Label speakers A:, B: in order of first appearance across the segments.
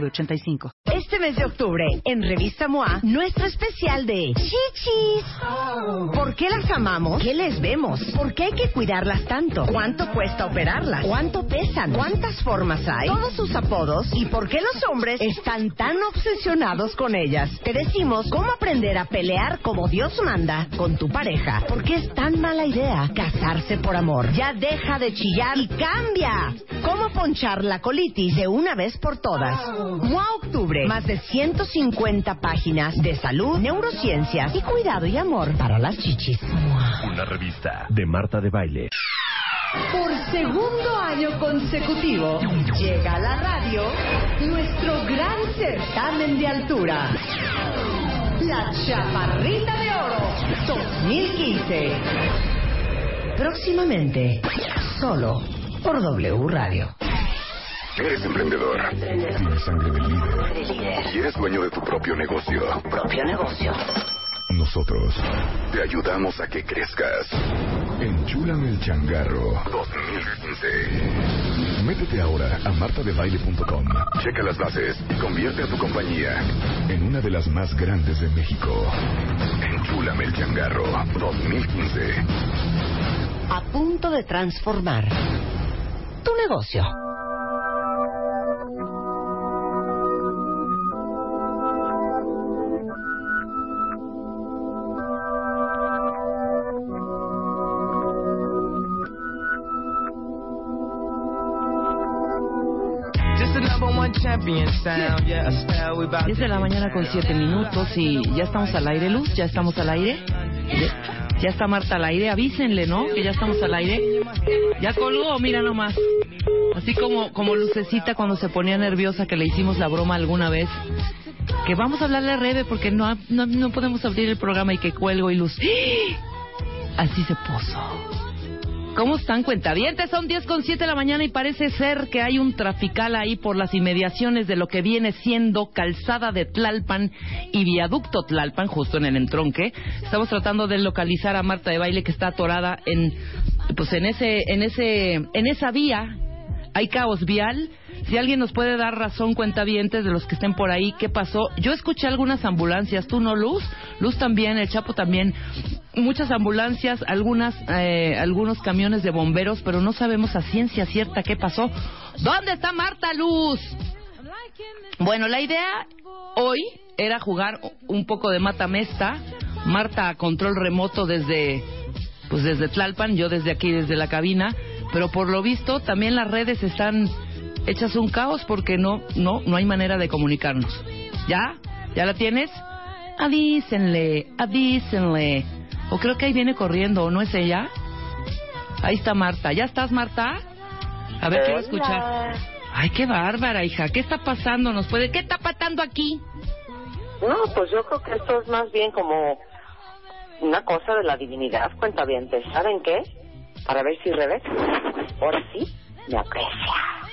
A: 906985.
B: Este mes de octubre, en Revista MOA, nuestro especial de chichis. ¿Por qué las amamos? ¿Qué les vemos? ¿Por qué hay que cuidarlas tanto? ¿Cuánto cuesta operarlas? ¿Cuánto pesan? ¿Cuántas formas hay? Todos sus apodos y por qué los hombres están tan obsesionados con ellas. Te decimos cómo aprender a pelear como Dios manda con tu pareja. ¿Por qué es tan mala idea casarse por amor? Ya deja de chillar y cambia. ¿Cómo ponchar la colitis de una vez por todas? MOA Octubre. Más de 150 páginas de salud, neurociencias y cuidado y amor para las chichis.
C: Una revista de Marta de Baile.
B: Por segundo año consecutivo llega a la radio nuestro gran certamen de altura. La Chaparrita de Oro 2015. Próximamente, solo por W Radio.
D: Eres emprendedor. Tienes sangre de líder. Y eres dueño de tu propio negocio.
B: Propio negocio.
D: Nosotros te ayudamos a que crezcas. Enchúlame el changarro 2015. Métete ahora a martadebaile.com. Checa las bases y convierte a tu compañía en una de las más grandes de México. Enchúlame el changarro 2015.
B: A punto de transformar tu negocio.
E: Diez de la mañana con siete minutos y ya estamos al aire, Luz, ya estamos al aire. Ya está Marta al aire, avísenle, ¿no? Que ya estamos al aire. Ya colgó, mira nomás. Así como, como Lucecita cuando se ponía nerviosa que le hicimos la broma alguna vez. Que vamos a hablarle a Rebe porque no, no, no podemos abrir el programa y que cuelgo y Luz. Así se puso. ¿Cómo están cuentavientes? Son 10 con 7 de la mañana y parece ser que hay un trafical ahí por las inmediaciones de lo que viene siendo calzada de Tlalpan y viaducto Tlalpan, justo en el entronque. Estamos tratando de localizar a Marta de Baile que está atorada en, pues en ese, en ese, en esa vía. Hay caos vial. Si alguien nos puede dar razón, cuentavientes de los que estén por ahí, ¿qué pasó? Yo escuché algunas ambulancias, ¿tú no, Luz? Luz también, el Chapo también. Muchas ambulancias, algunas, eh, algunos camiones de bomberos, pero no sabemos a ciencia cierta qué pasó. ¿Dónde está Marta Luz? Bueno, la idea hoy era jugar un poco de mata mesta. Marta a control remoto desde, pues desde Tlalpan, yo desde aquí, desde la cabina. Pero por lo visto también las redes están hechas un caos porque no, no, no hay manera de comunicarnos. ¿Ya? ¿Ya la tienes? Avísenle, avísenle. O creo que ahí viene corriendo, ¿o no es ella? Ahí está Marta. ¿Ya estás, Marta? A ver, quiero escuchar. Ay, qué bárbara, hija. ¿Qué está pasando? ¿Nos puede? ¿Qué está pasando aquí?
F: No, pues yo creo que esto es más bien como una cosa de la divinidad, cuenta bien. ¿Saben qué? Para ver si Rebeca, ahora sí, me aprecia.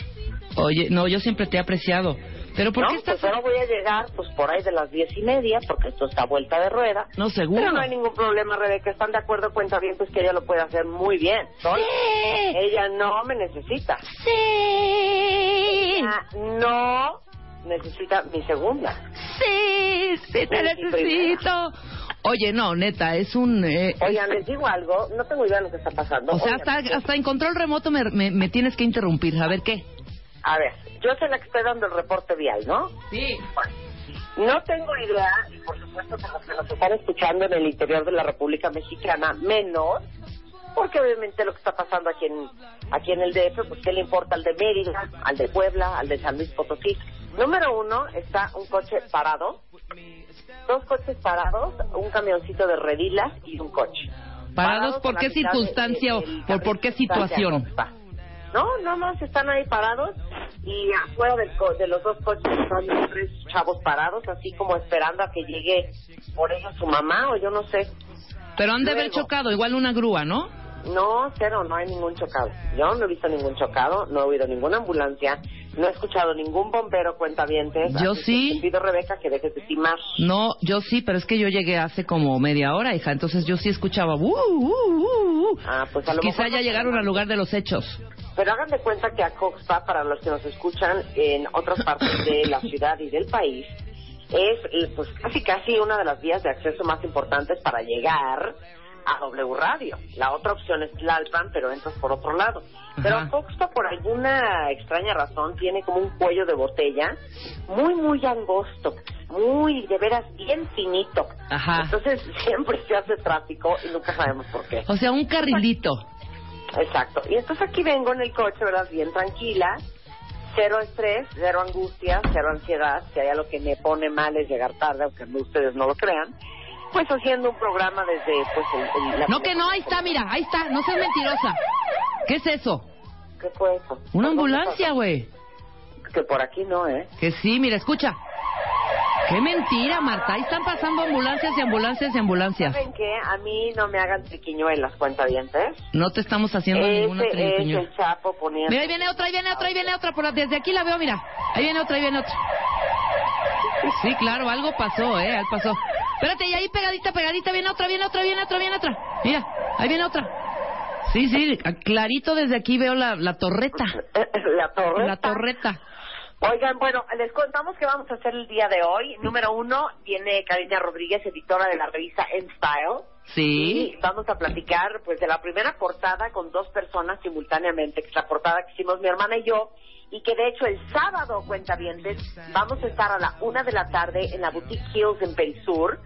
E: Oye, no, yo siempre te he apreciado. Pero ¿por
F: no,
E: qué estás...?
F: pues ahora voy a llegar pues por ahí de las diez y media, porque esto está vuelta de rueda.
E: No, seguro.
F: Pero no hay ningún problema, Rebeca. ¿Están de acuerdo, cuenta bien, pues que ella lo puede hacer muy bien? ¿Sola?
E: Sí.
F: Ella no me necesita.
E: Sí.
F: Ella no necesita mi segunda.
E: Sí, sí te
F: Sí,
E: necesito. Oye, no, neta, es un... eh,
F: Oigan, les digo algo, no tengo idea de lo que está pasando.
E: o sea,
F: Oigan,
E: hasta, hasta en control remoto me, me, me tienes que interrumpir. A ver, ¿qué?
F: A ver, yo soy la que estoy dando el reporte vial, ¿no?
E: Sí.
F: No tengo idea, y por supuesto que los que nos están escuchando en el interior de la República Mexicana, menos, porque obviamente lo que está pasando aquí en, aquí en el DF, pues qué le importa al de Mérida, al de Puebla, al de San Luis Potosí. Número uno, está un coche parado, dos coches parados, un camioncito de redilas y un coche.
E: ¿Parados por qué circunstancia o por, por qué situación?
F: No, no más están ahí parados y afuera del co- de los dos coches están los tres chavos parados, así como esperando a que llegue por ellos su mamá o yo no sé.
E: Pero han de haber chocado, igual una grúa, ¿no?
F: No, cero, no hay ningún chocado. Yo no he visto ningún chocado, no he oído ninguna ambulancia, no he escuchado ningún bombero cuentavientes.
E: Yo sí.
F: Te pido, Rebeca, que dejes de timar.
E: No, yo sí, pero es que yo llegué hace como media hora, hija, entonces yo sí escuchaba. "Uh, uh, uh, uh".
F: Ah, pues a lo
E: Quizá
F: mejor
E: ya
F: no-
E: llegaron al lugar de los hechos.
F: Pero hagan de cuenta que Acoxpa, para los que nos escuchan en otras partes de la ciudad y del país, es pues casi casi una de las vías de acceso más importantes para llegar a W Radio. La otra opción es Tlalpan, pero entras por otro lado. Pero
E: Ajá.
F: Acoxpa, por alguna extraña razón, tiene como un cuello de botella muy, muy angosto, muy, de veras, bien finito.
E: Ajá.
F: Entonces siempre se hace tráfico y nunca sabemos por qué.
E: O sea, un carrilito.
F: Exacto. Y entonces aquí vengo en el coche, ¿verdad? Bien tranquila. Cero estrés, cero angustia, cero ansiedad. Si hay algo que me pone mal es llegar tarde, aunque ustedes no lo crean. Pues haciendo un programa desde, pues, el, el- la-
E: No que no, ahí está, mira, ahí está, no seas mentirosa. ¿Qué es eso?
F: ¿Qué fue eso?
E: Una
F: ¿Por dónde
E: ambulancia, güey.
F: Que por aquí no, ¿eh?
E: Que sí, mira, escucha. Qué mentira, Marta. Ahí están pasando ambulancias y ambulancias y ambulancias.
F: ¿Saben qué? A mí no me hagan triquiñuelas, cuentavientes.
E: No te estamos haciendo ninguna
F: Ese es
E: triquiñuela.
F: el Chapo poniendo...
E: Mira, ahí viene otra, ahí viene otra, ahí viene otra. Por la- desde aquí la veo, mira. Ahí viene otra, ahí viene otra. Sí, claro, algo pasó, ¿eh? Algo pasó. Espérate, y ahí pegadita, pegadita, viene otra, viene otra, viene otra, viene otra. Mira, ahí viene otra. Sí, sí, clarito desde aquí veo la, la torreta.
F: la torreta.
E: La torreta.
F: Oigan, bueno, les contamos que vamos a hacer el día de hoy. Número uno, viene Karina Rodríguez, editora de la revista En Style.
E: Sí.
F: Y vamos a platicar, pues, de la primera portada con dos personas simultáneamente, que es la portada que hicimos mi hermana y yo, y que de hecho el sábado, cuenta bien, vamos a estar a la una de la tarde en la Boutique Hills en Perisur,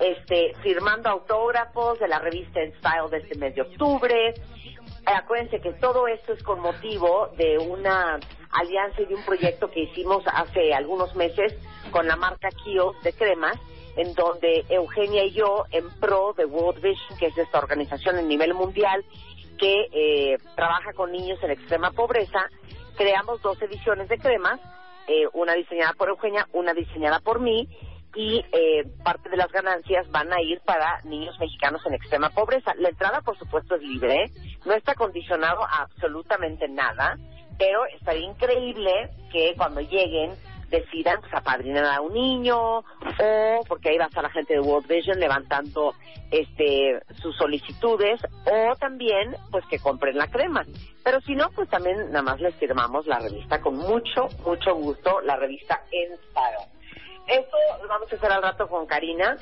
F: este, firmando autógrafos de la revista En Style de este mes de octubre. Eh, acuérdense que todo esto es con motivo de una alianza y de un proyecto que hicimos hace algunos meses con la marca Kio de cremas, en donde Eugenia y yo, en pro de World Vision, que es esta organización a nivel mundial que eh, trabaja con niños en extrema pobreza, creamos dos ediciones de cremas, eh, una diseñada por Eugenia, una diseñada por mí, y eh, parte de las ganancias van a ir para niños mexicanos en extrema pobreza. La entrada, por supuesto, es libre, no está condicionado a absolutamente nada, pero estaría increíble que cuando lleguen decidan pues, apadrinar a un niño o porque ahí va a estar la gente de World Vision levantando este sus solicitudes o también pues que compren la crema. Pero si no pues también nada más les firmamos la revista con mucho mucho gusto la revista En Style esto lo vamos a hacer al rato con Karina.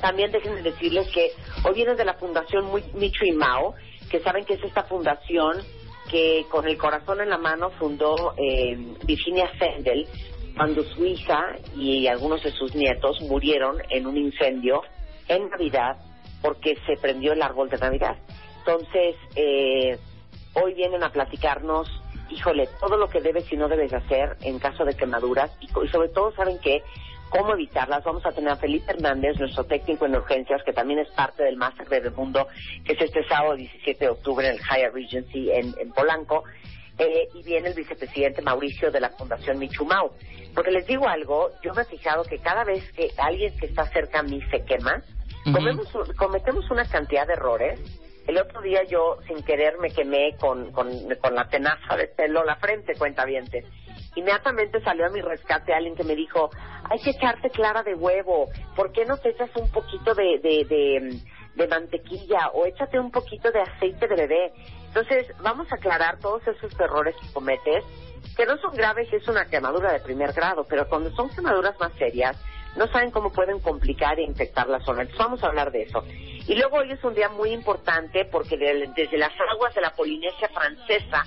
F: También déjenme decirles que hoy vienen de la fundación Micho y Mao que saben que es esta fundación que con el corazón en la mano fundó eh, Virginia Sendel cuando su hija y algunos de sus nietos murieron en un incendio en Navidad porque se prendió el árbol de Navidad. Entonces, eh, hoy vienen a platicarnos, híjole, todo lo que debes y no debes hacer en caso de quemaduras y, sobre todo, ¿saben qué? cómo evitarlas. Vamos a tener a Felipe Hernández, nuestro técnico en urgencias, que también es parte del Master del Mundo, que es este sábado 17 de octubre en el Hyatt Regency en, en Polanco. Eh, y viene el vicepresidente Mauricio de la Fundación Michumau. Porque les digo algo, yo me he fijado que cada vez que alguien que está cerca a mí se quema, comemos un- cometemos una cantidad de errores. El otro día yo, sin querer, me quemé con, con, con la tenaza de pelo la frente, cuenta Inmediatamente salió a mi rescate alguien que me dijo, hay que echarte clara de huevo, ¿por qué no te echas un poquito de, de, de, de mantequilla o échate un poquito de aceite de bebé? Entonces, vamos a aclarar todos esos errores que cometes, que no son graves si es una quemadura de primer grado, pero cuando son quemaduras más serias, no saben cómo pueden complicar e infectar la zona. Entonces vamos a hablar de eso. Y luego hoy es un día muy importante porque de- desde las aguas de la Polinesia francesa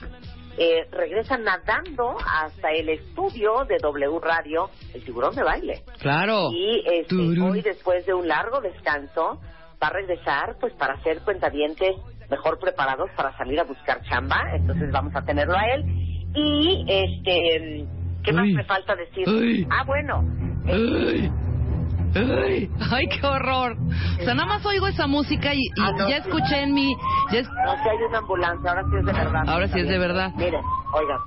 F: eh, regresan nadando hasta el estudio de W Radio, el tiburón de baile.
E: Claro.
F: Y este, hoy, después de un largo descanso, va a regresar pues para hacer cuentavientes mejor preparados para salir a buscar chamba. Entonces vamos a tenerlo a él. Y, este, ¿qué más me falta decir?
E: Ay.
F: Ah, bueno.
E: Ay, ay, ay, qué horror. O sea, nada más oigo esa música y, y
F: Ah, no,
E: ya
F: sí.
E: escuché en mi... ya es-
F: No, si hay una ambulancia, ahora sí es de verdad.
E: Ahora sí es de verdad.
F: Miren, oigan.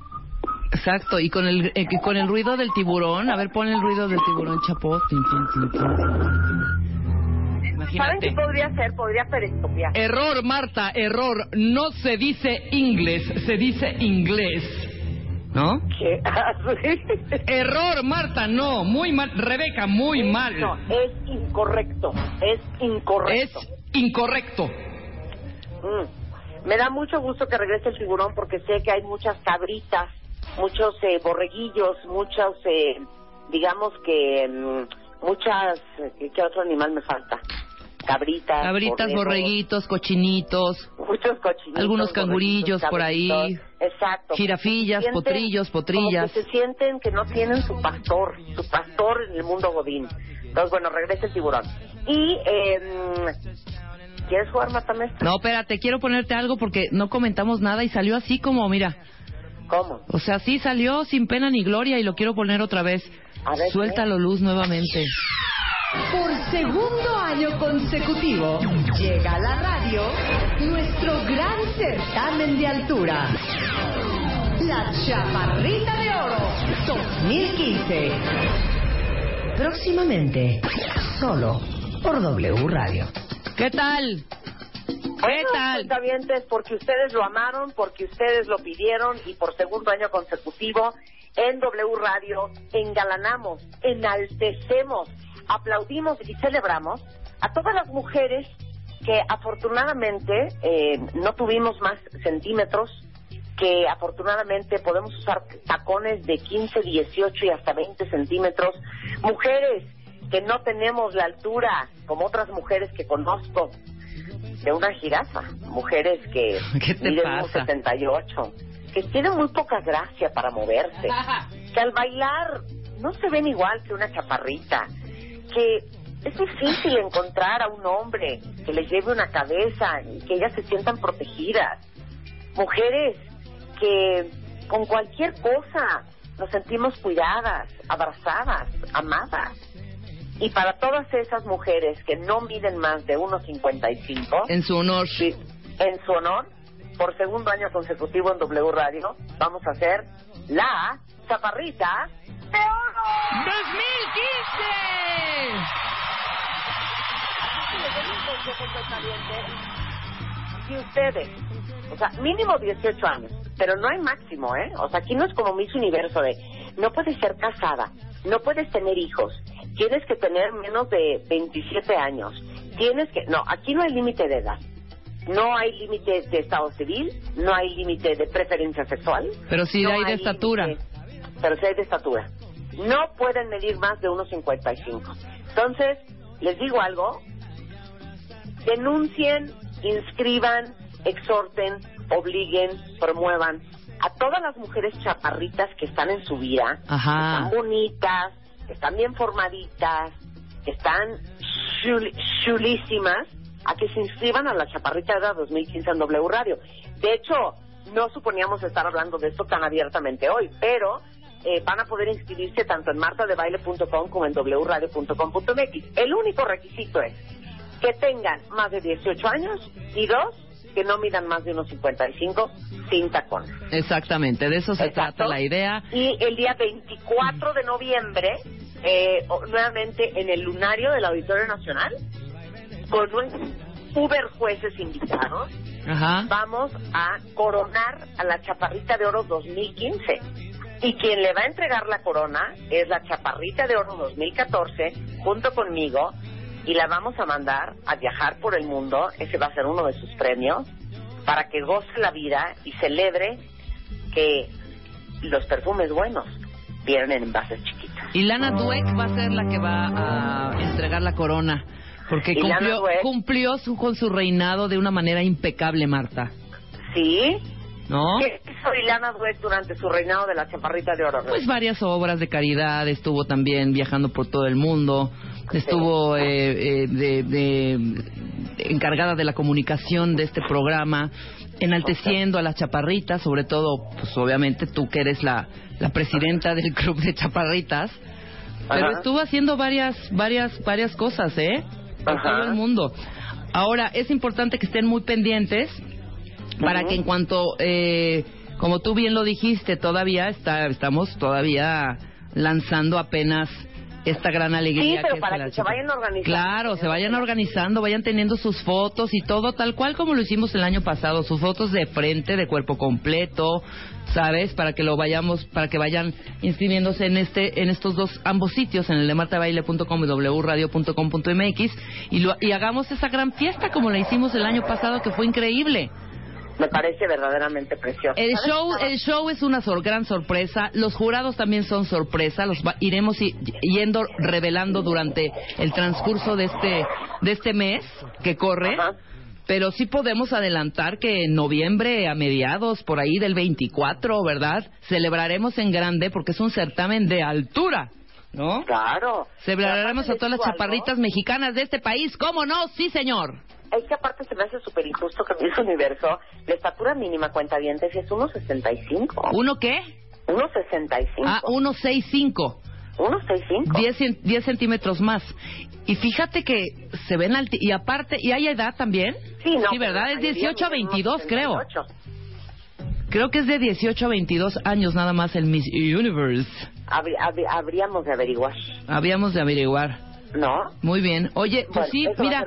E: Exacto, y con el eh, con el ruido del tiburón, a ver, pon el ruido del tiburón chapó. Tin, tin, tin,
F: ¿Saben qué podría hacer? Podría periscopiar.
E: Error, Marta, error. No se dice inglés, se dice inglés. ¿No?
F: ¿Qué?
E: Error, Marta, no. Muy mal. Rebeca, muy mal.
F: No, es incorrecto. Es
E: Es
F: incorrecto.
E: incorrecto.
F: Mm. Me da mucho gusto que regrese el tiburón porque sé que hay muchas cabritas, muchos eh, borreguillos, muchos, eh, digamos que, mm, muchas, eh, ¿qué otro animal me falta? Cabritas.
E: Cabritas,
F: borregos,
E: borreguitos, cochinitos,
F: Muchos cochinitos.
E: Algunos cangurillos por ahí.
F: Exacto.
E: jirafillas,
F: sienten
E: potrillos, potrillas.
F: Como que se sienten que no tienen su pastor, su pastor en el mundo godín. Entonces, bueno, regresa el tiburón. Y, eh, ¿quieres jugar Matamestre?
E: No, espérate, quiero ponerte algo porque no comentamos nada y salió así como, mira,
F: ¿Cómo?
E: o sea, sí salió sin pena ni gloria y lo quiero poner otra vez.
F: A ver,
E: Suéltalo, Luz, nuevamente.
G: Por segundo año consecutivo, llega a la radio nuestro gran certamen de altura. La Chaparrita de Oro 2015. Próximamente, solo por W Radio.
E: ¿Qué tal? ¿Qué tal?
F: cuentavientes, porque ustedes lo amaron, porque ustedes lo pidieron y por segundo año consecutivo en W Radio engalanamos, enaltecemos, aplaudimos y celebramos a todas las mujeres que afortunadamente eh, no tuvimos más centímetros, que afortunadamente podemos usar tacones de 15, 18 y hasta 20 centímetros, mujeres que no tenemos la altura como otras mujeres que conozco de una jirafa, mujeres que
E: ¿Qué te
F: miden
E: pasa?
F: un 78, que tienen muy poca gracia para moverse, que al bailar no se ven igual que una chaparrita, que es difícil encontrar a un hombre que les lleve una cabeza y que ellas se sientan protegidas, mujeres que con cualquier cosa nos sentimos cuidadas, abrazadas, amadas. Y para todas esas mujeres que no miden más de 1,55,
E: En su honor.
F: Sí, en su honor, por segundo año consecutivo en W Radio, vamos a hacer la chaparrita de oro.
E: ¡2015!
F: Les doy un consejo, cuentavientes. Si ustedes, o sea, mínimo 18 años, pero no hay máximo, ¿eh? O sea, aquí no es como Miss Universo de, no puedes ser casada, no puedes tener hijos, tienes que tener menos de 27 años, tienes que, no, aquí no hay límite de edad. No hay límite de estado civil, no hay límite de preferencia sexual.
E: Pero sí
F: no
E: hay de estatura.
F: límite- Pero sí hay de estatura. No pueden medir más de 1,55. Entonces, les digo algo, denuncien, inscriban, exhorten, obliguen, promuevan a todas las mujeres chaparritas que están en su vida,
E: Ajá.
F: que están bonitas, que están bien formaditas, que están chul- chulísimas, a que se inscriban a la Chaparrita de 2015 en W Radio. De hecho, no suponíamos estar hablando de esto tan abiertamente hoy, pero eh, van a poder inscribirse tanto en martadebaile.com como en wradio.com.mx. El único requisito es que tengan más de 18 años y dos, que no midan más de unos 55 sin tacones.
E: Exactamente, de eso se
F: Exacto.
E: trata la idea.
F: Y el día 24 de noviembre, eh, nuevamente en el lunario del Auditorio Nacional, con un Uber jueces invitados,
E: Ajá.
F: vamos a coronar a la Chaparrita de Oro 2015. Y quien le va a entregar la corona es la Chaparrita de Oro 2014, junto conmigo, y la vamos a mandar a viajar por el mundo, ese va a ser uno de sus premios, para que goce la vida y celebre que los perfumes buenos vienen en envases chiquitos.
E: Y Lana Dweck va a ser la que va a entregar la corona. Porque cumplió,
F: Dweck-
E: cumplió su, con su reinado de una manera impecable, Marta.
F: ¿Sí?
E: ¿No?
F: ¿Qué hizo Ilana Dweck durante su reinado de la Chaparrita de Oro?
E: Pues varias obras de caridad, estuvo también viajando por todo el mundo, estuvo eh, eh, de, de- encargada de la comunicación de este programa, enalteciendo a las chaparritas, sobre todo, pues obviamente tú que eres la, la presidenta del club de chaparritas, pero
F: Ajá.
E: estuvo haciendo varias, varias, varias cosas, ¿eh? Por todo el mundo. Ahora, es importante que estén muy pendientes para que en cuanto eh, como tú bien lo dijiste, todavía está, estamos todavía lanzando apenas esta gran alegría.
F: Sí, pero
E: es
F: para que se vayan organizando.
E: Claro, se vayan organizando, vayan teniendo sus fotos y todo tal cual como lo hicimos el año pasado, sus fotos de frente, de cuerpo completo, ¿sabes? Para que lo vayamos, para que vayan inscribiéndose en este, en estos dos ambos sitios, en el de martabaile.com y wradio.com.mx y lo, y hagamos esa gran fiesta como la hicimos el año pasado que fue increíble.
F: Me parece verdaderamente precioso.
E: El show, el show es una sor- gran sorpresa. Los jurados también son sorpresa. Los va- iremos yendo revelando durante el transcurso de este de este mes que corre.
F: Ajá.
E: Pero sí podemos adelantar que en noviembre, a mediados, por ahí del 24, ¿verdad? Celebraremos en grande porque es un certamen de altura, ¿no?
F: Claro.
E: Celebraremos a todas las chaparritas mexicanas de este país. ¿Cómo no? Sí, señor.
F: Es que aparte se me hace súper injusto que Miss Universo, la estatura mínima cuenta dientes es 1.65.
E: ¿Uno qué?
F: 1.65.
E: Ah, 165.
F: 1.65.
E: 10, cien- 10 centímetros más. Y fíjate que se ven alti y aparte, ¿y hay edad también?
F: Sí, no,
E: ¿verdad?
F: pero
E: Es 18 a
F: ahí viene
E: 22, creo.
F: 1.68.
E: Creo que es de 18 a 22 años nada más el Miss Universe.
F: Habrí- habrí- habríamos de averiguar,
E: Habíamos de averiguar.
F: ¿No?
E: Muy bien. Oye, pues
F: Bueno,
E: sí, mira,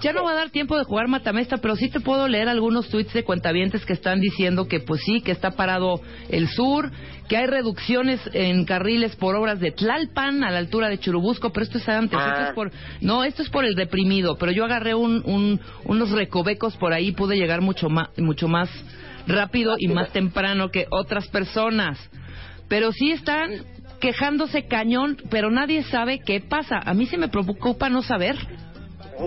E: ya no va a dar tiempo de jugar matamesta, pero sí te puedo leer algunos tweets de cuentavientes que están diciendo que pues sí, que está parado el sur, que hay reducciones en carriles por obras de Tlalpan a la altura de Churubusco, pero esto es antes,
F: Ah.
E: esto es por no, esto es por el deprimido, pero yo agarré un, un- unos recovecos por ahí, pude llegar mucho más mucho más rápido y más temprano que otras personas. Pero sí están quejándose cañón, pero nadie sabe qué pasa. A mí sí me preocupa no saber.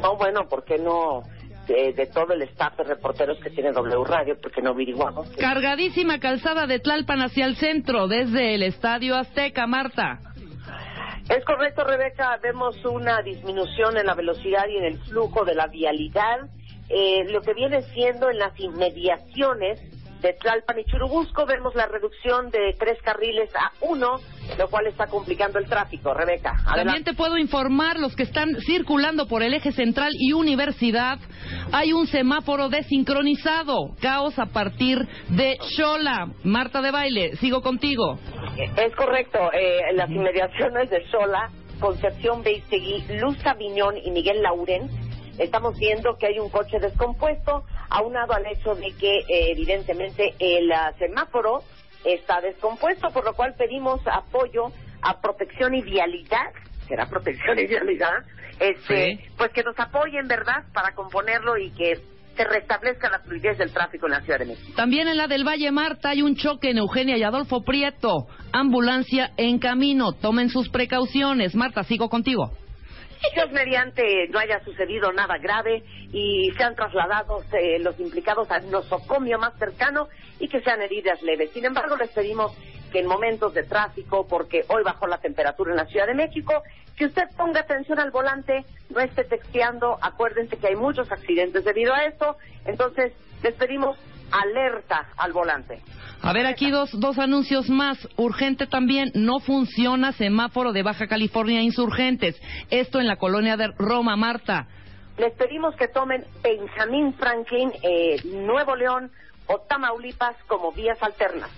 F: No, bueno, ¿por qué no? De, de todo el staff de reporteros que tiene W Radio, porque no averiguamos?
E: Cargadísima calzada de Tlalpan hacia el centro, desde el Estadio Azteca, Marta.
F: Es correcto, Rebeca. Vemos una disminución en la velocidad y en el flujo de la vialidad. Eh, lo que viene siendo en las inmediaciones de Tlalpan y Churubusco, vemos la reducción de tres carriles a uno, lo cual está complicando el tráfico. Rebeca,
E: También
F: adelante.
E: te puedo informar, los que están circulando por el eje central y universidad, hay un semáforo desincronizado. Caos a partir de Xola. Marta de baile, sigo contigo.
F: Es correcto. eh, en las inmediaciones de Sola, Concepción Beistegui, Luz Aviñón y Miguel Lauren, estamos viendo que hay un coche descompuesto, aunado al hecho de que eh, evidentemente el ah, semáforo está descompuesto, por lo cual pedimos apoyo a protección y vialidad, será protección y vialidad, este,
E: Sí.
F: pues que nos apoyen, ¿verdad?, para componerlo y que se restablezca la fluidez del tráfico en la Ciudad de México.
E: También en la del Valle Marta hay un choque en Eugenia y Adolfo Prieto. Ambulancia en camino. Tomen sus precauciones. Marta, sigo contigo.
F: Dios mediante no haya sucedido nada grave y sean trasladados eh, los implicados al nosocomio más cercano y que sean heridas leves. Sin embargo, les pedimos que en momentos de tráfico, porque hoy bajó la temperatura en la Ciudad de México, que usted ponga atención al volante, no esté texteando, acuérdense que hay muchos accidentes debido a esto, entonces les pedimos alerta al volante.
E: A ver, aquí dos, dos anuncios más. Urgente también, no funciona semáforo de Baja California Insurgentes. Esto en la colonia de Roma, Marta.
F: Les pedimos que tomen Benjamín Franklin, eh, Nuevo León o Tamaulipas como vías alternas.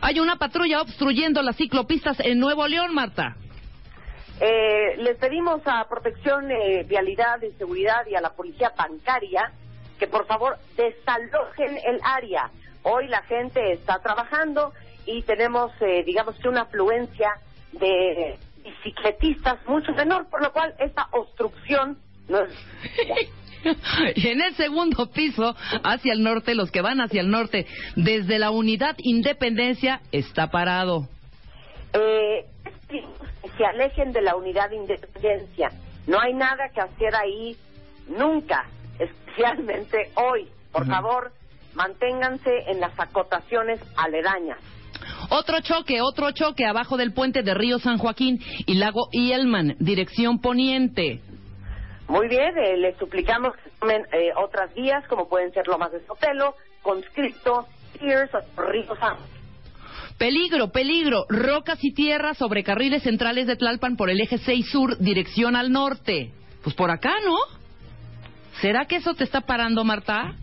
E: Hay una patrulla obstruyendo las ciclopistas en Nuevo León, Marta.
F: Eh, les pedimos a Protección, eh, Vialidad y Seguridad y a la Policía Bancaria que por favor desalojen el área. Hoy la gente está trabajando y tenemos, eh, digamos que una afluencia de bicicletistas mucho menor, por lo cual esta obstrucción no es...
E: Y en el segundo piso, hacia el norte, los que van hacia el norte, desde la unidad Independencia, está parado.
F: Eh, se alejen de la unidad de independencia. No hay nada que hacer ahí nunca, especialmente hoy. Por favor, manténganse en las acotaciones aledañas.
E: Otro choque, otro choque abajo del puente de Río San Joaquín y Lago Ielman, dirección poniente.
F: Muy bien, eh, les suplicamos que tomen eh, otras vías, como pueden ser Lomas de Sotelo, Conscripto, Pierce o Río San.
E: Peligro, peligro, rocas y tierras sobre carriles centrales de Tlalpan por el eje 6 sur, dirección al norte. Pues por acá, ¿no? ¿Será que eso te está parando, Marta?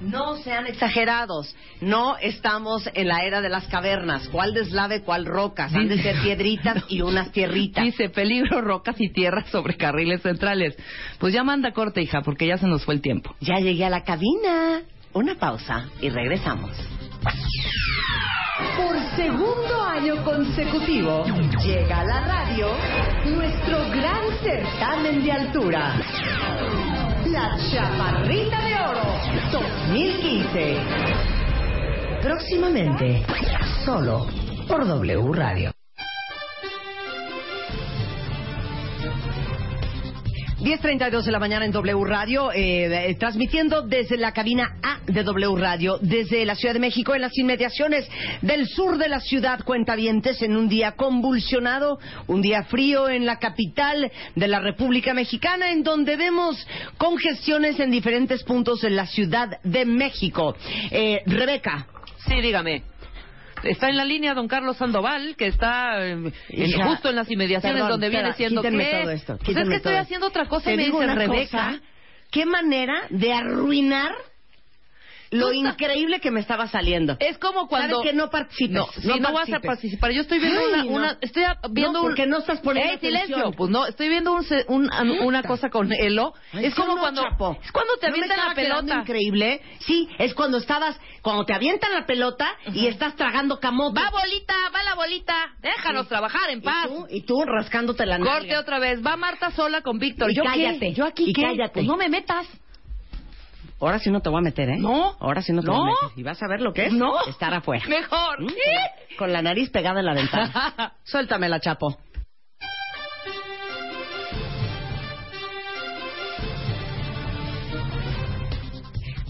B: No sean exagerados. No estamos en la era de las cavernas. ¿Cuál deslave, cuál rocas? Han de ser piedritas y unas tierritas.
E: Dice peligro, rocas y tierras sobre carriles centrales. Pues ya manda corte, hija, porque ya se nos fue el tiempo.
B: Ya llegué a la cabina. Una pausa y regresamos. Por segundo año consecutivo, llega a la radio nuestro gran certamen de altura. La Chaparrita de Oro 2015. Próximamente, solo por W Radio. 10.32 de la mañana en W Radio, eh, eh, transmitiendo desde la cabina A de W Radio, desde la Ciudad de México, en las inmediaciones del sur de la ciudad, cuentavientes, en un día convulsionado, un día frío en la capital de la República Mexicana, en donde vemos congestiones en diferentes puntos de la Ciudad de México. Eh, Rebeca.
E: Sí, dígame. Está en la línea don Carlos Sandoval, que está en-
B: Hija,
E: justo en las inmediaciones
B: perdón,
E: donde viene siendo
B: esto,
E: Pues es que estoy haciendo otra cosa
B: Te
E: y me dice Rebeca.
B: cosa, qué manera de arruinar lo increíble que me estaba saliendo.
E: Es como cuando
B: ¿Sabes que no participes?
E: No, no, vas a participar. Yo estoy viendo
B: Ay,
E: una,
B: no.
E: una- estoy viendo un
B: porque no estás poniendo
E: ¡Eh, silencio! Pues no, estoy viendo un, un- an- una cosa con Elo.
B: Ay,
E: es como cuando
B: Chapo.
E: es cuando te avientan la pelota.
B: increíble. Sí, es cuando estabas, cuando te avientan la pelota y estás tragando camote.
E: Va bolita, va la bolita. Déjanos
B: Sí.
E: trabajar en
B: ¿Y
E: paz.
B: tú, y tú rascándote la nalga.
E: Corte otra vez. Va Marta sola con Víctor.
B: Y
E: ¿Yo qué?
B: cállate,
E: ¿Yo aquí
B: y
E: qué?
B: cállate.
E: Pues no me metas.
B: Ahora sí no te voy a meter, ¿eh?
E: No.
B: Ahora sí no te voy
E: No.
B: a meter. Y vas a ver lo que es
E: No.
B: estar afuera.
E: Mejor.
B: ¿Mm? Con la nariz pegada en la ventana. Suéltamela, Chapo.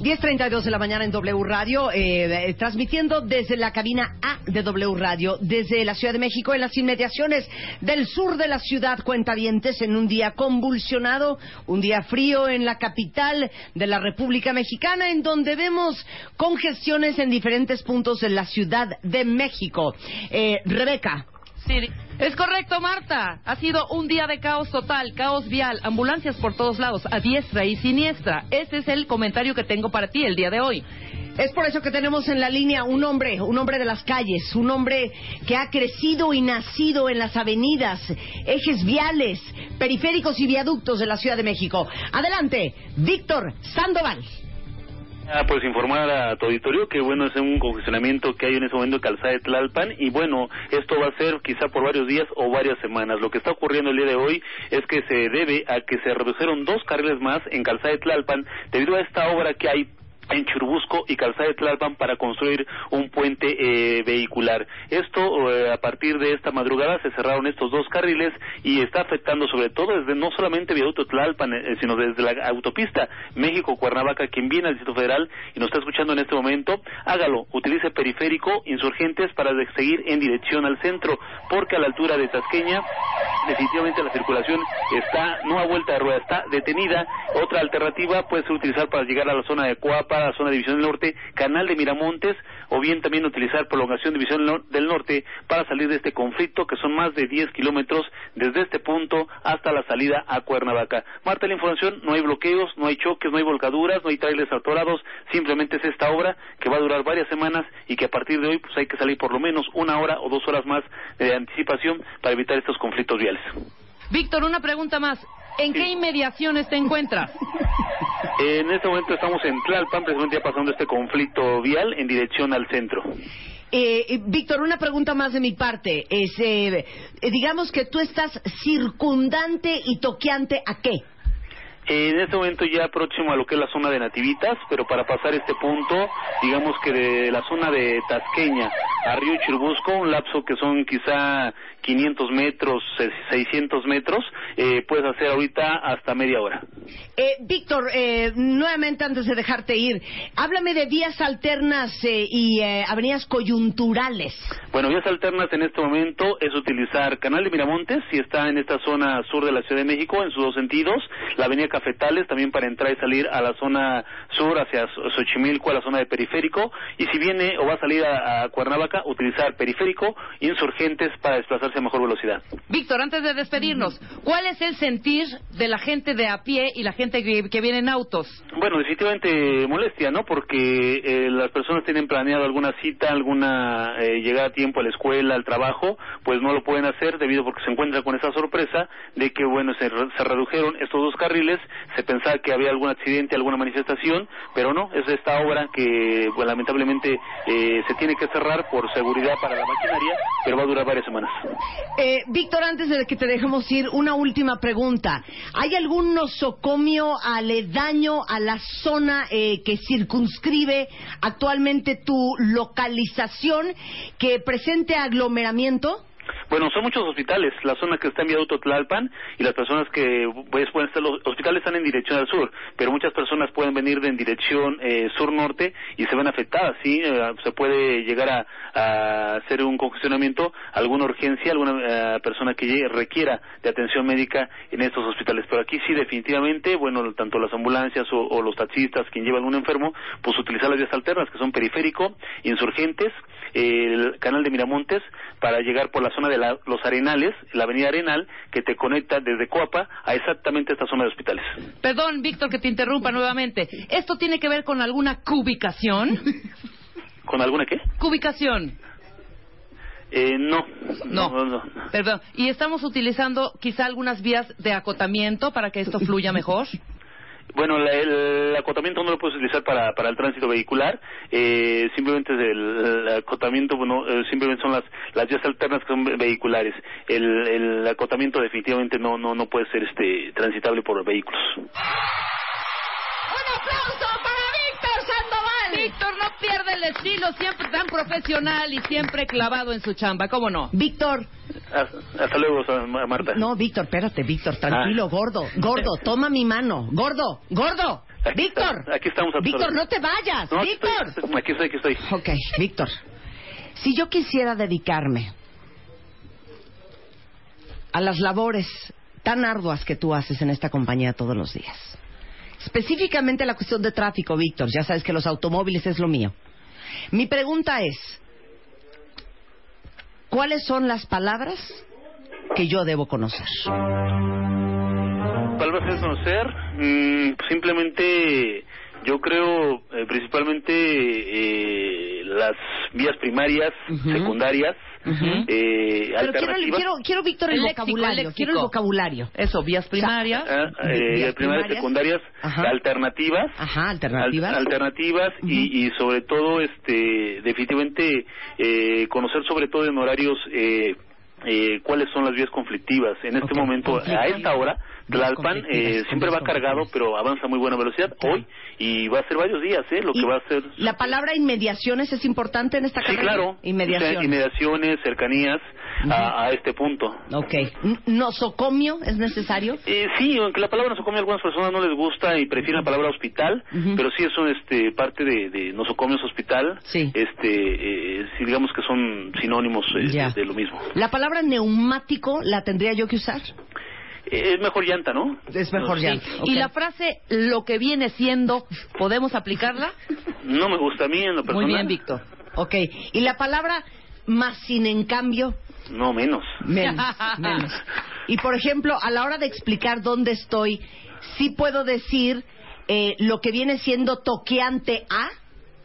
B: Diez treinta y dos de la mañana en W Radio, eh, eh, transmitiendo desde la cabina A de W Radio, desde la Ciudad de México, en las inmediaciones del sur de la ciudad, cuentavientes, en un día convulsionado, un día frío en la capital de la República Mexicana, en donde vemos congestiones en diferentes puntos de la Ciudad de México. Eh, Rebeca.
E: Sí, es correcto, Marta. Ha sido un día de caos total, caos vial, ambulancias por todos lados, a diestra y siniestra. Ese es el comentario que tengo para ti el día de hoy.
B: Es por eso que tenemos en la línea un hombre, un hombre de las calles, un hombre que ha crecido y nacido en las avenidas, ejes viales, periféricos y viaductos de la Ciudad de México. Adelante, Víctor Sandoval.
H: Ah, pues informar a tu auditorio que bueno es un congestionamiento que hay en ese momento en Calzada de Tlalpan y bueno esto va a ser quizá por varios días o varias semanas. Lo que está ocurriendo el día de hoy es que se debe a que se redujeron dos carriles más en Calzada de Tlalpan debido a esta obra que hay en Churubusco y Calzada de Tlalpan para construir un puente eh, vehicular. Esto, eh, a partir de esta madrugada, se cerraron estos dos carriles y está afectando sobre todo desde no solamente Viaducto Tlalpan, eh, sino desde la autopista México-Cuernavaca, quien viene al Distrito Federal y nos está escuchando en este momento, hágalo, utilice periférico, insurgentes para seguir en dirección al centro, porque a la altura de Tasqueña definitivamente la circulación está no a vuelta de rueda, está detenida. Otra alternativa puede ser utilizar para llegar a la zona de Coapa, a la zona de División del Norte, Canal de Miramontes, o bien también utilizar prolongación de División del Norte para salir de este conflicto, que son más de 10 kilómetros desde este punto hasta la salida a Cuernavaca. Marta, la información, no hay bloqueos, no hay choques, no hay volcaduras, no hay trailers atorados, simplemente es esta obra que va a durar varias semanas y que a partir de hoy pues hay que salir por lo menos una hora o dos horas más de anticipación para evitar estos conflictos viales.
E: Víctor, una pregunta más. ¿En qué inmediaciones te encuentras?
H: En este momento estamos en Tlalpan, precisamente ya pasando este conflicto vial en dirección al centro.
B: Eh, Víctor, una pregunta más de mi parte. Es, eh, eh, digamos que tú estás circundante y toqueante a qué?
H: En este momento ya próximo a lo que es la zona de Nativitas, pero para pasar este punto, digamos que de la zona de Tasqueña a Río Chirbusco, un lapso que son quizá 500 metros, eh, 600 metros, eh, puedes hacer ahorita hasta media hora.
B: Eh, Víctor, eh, nuevamente antes de dejarte ir, háblame de vías alternas eh, y eh, avenidas coyunturales.
H: Bueno, vías alternas en este momento es utilizar Canal de Miramontes, si está en esta zona sur de la Ciudad de México, en sus dos sentidos, la avenida Cafetales también para entrar y salir a la zona sur, hacia Xo- Xochimilco, a la zona de periférico, y si viene o va a salir a, a Cuernavaca, utilizar periférico, insurgentes para desplazarse mejor velocidad.
E: Víctor, antes de despedirnos, ¿cuál es el sentir de la gente de a pie y la gente que, que viene en autos?
H: Bueno, definitivamente molestia, ¿no? Porque eh, las personas tienen planeado alguna cita, alguna eh, llegada a tiempo a la escuela, al trabajo, pues no lo pueden hacer debido porque se encuentran con esa sorpresa de que, bueno, se, re- se redujeron estos dos carriles, se pensaba que había algún accidente, alguna manifestación, pero no, es esta obra que, pues, lamentablemente eh, se tiene que cerrar por seguridad para la maquinaria, pero va a durar varias semanas.
B: Eh, Víctor, antes de que te dejemos ir, una última pregunta. ¿Hay algún nosocomio aledaño a la zona eh, que circunscribe actualmente tu localización que presente aglomeramiento?
H: Bueno, son muchos hospitales, la zona que está en Viaducto Tlalpan y las personas que pues pueden estar, los hospitales están en dirección al sur, pero muchas personas pueden venir de en dirección eh, sur-norte y se ven afectadas, ¿sí? Eh, se puede llegar a, hacer un congestionamiento, alguna urgencia, alguna eh, persona que llegue- requiera de atención médica en estos hospitales, pero aquí sí definitivamente, bueno, tanto las ambulancias o, o los taxistas, quien lleva algún enfermo, pues utilizar las vías alternas que son periférico, insurgentes, el canal de Miramontes para llegar por la zona de la- los Arenales, la avenida Arenal, que te conecta desde Coapa a exactamente esta zona de hospitales.
E: Perdón, Víctor, que te interrumpa nuevamente. ¿Esto tiene que ver con alguna cubicación?
H: ¿Con alguna qué?
E: Cubicación.
H: Eh, no.
E: No.
H: no, no.
E: Perdón. ¿Y estamos utilizando quizá algunas vías de acotamiento para que esto fluya mejor?
H: Bueno, la- el, acotamiento no lo puedes utilizar para, para el tránsito vehicular, eh, simplemente el, acotamiento, bueno, eh, simplemente son las, las vías alternas que son ve- vehiculares. El, el acotamiento definitivamente no, no, no puede ser este transitable por vehículos.
E: ¡Un aplauso para! Víctor no pierde el estilo, siempre tan profesional y siempre clavado en su chamba, ¿cómo no?
B: Víctor,
H: Hasta, luego, Marta.
B: no, Víctor, espérate, Víctor, tranquilo,
H: Ah.
B: gordo, gordo, toma mi mano, gordo, gordo,
H: Aquí
B: Víctor,
H: está- aquí estamos a
B: Víctor, no te vayas,
H: No, aquí
B: Víctor.
H: estoy, aquí estoy, aquí estoy.
B: Ok, Víctor, si yo quisiera dedicarme a las labores tan arduas que tú haces en esta compañía todos los días, específicamente la cuestión de tráfico, Víctor, ya sabes que los automóviles es lo mío. Mi pregunta es, ¿cuáles son las palabras que yo debo conocer?
H: ¿Cuál va a ser conocer? Mm, simplemente, yo creo, eh, principalmente eh, las vías primarias, secundarias, Eh,
B: Pero quiero, quiero, quiero, Víctor, el,
E: El léxico,
B: vocabulario,
E: el
B: quiero el vocabulario.
E: Eso, vías primarias.
H: Ah, eh,
B: Vías
H: primarias,
B: primarias.
H: secundarias,
B: Ajá.
H: alternativas.
B: Ajá, alternativas.
H: Al- alternativas y, y sobre todo, este, definitivamente, eh, conocer sobre todo en horarios eh, eh, cuáles son las vías conflictivas. En este momento, a esta hora, Tlalpan eh, siempre va cargado, pero avanza a muy buena velocidad hoy y va a ser varios días, ¿eh? Lo que va a ser.
B: La palabra inmediaciones es importante en esta
H: Sí,
B: carrera.
H: claro. O
B: Inmediación.
H: sea, inmediaciones, cercanías a, a este punto.
B: Ok. ¿Nosocomio es necesario?
H: Eh, sí, aunque la palabra nosocomio a algunas personas no les gusta y prefieren la palabra hospital, pero sí eso este parte de, de nosocomios hospital,
B: Sí.
H: este, eh, sí digamos que son sinónimos eh, de lo mismo.
B: ¿La palabra neumático la tendría yo que usar?
H: Es mejor llanta, ¿no?
B: Es mejor
E: Sí.
B: ya.
E: Y la frase, lo que viene siendo, ¿podemos aplicarla?
H: No me gusta a mí en lo personal.
E: Muy bien, Víctor.
B: Ok. ¿Y la palabra más sin en cambio?
H: No menos.
B: Menos, menos. Y por ejemplo, a la hora de explicar dónde estoy, sí puedo decir eh, lo que viene siendo toqueante a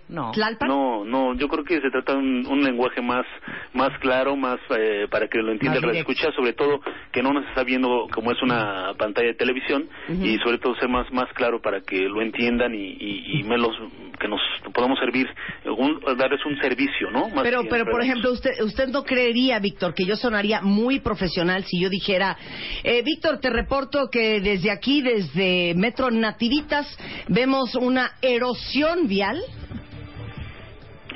E: No.
B: Tlalpan.
H: No, no, yo creo que se trata de un, un lenguaje más más claro, más eh, para que lo entienda el escucha, sobre todo que no nos está viendo como es una pantalla de televisión y sobre todo ser más más claro para que lo entiendan y, y, y me los, que nos podamos servir, un- darles un servicio, ¿no? Más
B: Pero, pero por ejemplo, usted, usted no creería, Víctor, que yo sonaría muy profesional si yo dijera, eh, Víctor, te reporto que desde aquí, desde Metro Nativitas, vemos una erosión vial.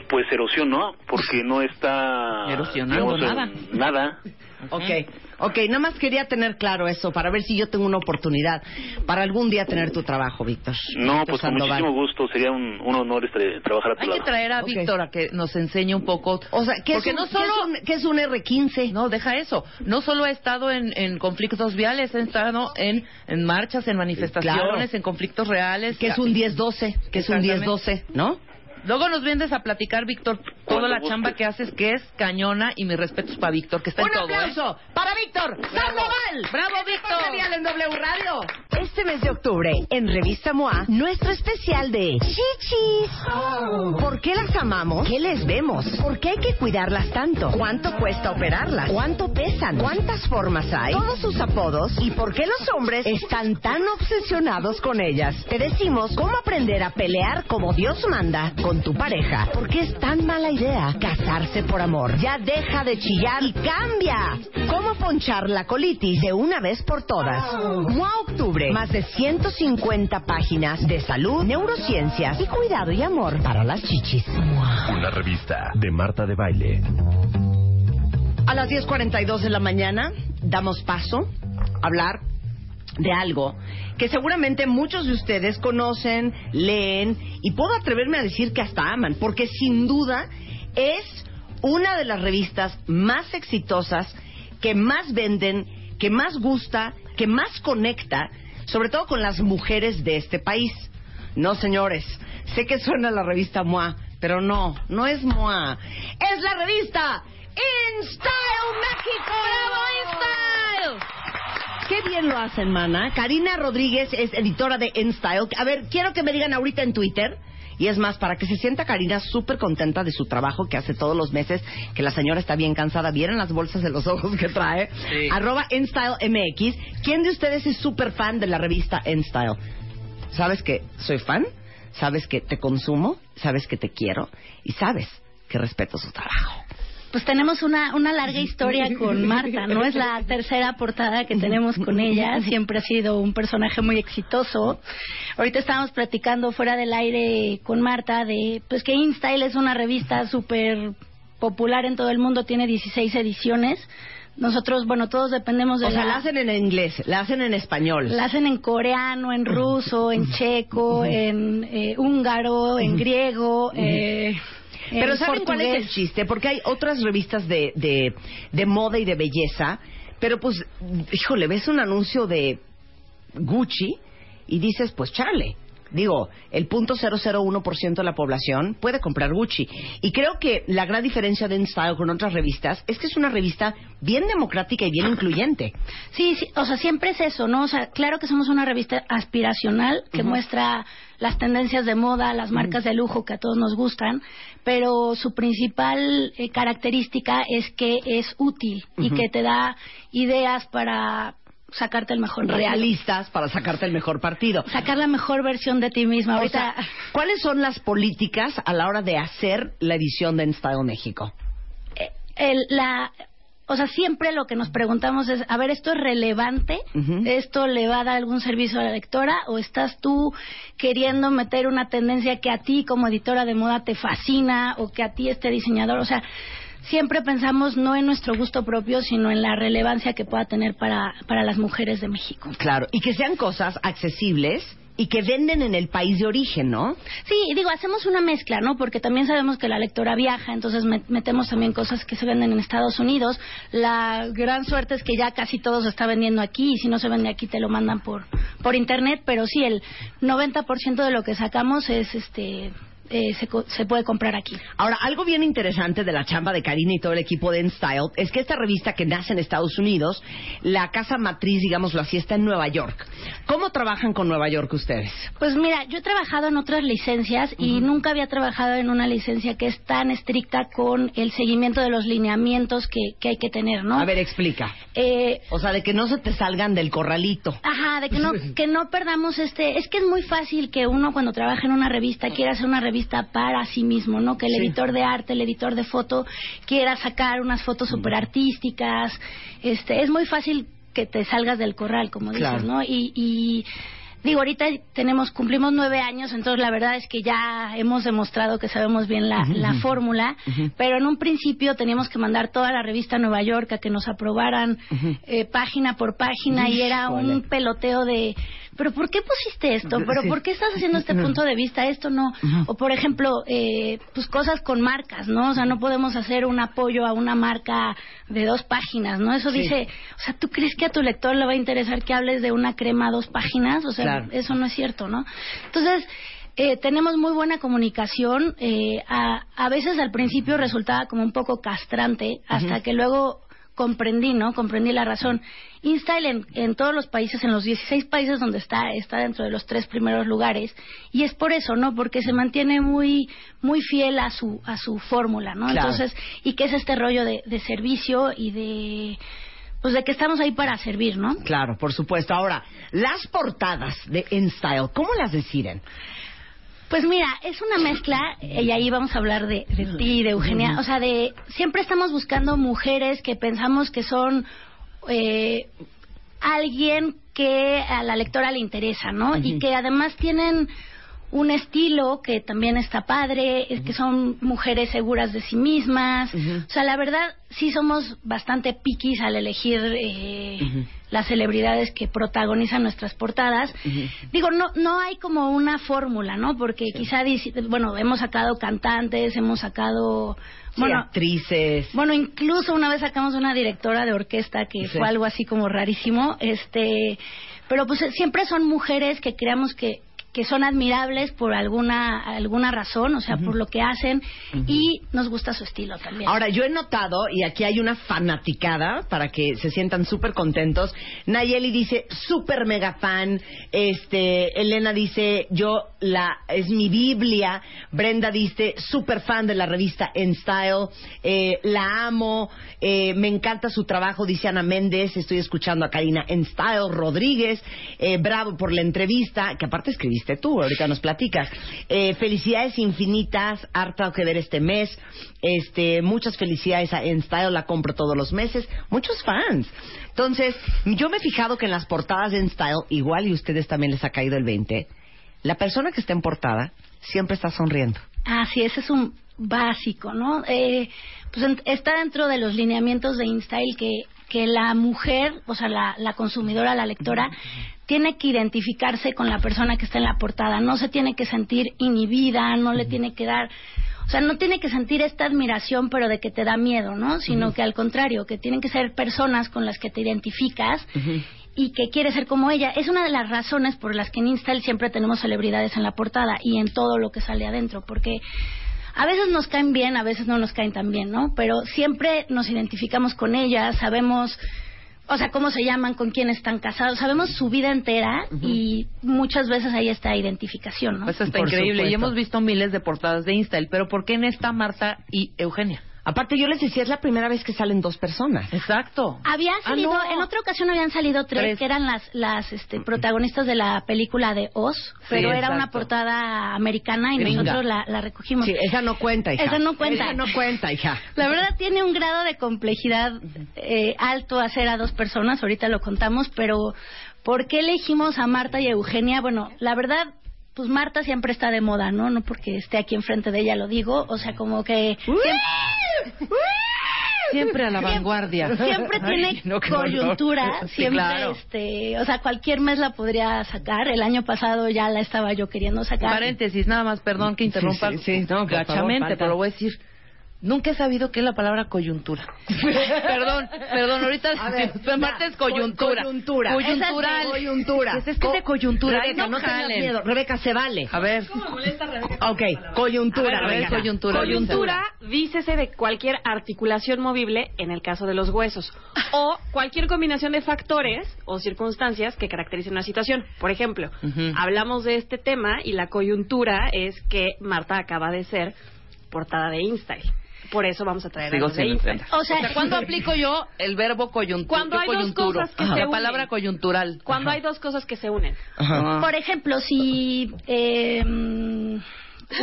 H: Pues erosión, ¿no? Porque no está...
E: Erosionando
H: digamos,
E: nada.
H: Nada.
B: Ok, ok, nada más quería tener claro eso para ver si yo tengo una oportunidad para algún día tener tu trabajo, Víctor.
H: No,
B: Víctor
H: pues con muchísimo gusto, sería un, un honor este, trabajar a tu
E: Hay que traer a. Víctor a que nos enseñe un poco.
B: O sea, ¿qué, es un,
E: no
B: qué
E: solo...
B: es un- qué es un R15?
E: No, deja eso. No solo ha estado en, en conflictos viales, ha estado en, en marchas, en manifestaciones,
B: Claro.
E: en conflictos reales.
B: Que es un 10-12, que es un
E: Exactamente.
B: 10-12, ¿no?
E: Luego nos vienes a platicar, Víctor, toda la chamba que haces, que es cañona, y mis respetos para Víctor, que está
B: Un
E: en todo,
B: aplauso
E: ¿eh?
B: para Víctor Sandoval.
E: ¡Bravo, Víctor!
B: Genial en W Radio. Este mes de octubre, en Revista MOA, nuestro especial de chichis. ¿Por qué las amamos? ¿Qué les vemos? ¿Por qué hay que cuidarlas tanto? ¿Cuánto cuesta operarlas? ¿Cuánto pesan? ¿Cuántas formas hay? Todos sus apodos y por qué los hombres están tan obsesionados con ellas. Te decimos cómo aprender a pelear como Dios manda con tu pareja. ¿Por qué es tan mala idea casarse por amor? Ya deja de chillar y cambia. ¿Cómo ponchar la colitis de una vez por todas? MOA Octubre. Más de 150 páginas de salud, neurociencias y cuidado y amor para las chichis.
C: Una revista de Marta de Baile.
B: A las 10.42 de la mañana damos paso a hablar de algo que seguramente muchos de ustedes conocen, leen y puedo atreverme a decir que hasta aman, porque sin duda es una de las revistas más exitosas, que más venden, que más gusta, que más conecta, sobre todo con las mujeres de este país. No, señores, sé que suena la revista MOA, pero no, no es MOA, es la revista InStyle México. ¡Bravo, InStyle! Qué bien lo hacen, mana. Karina Rodríguez es editora de InStyle. A ver, quiero que me digan ahorita en Twitter. Y es más, para que se sienta Karina súper contenta de su trabajo que hace todos los meses, que la señora está bien cansada. ¿Vieron las bolsas de los ojos que trae?
E: Sí.
B: Arroba InStyle MX. ¿Quién de ustedes es súper fan de la revista InStyle? ¿Sabes que soy fan? ¿Sabes que te consumo? ¿Sabes que te quiero? Y sabes que respeto su trabajo.
I: Pues tenemos una, una larga historia con Marta, ¿no? Es la tercera portada que tenemos con ella. Siempre ha sido un personaje muy exitoso. Ahorita estábamos platicando fuera del aire con Marta de pues que InStyle es una revista súper popular en todo el mundo, tiene 16 ediciones. Nosotros, bueno, todos dependemos de
B: O sea,
I: la...
B: la hacen en inglés, la hacen en español.
I: La hacen en coreano, en ruso, en checo, en eh, húngaro, en griego. eh,
B: Pero
I: en
B: ¿saben cuál es el chiste? Porque hay otras revistas de, de, de moda y de belleza, pero pues, híjole, ves un anuncio de Gucci y dices, pues chale. Digo, el punto 001% de la población puede comprar Gucci. Y creo que la gran diferencia de InStyle con otras revistas es que es una revista bien democrática y bien incluyente.
I: Sí, sí, o sea, siempre es eso, ¿no? O sea, claro que somos una revista aspiracional que muestra las tendencias de moda, las marcas de lujo que a todos nos gustan, pero su principal eh, característica es que es útil y que te da ideas para sacarte el mejor partido.
B: Realistas para sacarte el mejor partido.
I: Sacar la mejor versión de ti misma.
B: O
I: Ahorita,
B: sea, ¿cuáles son las políticas a la hora de hacer la edición de InStyle México?
I: eh, el- la, o sea, siempre lo que nos preguntamos es, a ver, ¿esto es relevante? ¿Esto le va a dar algún servicio a la lectora? ¿O estás tú queriendo meter una tendencia que a ti como editora de moda te fascina o que a ti este diseñador? O sea, siempre pensamos no en nuestro gusto propio, sino en la relevancia que pueda tener para, para las mujeres de México.
B: Claro, y que sean cosas accesibles y que venden en el país de origen, ¿no?
I: Sí, digo, hacemos una mezcla, ¿no? Porque también sabemos que la lectora viaja, entonces met- metemos también cosas que se venden en Estados Unidos. La gran suerte es que ya casi todo se está vendiendo aquí, y si no se vende aquí te lo mandan por, por internet, pero sí, el 90% de lo que sacamos es, este, eh, se, se puede comprar aquí.
B: Ahora, algo bien interesante de la chamba de Karina y todo el equipo de InStyle es que esta revista que nace en Estados Unidos, la casa matriz, digámoslo así, está en Nueva York. ¿Cómo trabajan con Nueva York ustedes?
I: Pues mira, yo he trabajado en otras licencias y nunca había trabajado en una licencia que es tan estricta con el seguimiento de los lineamientos que, que hay que tener, ¿no?
B: A ver, explica.
I: Eh,
B: O sea, de que no se te salgan del corralito.
I: Ajá, de que no, que no perdamos este... Es que es muy fácil que uno cuando trabaja en una revista quiera hacer una revista para sí mismo, ¿no? Que el
B: Sí.
I: editor de arte, el editor de foto quiera sacar unas fotos súper artísticas. Este, es muy fácil que te salgas del corral, como dices. ¿no? Y... y Digo, ahorita tenemos, cumplimos nueve años, entonces la verdad es que ya hemos demostrado que sabemos bien la, la fórmula, pero en un principio teníamos que mandar toda la revista a Nueva York a que nos aprobaran eh, página por página y era un peloteo de, pero ¿por qué pusiste esto? ¿Pero
B: Sí.
I: por qué estás haciendo este punto de vista? Esto no. O por ejemplo, eh, pues cosas con marcas, ¿no? O sea, no podemos hacer un apoyo a una marca de dos páginas, ¿no? Eso
B: Sí.
I: dice, o sea, ¿tú crees que a tu lector le va a interesar que hables de una crema a dos páginas? O sea,
B: Claro.
I: eso no es cierto, ¿no? Entonces, Eh, tenemos muy buena comunicación. Eh, a, a veces al principio resultaba como un poco castrante, hasta que luego comprendí, ¿no? Comprendí la razón. InStyle en, en, todos los países, en los 16 países donde está, está dentro de los tres primeros lugares. Y es por eso, ¿no? Porque se mantiene muy, muy fiel a su, a su fórmula, ¿no?
B: Claro.
I: Entonces, y que es este rollo de, de servicio y de, pues de que estamos ahí para servir, ¿no?
B: Claro, por supuesto. Ahora, las portadas de InStyle, ¿cómo las deciden?
I: Pues mira, es una mezcla, eh, y ahí vamos a hablar de, de ti, de Eugenia, o sea, de siempre estamos buscando mujeres que pensamos que son eh, alguien que a la lectora le interesa, ¿no? Y que además tienen un estilo que también está padre, es que son mujeres seguras de sí mismas. O sea, la verdad, sí somos bastante piquis al elegir eh, las celebridades que protagonizan nuestras portadas. Digo, no no hay como una fórmula, ¿no? Porque quizá, bueno, hemos sacado cantantes, hemos sacado... Bueno,
B: actrices.
I: bueno, incluso una vez sacamos una directora de orquesta que
B: Sí.
I: fue algo así como rarísimo, este, pero pues siempre son mujeres que creamos que que son admirables por alguna alguna razón, o sea, por lo que hacen y nos gusta su estilo también.
B: Ahora, yo he notado, y aquí hay una fanaticada para que se sientan súper contentos. Nayeli dice, súper mega fan. Este, Elena dice, yo la, es mi Biblia. Brenda dice, súper fan de la revista En Style. Eh, la amo. Eh, me encanta su trabajo, dice Ana Méndez. Estoy escuchando a Karina En Style. Rodríguez, eh, bravo por la entrevista, que aparte escribiste tú, ahorita nos platicas. Eh, felicidades infinitas, harta que ver este mes. Este, muchas felicidades a En Style, la compro todos los meses. Muchos fans. Entonces, yo me he fijado que en las portadas de En Style, igual y ustedes también les ha caído el 20, la persona que está en portada siempre está sonriendo.
I: Ah, sí, ese es un básico, ¿no? Eh, pues está dentro de los lineamientos de InStyle que, que la mujer, o sea, la, la consumidora, la lectora, tiene que identificarse con la persona que está en la portada. No se tiene que sentir inhibida, no le tiene que dar. O sea, no tiene que sentir esta admiración, pero de que te da miedo, ¿no? Sino que al contrario, que tienen que ser personas con las que te identificas y que quiere ser como ella. Es una de las razones por las que en Install siempre tenemos celebridades en la portada y en todo lo que sale adentro, porque a veces nos caen bien, a veces no nos caen tan bien, ¿no? Pero siempre nos identificamos con ellas, sabemos, o sea, cómo se llaman, con quién están casados, sabemos su vida entera y muchas veces ahí está identificación, ¿no?
E: Eso está
B: Por
E: increíble.
B: supuesto.
E: Y hemos visto miles de portadas de Instael. Pero ¿por qué en esta Marta y Eugenia?
B: Aparte, yo les decía, es la primera vez que salen dos personas.
E: Exacto.
I: Había
E: Ah,
I: salido,
E: no.
I: en otra ocasión habían salido tres,
E: Tres.
I: que eran las, las este, protagonistas de la película de Oz, pero era una portada americana y
E: Gringa.
I: nosotros la, la recogimos.
B: Sí, esa no cuenta, hija.
I: Esa no cuenta.
B: Esa no cuenta, hija.
I: La verdad tiene un grado de complejidad eh, alto hacer a dos personas, ahorita lo contamos, pero ¿por qué elegimos a Marta y a Eugenia? Bueno, la verdad, pues Marta siempre está de moda, ¿no? No porque esté aquí enfrente de ella lo digo, o sea, como que
E: Siempre a la vanguardia.
I: siempre tiene
E: Ay, no,
I: coyuntura,
E: Sí,
I: siempre,
E: claro.
I: este, o sea, cualquier mes la podría sacar. El año pasado ya la estaba yo queriendo sacar.
E: Paréntesis, nada más, perdón que interrumpa
B: Sí, sí, sí, no, por favor,
E: gachamente, pero lo voy a decir. Nunca he sabido qué es la palabra coyuntura. perdón, perdón, ahorita
B: A ver,
E: pero Marta es coyuntura.
B: Coyuntura.
E: Coyuntural.
B: Esa es coyuntura.
E: ¿Qué es que es de coyuntura?
B: Rebeca, no,
E: no
B: tengas miedo. Rebeca, se vale.
E: A ver,
B: Ok, coyuntura,
E: A ver,
B: Rebeca.
E: coyuntura.
J: Coyuntura, dícese de cualquier articulación movible en el caso de los huesos. O cualquier combinación de factores o circunstancias que caractericen una situación. Por ejemplo, hablamos de este tema y la coyuntura es que Marta acaba de ser portada de InStyle. Por eso vamos a traer a
E: sigo
J: los de
E: entender.
I: O sea,
E: ¿cuándo aplico yo el verbo coyuntura?
J: Cuando hay dos cosas que se
E: La palabra coyuntural.
J: Cuando hay dos cosas que se unen.
E: Ajá.
I: Por ejemplo, si eh,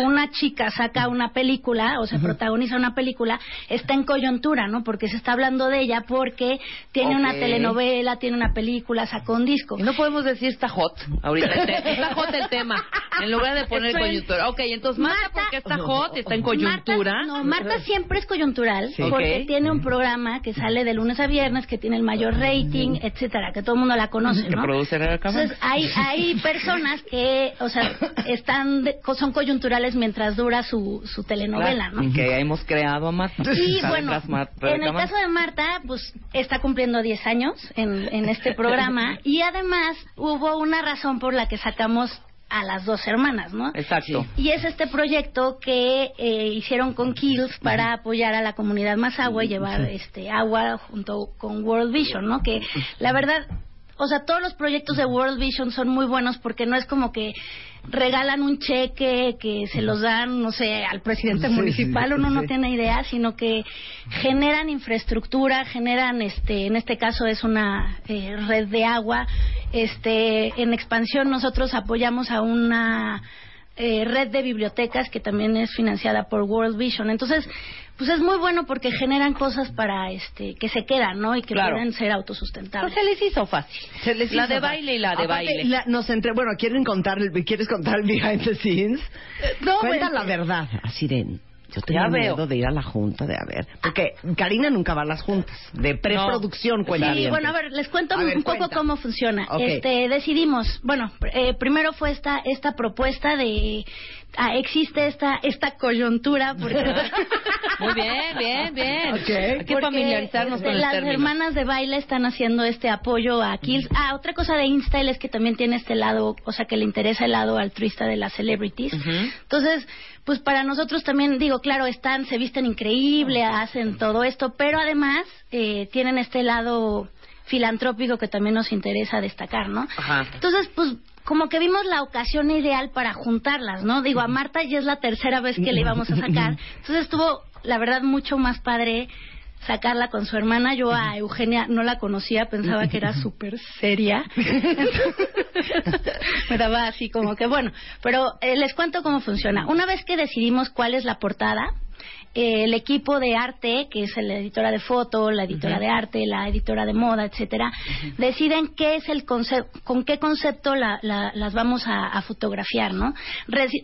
I: una chica saca una película o se protagoniza una película, está en coyuntura, ¿no? Porque se está hablando de ella porque tiene una telenovela, tiene una película, sacó un disco.
E: Y no podemos decir está hot ahorita. Está hot el tema. En lugar de poner
I: Estoy-
E: coyuntura. Ok, entonces Marta,
I: Marta-
E: porque está hot, está en coyuntura.
I: Marta, no, Marta siempre es coyuntural
E: Sí.
I: porque tiene un programa que sale de lunes a viernes, que tiene el mayor rating, etcétera, que todo el mundo la conoce,
E: Que
I: ¿no?
E: produce Rebeca Camargo.
I: Entonces hay hay personas que, o sea, están de- son coyunturales mientras dura su, su telenovela, ¿no?
E: Que hemos creado a Marta.
I: Y
E: ¿Sabes
I: bueno, en el caso de Marta, pues está cumpliendo 10 años en, en este programa y además hubo una razón por la que sacamos a las dos hermanas, ¿no?
E: Exacto.
I: Y es este proyecto que eh, hicieron con Kills para apoyar a la comunidad más agua y llevar este agua junto con World Vision, ¿no? Que la verdad, o sea, todos los proyectos de World Vision son muy buenos porque no es como que regalan un cheque que se los dan, no sé, al presidente
B: Sí,
I: municipal,
B: sí,
I: uno no tiene idea, sino que generan infraestructura, generan, este, en este caso es una eh, red de agua, este, en expansión nosotros apoyamos a una eh, red de bibliotecas que también es financiada por World Vision. Entonces, pues es muy bueno porque generan cosas para este que se quedan, ¿no? Y que
E: Claro.
I: pueden ser autosustentables.
E: Pues se les hizo fácil.
B: Se les
E: la
B: hizo
E: de baile y la de
B: Aparte,
E: baile.
B: la- nos entre, bueno, ¿quieren contar, el- ¿quieres contar el behind the scenes?
I: no,
B: Cuenta
I: pues,
B: la verdad. Así de, yo tenía
E: Ya veo.
B: miedo de ir a la junta, de a ver. Porque Karina nunca va a las juntas. De preproducción, cuenta
I: Sí, bueno, a ver, les cuento
B: A
I: un
B: ver,
I: poco
B: cuenta.
I: cómo funciona. Este, decidimos, bueno, eh, primero fue esta esta propuesta de ah, existe esta esta coyuntura porque
E: Muy bien, bien, bien. Hay que
I: porque,
E: familiarizarnos
I: este,
E: con el
I: las
E: término.
I: hermanas de baile están haciendo este apoyo a Kills. Ah, otra cosa de InStyle es que también tiene este lado, o sea, que le interesa el lado altruista de las celebrities. Entonces, pues para nosotros también, digo, claro, están, se visten increíble, hacen todo esto, pero además eh, tienen este lado filantrópico que también nos interesa destacar, ¿no?
E: Ajá.
I: Entonces, pues como que vimos la ocasión ideal para juntarlas, ¿no? Digo, a Marta ya es la tercera vez que le íbamos a sacar. Entonces estuvo, la verdad, mucho más padre sacarla con su hermana. Yo a Eugenia no la conocía, pensaba que era súper seria. Me daba así como que, bueno, pero eh, les cuento cómo funciona. Una vez que decidimos cuál es la portada, el equipo de arte, que es la editora de foto, la editora de arte, la editora de moda, etcétera, deciden qué es el con qué concepto la- la- las vamos a, a fotografiar, ¿no?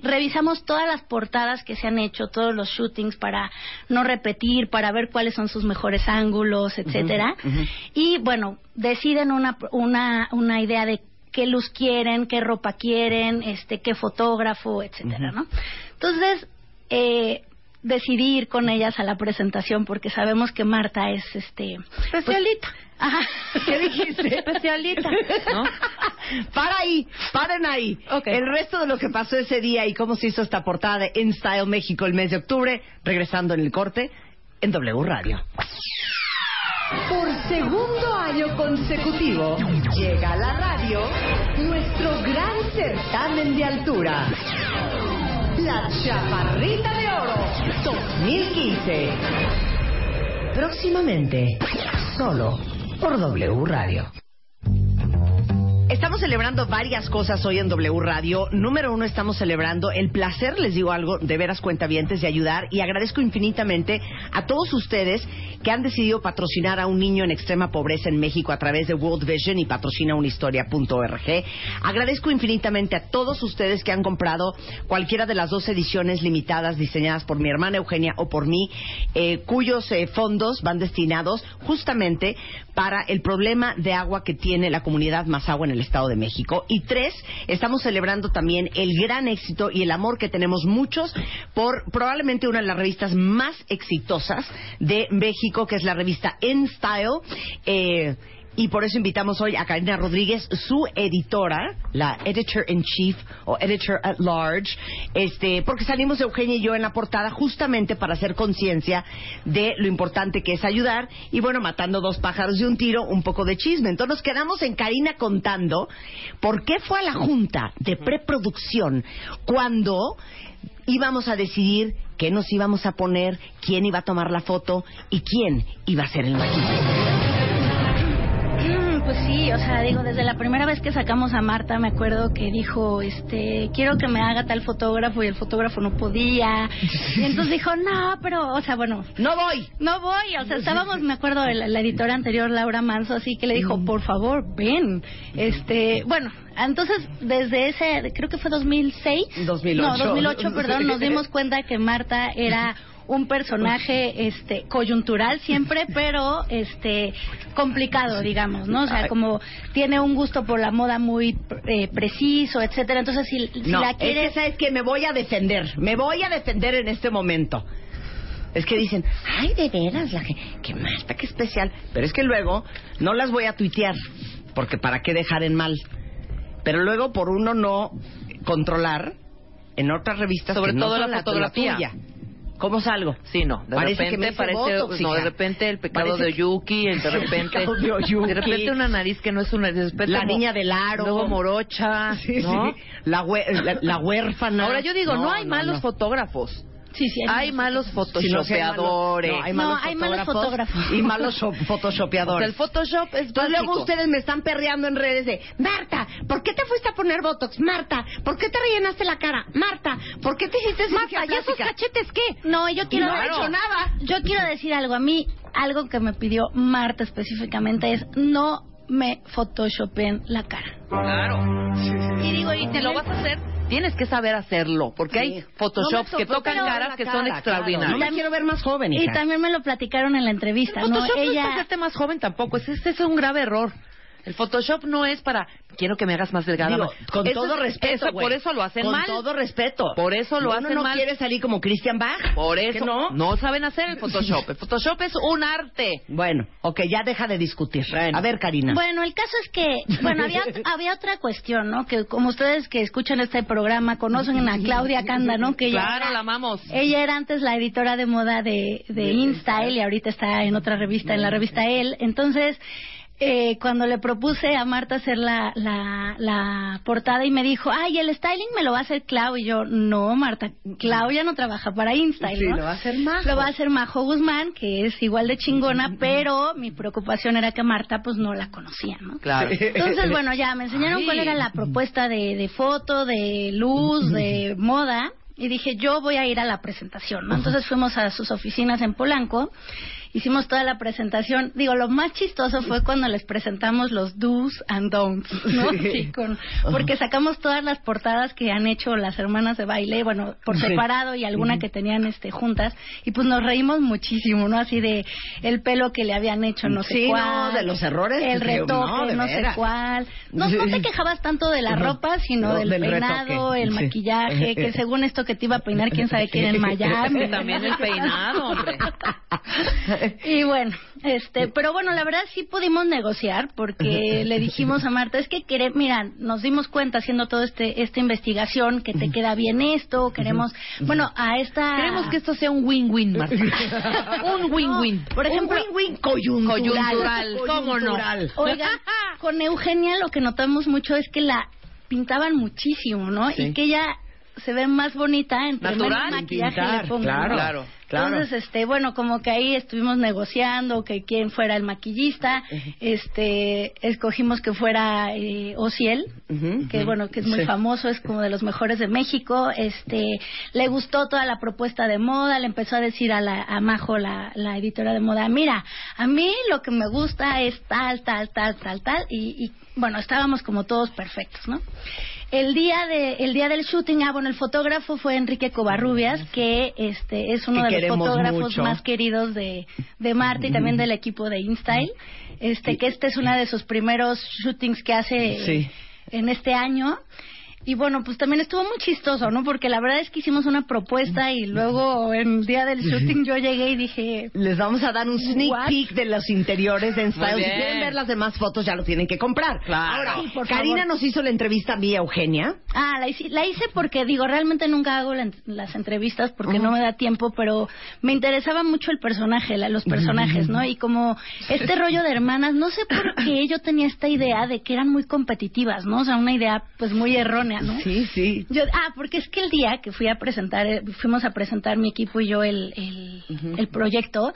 I: Revisamos todas las portadas que se han hecho, todos los shootings para no repetir, para ver cuáles son sus mejores ángulos, etcétera. Y bueno, deciden una, una, una idea de qué luz quieren, qué ropa quieren, este, qué fotógrafo, etcétera, ¿no? Entonces, eh, decidí ir con ellas a la presentación porque sabemos que Marta es este
E: Especialita.
I: Ajá.
B: ¿Qué dijiste?
E: Especialita, ¿no?
B: Para ahí, paren ahí. El resto de lo que pasó ese día y cómo se hizo esta portada de In Style México el mes de octubre, regresando en el corte en W Radio.
G: Por segundo año consecutivo llega a la radio nuestro gran certamen de altura. La Chaparrita de Oro 2015. Próximamente, solo por W Radio.
B: Estamos celebrando varias cosas hoy en W Radio. Número uno, estamos celebrando el placer, les digo algo, de veras cuentavientes, de ayudar y agradezco infinitamente a todos ustedes que han decidido patrocinar a un niño en extrema pobreza en México a través de World Vision y patrocina unihistoria.org. Agradezco infinitamente a todos ustedes que han comprado cualquiera de las dos ediciones limitadas diseñadas por mi hermana Eugenia o por mí, eh, cuyos eh, fondos van destinados justamente para el problema de agua que tiene la comunidad más agua en el Estado de México. Y tres, estamos celebrando también el gran éxito y el amor que tenemos muchos por probablemente una de las revistas más exitosas de México, que es la revista In Style. Eh, y por eso invitamos hoy a Karina Rodríguez, su editora, la editor in chief o editor at large, este, porque salimos Eugenia y yo en la portada justamente para hacer conciencia de lo importante que es ayudar y bueno, matando dos pájaros de un tiro, un poco de chisme. Entonces nos quedamos en Karina contando por qué fue a la junta de preproducción cuando íbamos a decidir qué nos íbamos a poner, quién iba a tomar la foto y quién iba a ser el maquillaje.
I: Mm, pues sí, o sea, digo, desde la primera vez que sacamos a Marta, me acuerdo que dijo, este, quiero que me haga tal fotógrafo y el fotógrafo no podía. Y entonces dijo, no, pero, o sea, bueno,
B: No voy.
I: no voy, o sea, estábamos, me acuerdo, la, la editora anterior, Laura Manso, así que le dijo, por favor, ven. Este, bueno, entonces, desde ese, creo que fue 2006.
B: 2008.
I: No, 2008, perdón, nos dimos cuenta que Marta era un personaje este coyuntural siempre pero este complicado digamos no o sea como tiene un gusto por la moda muy eh, preciso etcétera entonces si, si
B: no,
I: la
B: es
I: quieres
B: que sabes que me voy a defender, me voy a defender en este momento. Es que dicen, ay, de veras, la que, qué Marta, qué especial. Pero es que luego no las voy a tuitear, porque para qué dejar en mal. Pero luego por uno no controlar en otras revistas
E: Sobre
B: que no
E: todo
B: son
E: la
B: la
E: fotografía.
B: tuya. ¿Cómo salgo?
E: Sí, no. De
B: Parece
E: repente parece,
B: botox,
E: no, de repente el pecado
B: Parece
E: de Yuki, el de repente,
B: de Oyuki.
E: de repente una nariz que no es una, de repente
B: La
E: como-
B: niña del aro.
E: luego morocha,
B: Sí,
E: ¿no?
B: sí. La, hue- la, la huérfana.
E: Ahora yo digo, no, hay malos
B: no.
E: fotógrafos.
I: Sí, sí.
E: Hay malos
B: Sí, no, sí hay malos-
E: photoshopeadores.
B: no, hay
I: No,
B: malos
I: hay malos
B: fotógrafos y malos so-
E: O sea,
B: photoshopeadores.
E: el Photoshop es
B: Entonces luego ustedes me están perreando en redes de Marta, ¿por qué te fuiste a poner Botox? Marta, ¿por qué te rellenaste la cara? Marta, ¿por qué te hiciste cirugía
I: ¿y esos cachetes qué? No, yo quiero
B: No nada.
I: Yo quiero decir algo. A mí, algo que me pidió Marta específicamente es no me photoshopen la cara.
E: Claro. Y digo, y te lo vas a hacer, tienes que saber hacerlo, porque hay photoshops
B: No
E: que tocan caras que
B: cara,
E: son
B: claro.
E: extraordinarios.
B: No me quiero ver más joven,
I: Y también me lo platicaron en la entrevista, ¿no?
E: Photoshop no es
I: Ella
E: para hacerte más joven tampoco, ese, ese es un grave error. El Photoshop no es para quiero que me hagas más delgada.
B: Digo,
E: más.
B: con
E: Eso
B: todo
E: es-
B: respeto,
E: eso-
B: güey.
E: por eso lo hacen
B: con
E: mal.
B: todo respeto.
E: Por eso lo hacen
B: no
E: mal.
B: quiere salir como Christian Bach.
E: Por
B: ¿Que
E: eso
B: no?
E: no? saben hacer el Photoshop. El Photoshop es un arte.
B: Bueno, ok, ya deja de discutir. A ver, Karina.
I: Bueno, el caso es que, bueno, había, había otra cuestión, ¿no? Que como ustedes que escuchan este programa conocen a Claudia Canda, ¿no? Que ella
E: Claro,
I: era-
E: la amamos.
I: Ella era antes la editora de moda de, de InStyle y ahorita está en otra revista, en la revista Elle. Entonces, eh, cuando le propuse a Marta hacer la, la, la portada y me dijo, ay, el styling me lo va a hacer Clau. Y yo, no, Marta, Clau ya no trabaja para InStyle,
B: Sí,
I: ¿no?
B: lo va a hacer Majo.
I: Lo va a hacer Majo Guzmán, que es igual de chingona, pero mi preocupación era que Marta, pues, no la conocía, ¿no?
E: Claro.
I: Entonces, bueno, ya me enseñaron
E: Ay.
I: cuál era la propuesta de, de foto, de luz, de moda. Y dije, yo voy a ir a la presentación, ¿no? Entonces fuimos a sus oficinas en Polanco. Hicimos toda la presentación. Digo, lo más chistoso fue cuando les presentamos los do's and don'ts, ¿no? Sí, con, porque sacamos todas las portadas que han hecho las hermanas de baile, bueno, por separado y alguna que tenían este juntas. Y pues nos reímos muchísimo, ¿no? Así de el pelo que le habían hecho no sé
B: Sí, no,
I: cuál.
B: de los errores,
I: El
B: que-
I: retoque,
B: no, de
I: no sé cuál. No, no te quejabas tanto de la ropa, sino
B: No,
I: del,
B: del
I: peinado,
B: retoque,
I: el
B: sí.
I: maquillaje, que según esto que te iba a peinar, quién sabe quién en Miami.
E: También el peinado, hombre.
I: Y bueno, este, pero bueno, la verdad sí pudimos negociar porque le dijimos a Marta, es que quere, mira, nos dimos cuenta haciendo toda este esta investigación que te queda bien esto, queremos, bueno, a esta
E: Queremos que esto sea un win-win, Marta. un win-win.
I: por ejemplo,
B: un win-win coyuntural.
E: Coyuntural, ¿cómo no?
I: Oigan, con Eugenia lo que notamos mucho es que la pintaban muchísimo, ¿no?
B: Sí.
I: Y que ella se ve más bonita
E: Natural,
I: menos maquillaje
B: pintar,
I: le pongan,
B: claro,
I: ¿no?
E: claro,
B: claro.
I: Entonces, este, bueno, como que ahí estuvimos negociando que quién fuera el maquillista, este, escogimos que fuera eh, Ociel, que bueno, que es muy
B: Sí.
I: famoso, es como de los mejores de México, este, le gustó toda la propuesta de moda, le empezó a decir a la, a Majo, la, la editora de moda, mira, a mí lo que me gusta es tal, tal, tal, tal, tal, y, y bueno, estábamos como todos perfectos, ¿no? El día de el día del shooting, ah, bueno, el fotógrafo fue Enrique Covarrubias, que este es uno
B: Que
I: de los fotógrafos
B: mucho.
I: más queridos de, de Marta y también del equipo de InStyle. Este, que este es uno de sus primeros shootings que hace
B: Sí.
I: en este año. Y bueno, pues también estuvo muy chistoso, ¿no? Porque la verdad es que hicimos una propuesta y luego en el día del shooting yo llegué y dije,
B: Les vamos a dar un sneak
I: What?
B: peek de los interiores de Style. Si quieren ver las demás fotos, ya lo tienen que comprar.
E: Claro.
B: Ahora,
I: Sí, por
B: Karina
I: favor.
B: nos hizo la entrevista a mí, a Eugenia.
I: Ah, la hice, la hice porque, digo, realmente nunca hago la- las entrevistas porque no me da tiempo, pero me interesaba mucho el personaje, la- los personajes, ¿no? Y como este rollo de hermanas, no sé por qué yo tenía esta idea de que eran muy competitivas, ¿no? O sea, una idea pues muy errónea, ¿no?
B: Sí, sí.
I: Yo, ah, porque es que el día que fui a presentar, eh, fuimos a presentar mi equipo y yo el, el, el proyecto,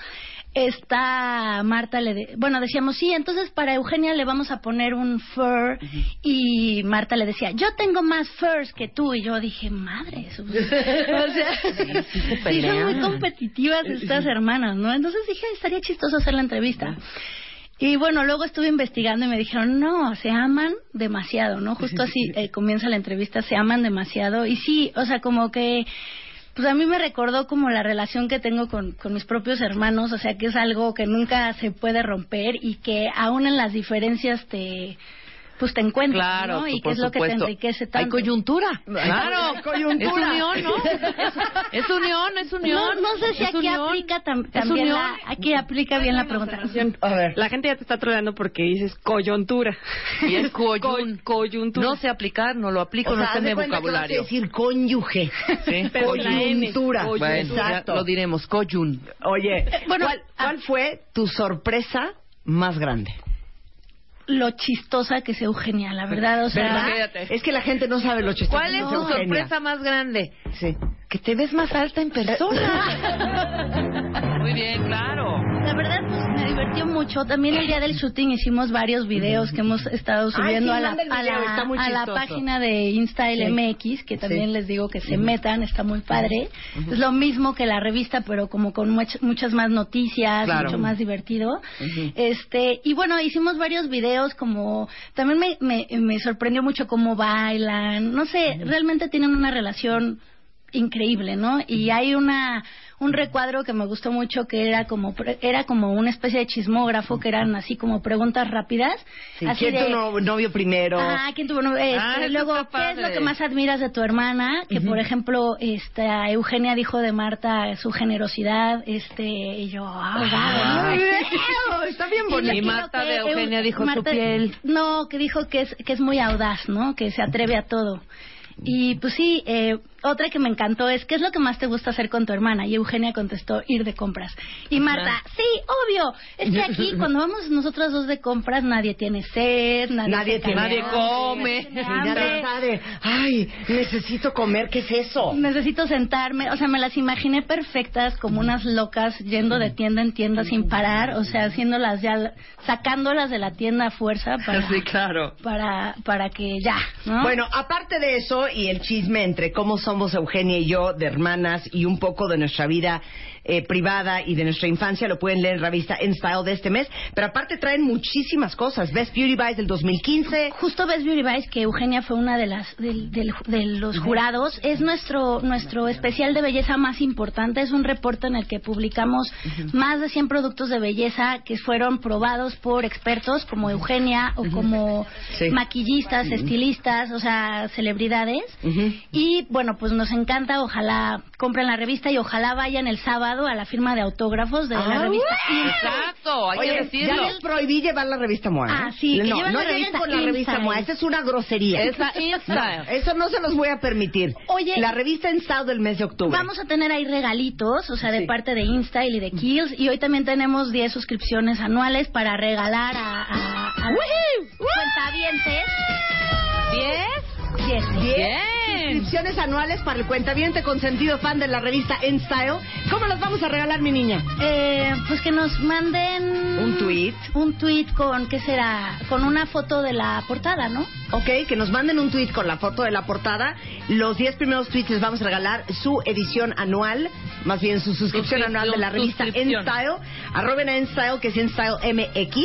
I: esta Marta le, de- bueno, decíamos, sí, entonces para Eugenia le vamos a poner un fur y Marta le decía, yo tengo más furs que tú y yo dije, madre, eso- o sea,
E: sí
I: son muy competitivas estas hermanas, ¿no? Entonces dije, estaría chistoso hacer la entrevista. Y bueno, luego estuve investigando y me dijeron, no, se aman demasiado, ¿no? Justo así eh, comienza la entrevista, se aman demasiado. Y sí, o sea, como que, pues a mí me recordó como la relación que tengo con, con mis propios hermanos, o sea, que es algo que nunca se puede romper y que aún en las diferencias te, pues pues te encuentras,
E: Claro,
I: ¿no? Y
E: por
I: qué es lo que te
E: supuesto.
I: enriquece
E: Hay
I: tanto.
E: coyuntura. Claro.
B: Hay coyuntura.
E: Es unión, ¿no? Es, es unión, es unión.
I: No, no sé si
E: Es
I: aquí
E: unión.
I: aplica tam-
E: Es
I: también
E: unión.
I: la, aquí aplica bien la pregunta.
B: A ver.
K: La gente ya te está troleando porque dices coyuntura.
E: Y es coyun.
K: Co- coyuntura.
E: No sé aplicar, no lo aplico,
B: O
E: no está en mi vocabulario.
B: decir cónyuge.
E: Sí.
K: Pero.
B: Coyuntura.
E: Bueno, ya
B: Exacto.
E: lo diremos, coyun.
B: Oye,
I: Bueno,
B: ¿cuál,
I: ah.
B: cuál fue tu sorpresa más grande?
I: Lo chistosa que es Eugenia, la verdad, o sea...
B: Es que la gente no sabe lo chistoso.
E: ¿Cuál es
B: que
E: tu
B: Eugenia.
E: sorpresa más grande?
B: Sí.
E: Que te ves más alta en persona. Muy bien, claro.
I: La verdad, pues me divirtió mucho. También el día del shooting hicimos varios videos que hemos estado subiendo
B: sí,
I: a, la, a, la, a la página de InStyle
B: Sí.
I: MX, que también
B: Sí.
I: les digo que se metan, está muy padre. Es lo mismo que la revista, pero como con much- muchas más noticias,
E: Claro.
I: mucho más divertido. Este Y bueno, hicimos varios videos como... También me, me, me sorprendió mucho cómo bailan. No sé, realmente tienen una relación increíble, ¿no? Y hay una un recuadro que me gustó mucho que era como era como una especie de chismógrafo que eran así como preguntas rápidas
B: Sí,
I: así
B: ¿Quién
I: de
B: tu no- novio primero?
I: Ah, ¿quién tuvo novio? Este,
E: Ah,
I: luego, ¿qué es lo que más admiras de tu hermana? Que, por ejemplo, esta Eugenia dijo de Marta su generosidad, este, y yo, ah, wow, wow.
B: está bien bonito.
E: Y Marta
I: que
E: de
I: Eu-
E: Eugenia dijo su piel.
I: No, que dijo que es, que es muy audaz, ¿no? Que se atreve a todo. Y pues sí, eh, otra que me encantó es, ¿qué es lo que más te gusta hacer con tu hermana? Y Eugenia contestó, ir de compras. Y Marta, sí, obvio. Es que aquí cuando vamos nosotros dos de compras nadie tiene sed, nadie,
B: Nadie tiene
E: Nadie come.
I: nadie tiene
B: nadie
I: hambre.
B: ay, necesito comer, ¿qué es eso?
I: Necesito sentarme, o sea, me las imaginé perfectas como unas locas yendo de tienda en tienda sin parar, o sea, haciéndolas ya, sacándolas de la tienda a fuerza para,
E: Sí, claro.
I: para, para que ya, ¿no?
B: Bueno, aparte de eso y el chisme entre cómo somos Eugenia y yo de hermanas y un poco de nuestra vida eh, privada y de nuestra infancia, lo pueden leer en la revista En Style de este mes. Pero aparte traen muchísimas cosas. Best Beauty Buys del 2015.
I: Justo Best Beauty Vice, que Eugenia fue una de las del- de los jurados, es nuestro nuestro especial de belleza más importante. Es un reporte en el que publicamos más de 100 productos de belleza que fueron probados por expertos como Eugenia o como
B: Sí.
I: maquillistas, estilistas, o sea, celebridades. Y bueno, pues nos encanta. Ojalá compren la revista y ojalá vayan el sábado a la firma de autógrafos de la
B: Ah,
I: revista.
E: Exacto, hay que
B: Oye, ya
E: decirlo.
B: les prohibí llevar la revista MOA. ¿eh?
I: Ah, sí, que
B: no,
I: lleven
B: no
I: la revista
B: con la revista. MOA. Esa es una grosería.
E: Es la InStyle.
B: No, eso no se los voy a permitir.
I: Oye.
B: la revista en Style del mes de octubre.
I: Vamos a tener ahí regalitos, o sea, de
B: Sí.
I: parte de InStyle y de Kills. Y hoy también tenemos 10 suscripciones anuales para regalar a, a, a cuentavientes.
E: ¿Diez?
I: 10.
B: Diez Inscripciones anuales para el cuentaviente consentido fan de la revista En Style. ¿Cómo las vamos a regalar, mi niña?
I: Eh, pues que nos manden...
B: Un tweet.
I: Un tweet con, ¿qué será? Con una foto de la portada, ¿no?
B: Ok, que nos manden un tweet con la foto de la portada. Los 10 primeros tweets les vamos a regalar su edición anual, más bien su suscripción
E: Suscripción,
B: anual de la revista. InStyle. Arroben a InStyle, que es InStyle MX.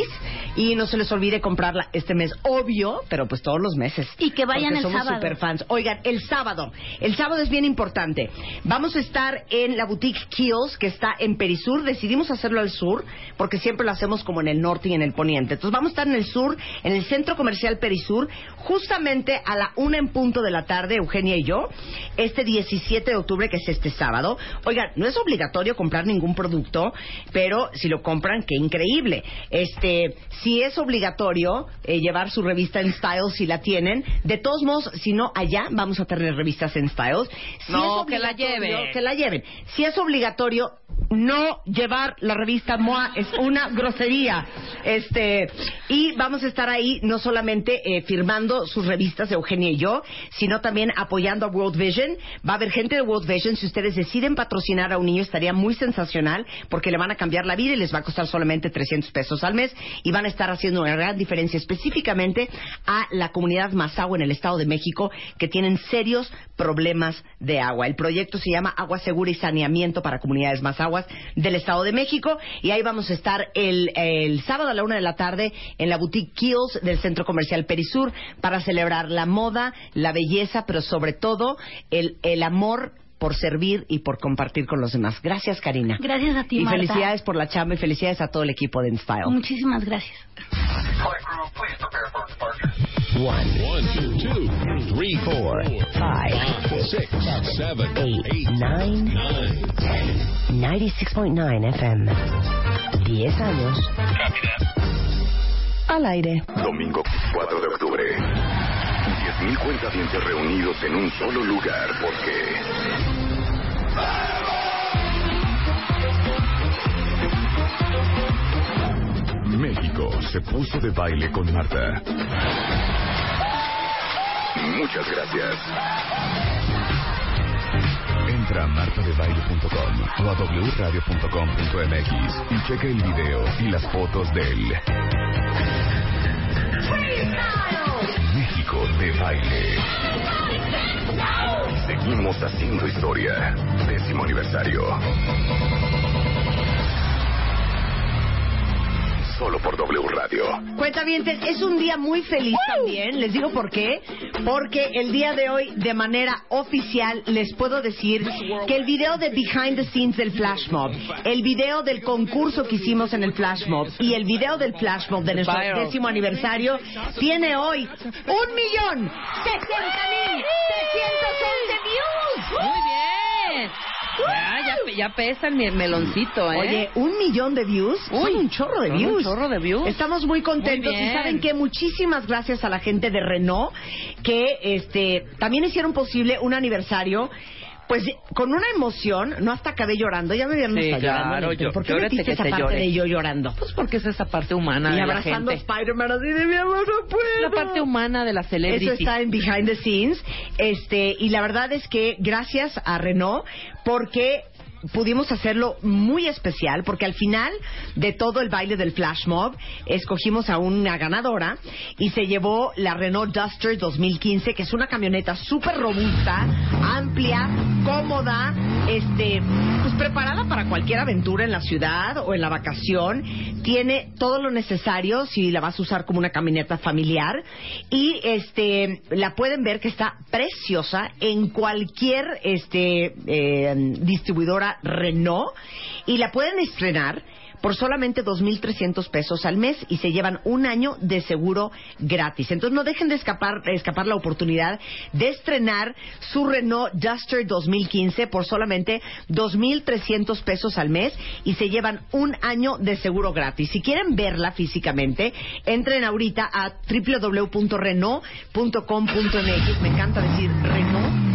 B: Y no se les olvide comprarla este mes, obvio, pero pues todos los meses.
I: Y que vayan el
B: somos superfans. Oigan, el sábado. El sábado es bien importante. Vamos a estar en la boutique Kills, que está en Perisur. Decidimos hacerlo al sur, porque siempre lo hacemos como en el norte y en el poniente. Entonces vamos a estar en el sur, en el centro comercial Perisur, justamente a la una en punto de la tarde, Eugenia y yo, este 17 de octubre, que es este sábado. Oigan, no es obligatorio comprar ningún producto, pero si lo compran, qué increíble. Este, si es obligatorio eh, llevar su revista en Styles, si la tienen, de todos modos, si no allá, vamos a tener revistas en Styles. Si
E: No, que la lleven.
B: Que la lleven. Si es obligatorio no llevar la revista MOA es una grosería. Este, y vamos a estar ahí no solamente eh, firmando sus revistas Eugenia y yo, sino también apoyando a World Vision. Va a haber gente de World Vision. Si ustedes deciden patrocinar a un niño, estaría muy sensacional porque le van a cambiar la vida y les va a costar solamente 300 pesos al mes y van a estar haciendo una gran diferencia específicamente a la comunidad Mazahua en el Estado de México que tienen serios problemas de agua. El proyecto se llama Agua Segura y Saneamiento para Comunidades Mazahuas del Estado de México y ahí vamos a estar el, el sábado a la una de la tarde en la boutique Kills del Centro Comercial Perisur para celebrar la moda, la belleza, pero sobre todo el, el amor por servir y por compartir con los demás. Gracias, Karina.
I: Gracias a ti,
B: Y
I: Marta.
B: felicidades por la chamba y felicidades a todo el equipo de InStyle.
I: Muchísimas gracias.
C: One, one, two, two, three, four, five, six, seven, eight, nine, ten. 96.9 FM. 10 años.
B: Al aire.
D: Domingo 4 de octubre. 10.000 cuentavientes reunidos en un solo lugar porque... México se puso de baile con Marta. Muchas gracias. Entra a martadebaile.com o a wradio.com.mx y checa el video y las fotos del México de baile. Seguimos haciendo historia. Décimo aniversario. Solo por W Radio.
B: Cuentavientes, es un día muy feliz también. Les digo por qué. Porque el día de hoy, de manera oficial, les puedo decir que el video de Behind the Scenes del Flash Mob, el video del concurso que hicimos en el Flash Mob y el video del Flash Mob de nuestro décimo aniversario tiene hoy un millón sesenta mil trescientos views.
E: Muy bien. Ya, ya, ya pesa el meloncito, ¿eh?
B: Oye, un millón de views. Son un chorro de views.
E: un chorro de views.
B: Estamos muy contentos
E: Muy
B: y saben que muchísimas gracias a la gente de Renault que este también hicieron posible un aniversario. Pues con una emoción, no hasta acabé llorando, ya me vieron
E: Sí,
B: hasta llorando.
E: claro,
B: Pero
E: yo-
B: ¿Por qué metiste esa
E: te
B: parte
E: llore.
B: de yo llorando?
E: Pues porque es esa parte humana
B: y
E: de la
B: abrazando a
E: gente.
B: Spider-Man así de mi amor, no puedo.
E: La parte humana de la celebrity.
B: Eso está en Behind the Scenes. Este, y la verdad es que gracias a Renault, porque pudimos hacerlo muy especial, porque al final de todo el baile del Flash Mob, escogimos a una ganadora y se llevó la Renault Duster 2015, que es una camioneta súper robusta, amplia, cómoda, este, pues preparada para cualquier aventura en la ciudad o en la vacación. Tiene todo lo necesario si la vas a usar como una camioneta familiar y este la pueden ver que está preciosa en cualquier este eh, distribuidora Renault y la pueden estrenar por solamente 2.300 pesos al mes y se llevan un año de seguro gratis. Entonces no dejen de escapar, escapar la oportunidad de estrenar su Renault Duster 2015 por solamente 2.300 pesos al mes y se llevan un año de seguro gratis. Si quieren verla físicamente, entren ahorita a www.renault.com.mx. Me encanta decir Renault.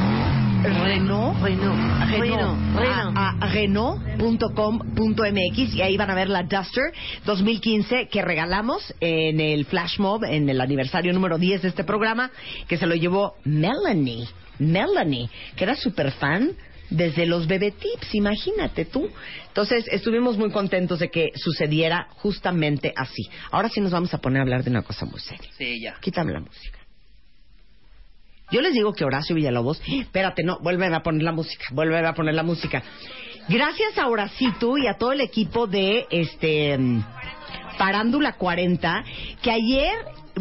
B: Renault, Renault,
E: Renault, Renault.
B: a, a Renault.com.mx y ahí van a ver la Duster 2015 que regalamos en el Flash Mob en el aniversario número 10 de este programa que se lo llevó Melanie, Melanie, que era súper fan desde los bebé tips, imagínate tú. Entonces estuvimos muy contentos de que sucediera justamente así. Ahora sí nos vamos a poner a hablar de una cosa muy seria.
E: Sí, ya.
B: Quítame la música. Yo les digo que Horacio Villalobos, espérate, no, vuelve a poner la música, vuelve a poner la música. Gracias a Horacito y a todo el equipo de este mm, Parándula 40, que ayer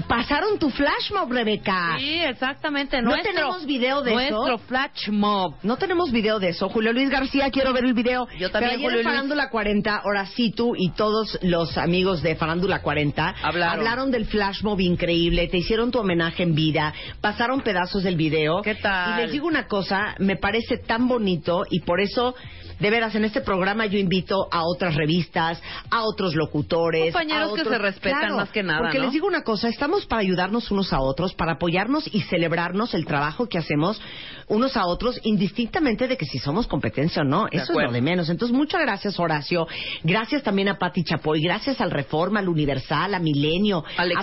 B: pasaron tu flash mob, Rebeca.
E: Sí, exactamente.
B: ¿No
E: Nuestro-
B: tenemos video de eso?
E: Nuestro flash mob.
B: No tenemos video de eso. Julio Luis García, quiero ver el video.
E: Yo también,
B: Pero ayer
E: Julio
B: en. Farándula 40, Horacito y todos los amigos de Farándula 40
E: Hablaron.
B: del flash mob increíble, te hicieron tu homenaje en vida, pasaron pedazos del video.
E: ¿Qué tal?
B: Y les digo una cosa, me parece tan bonito y por eso... De veras, en este programa yo invito a otras revistas, a otros locutores.
E: Compañeros
B: a
E: que se respetan
B: Claro,
E: más que nada,
B: Porque
E: ¿no?
B: les digo una cosa, estamos para ayudarnos unos a otros, para apoyarnos y celebrarnos el trabajo que hacemos unos a otros, indistintamente de que si somos competencia o no.
E: De
B: Eso es lo de menos. Entonces, muchas gracias, Horacio. Gracias también a Pati Chapoy. Gracias al Reforma, al Universal, a Milenio,
E: Al
B: a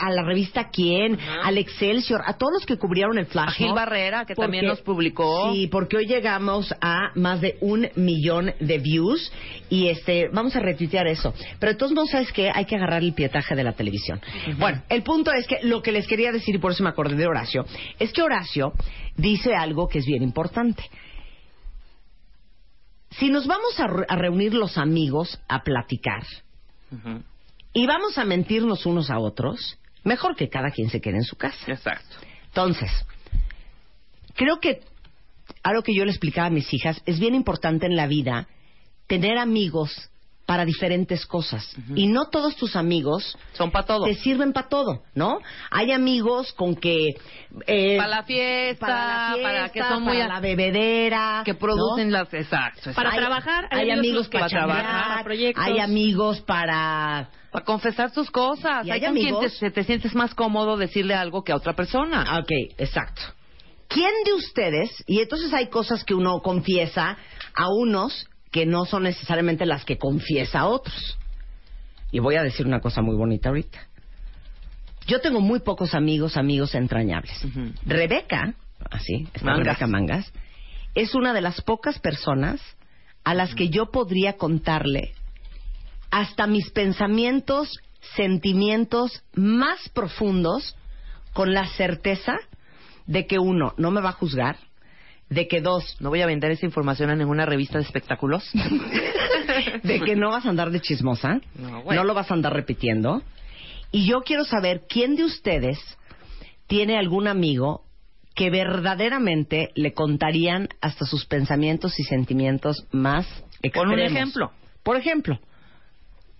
B: a la revista Quién, al Excelsior, a todos los que cubrieron el flash.
E: A Gil Barrera, que
B: porque-
E: también nos publicó.
B: Sí, porque hoy llegamos a más de un millón de views y este vamos a retuitear eso. Pero de todos modos, ¿sabes qué? Hay que agarrar el pietaje de la televisión. Bueno, el punto es que lo que les quería decir, y por eso me acordé de Horacio, es que Horacio dice algo que es bien importante. Si nos vamos a, re- a reunir los amigos a platicar y vamos a mentirnos unos a otros, mejor que cada quien se quede en su casa.
E: Exacto.
B: Entonces, creo que algo que yo le explicaba a mis hijas es bien importante en la vida tener amigos para diferentes cosas. Y no todos tus amigos
E: son para todo.
B: Te sirven para todo, ¿no? Hay amigos con que eh,
E: para la fiesta,
B: para, la fiesta,
E: para que son muy
B: para la bebedera,
E: que producen
B: ¿no?
E: las exacto,
K: Para
B: Hay-
K: trabajar,
B: hay, amigos
K: que
B: para
E: trabajar,
K: para proyectos.
B: hay amigos para
E: para confesar tus cosas.
B: Y
E: hay
B: hay
E: con quien
B: amigos-
E: te, te sientes más cómodo decirle algo que a otra persona.
B: Ah, Ok, exacto. ¿Quién de ustedes, y entonces hay cosas que uno confiesa a unos que no son necesariamente las que confiesa a otros? Y voy a decir una cosa muy bonita ahorita. Yo tengo muy pocos amigos, amigos entrañables. Rebeca, así, está
E: Mangas.
B: Rebeca Mangas, es una de las pocas personas a las que yo podría contarle hasta mis pensamientos, sentimientos más profundos con la certeza de que uno no me va a juzgar, de que dos,
E: No voy a vender esa información a ninguna revista de espectáculos.
B: de que no vas a andar de chismosa,
E: No, bueno.
B: no lo vas a andar repitiendo. Y yo quiero saber quién de ustedes tiene algún amigo que verdaderamente le contarían hasta sus pensamientos y sentimientos más extremos.
E: Pon un ejemplo.
B: Por ejemplo,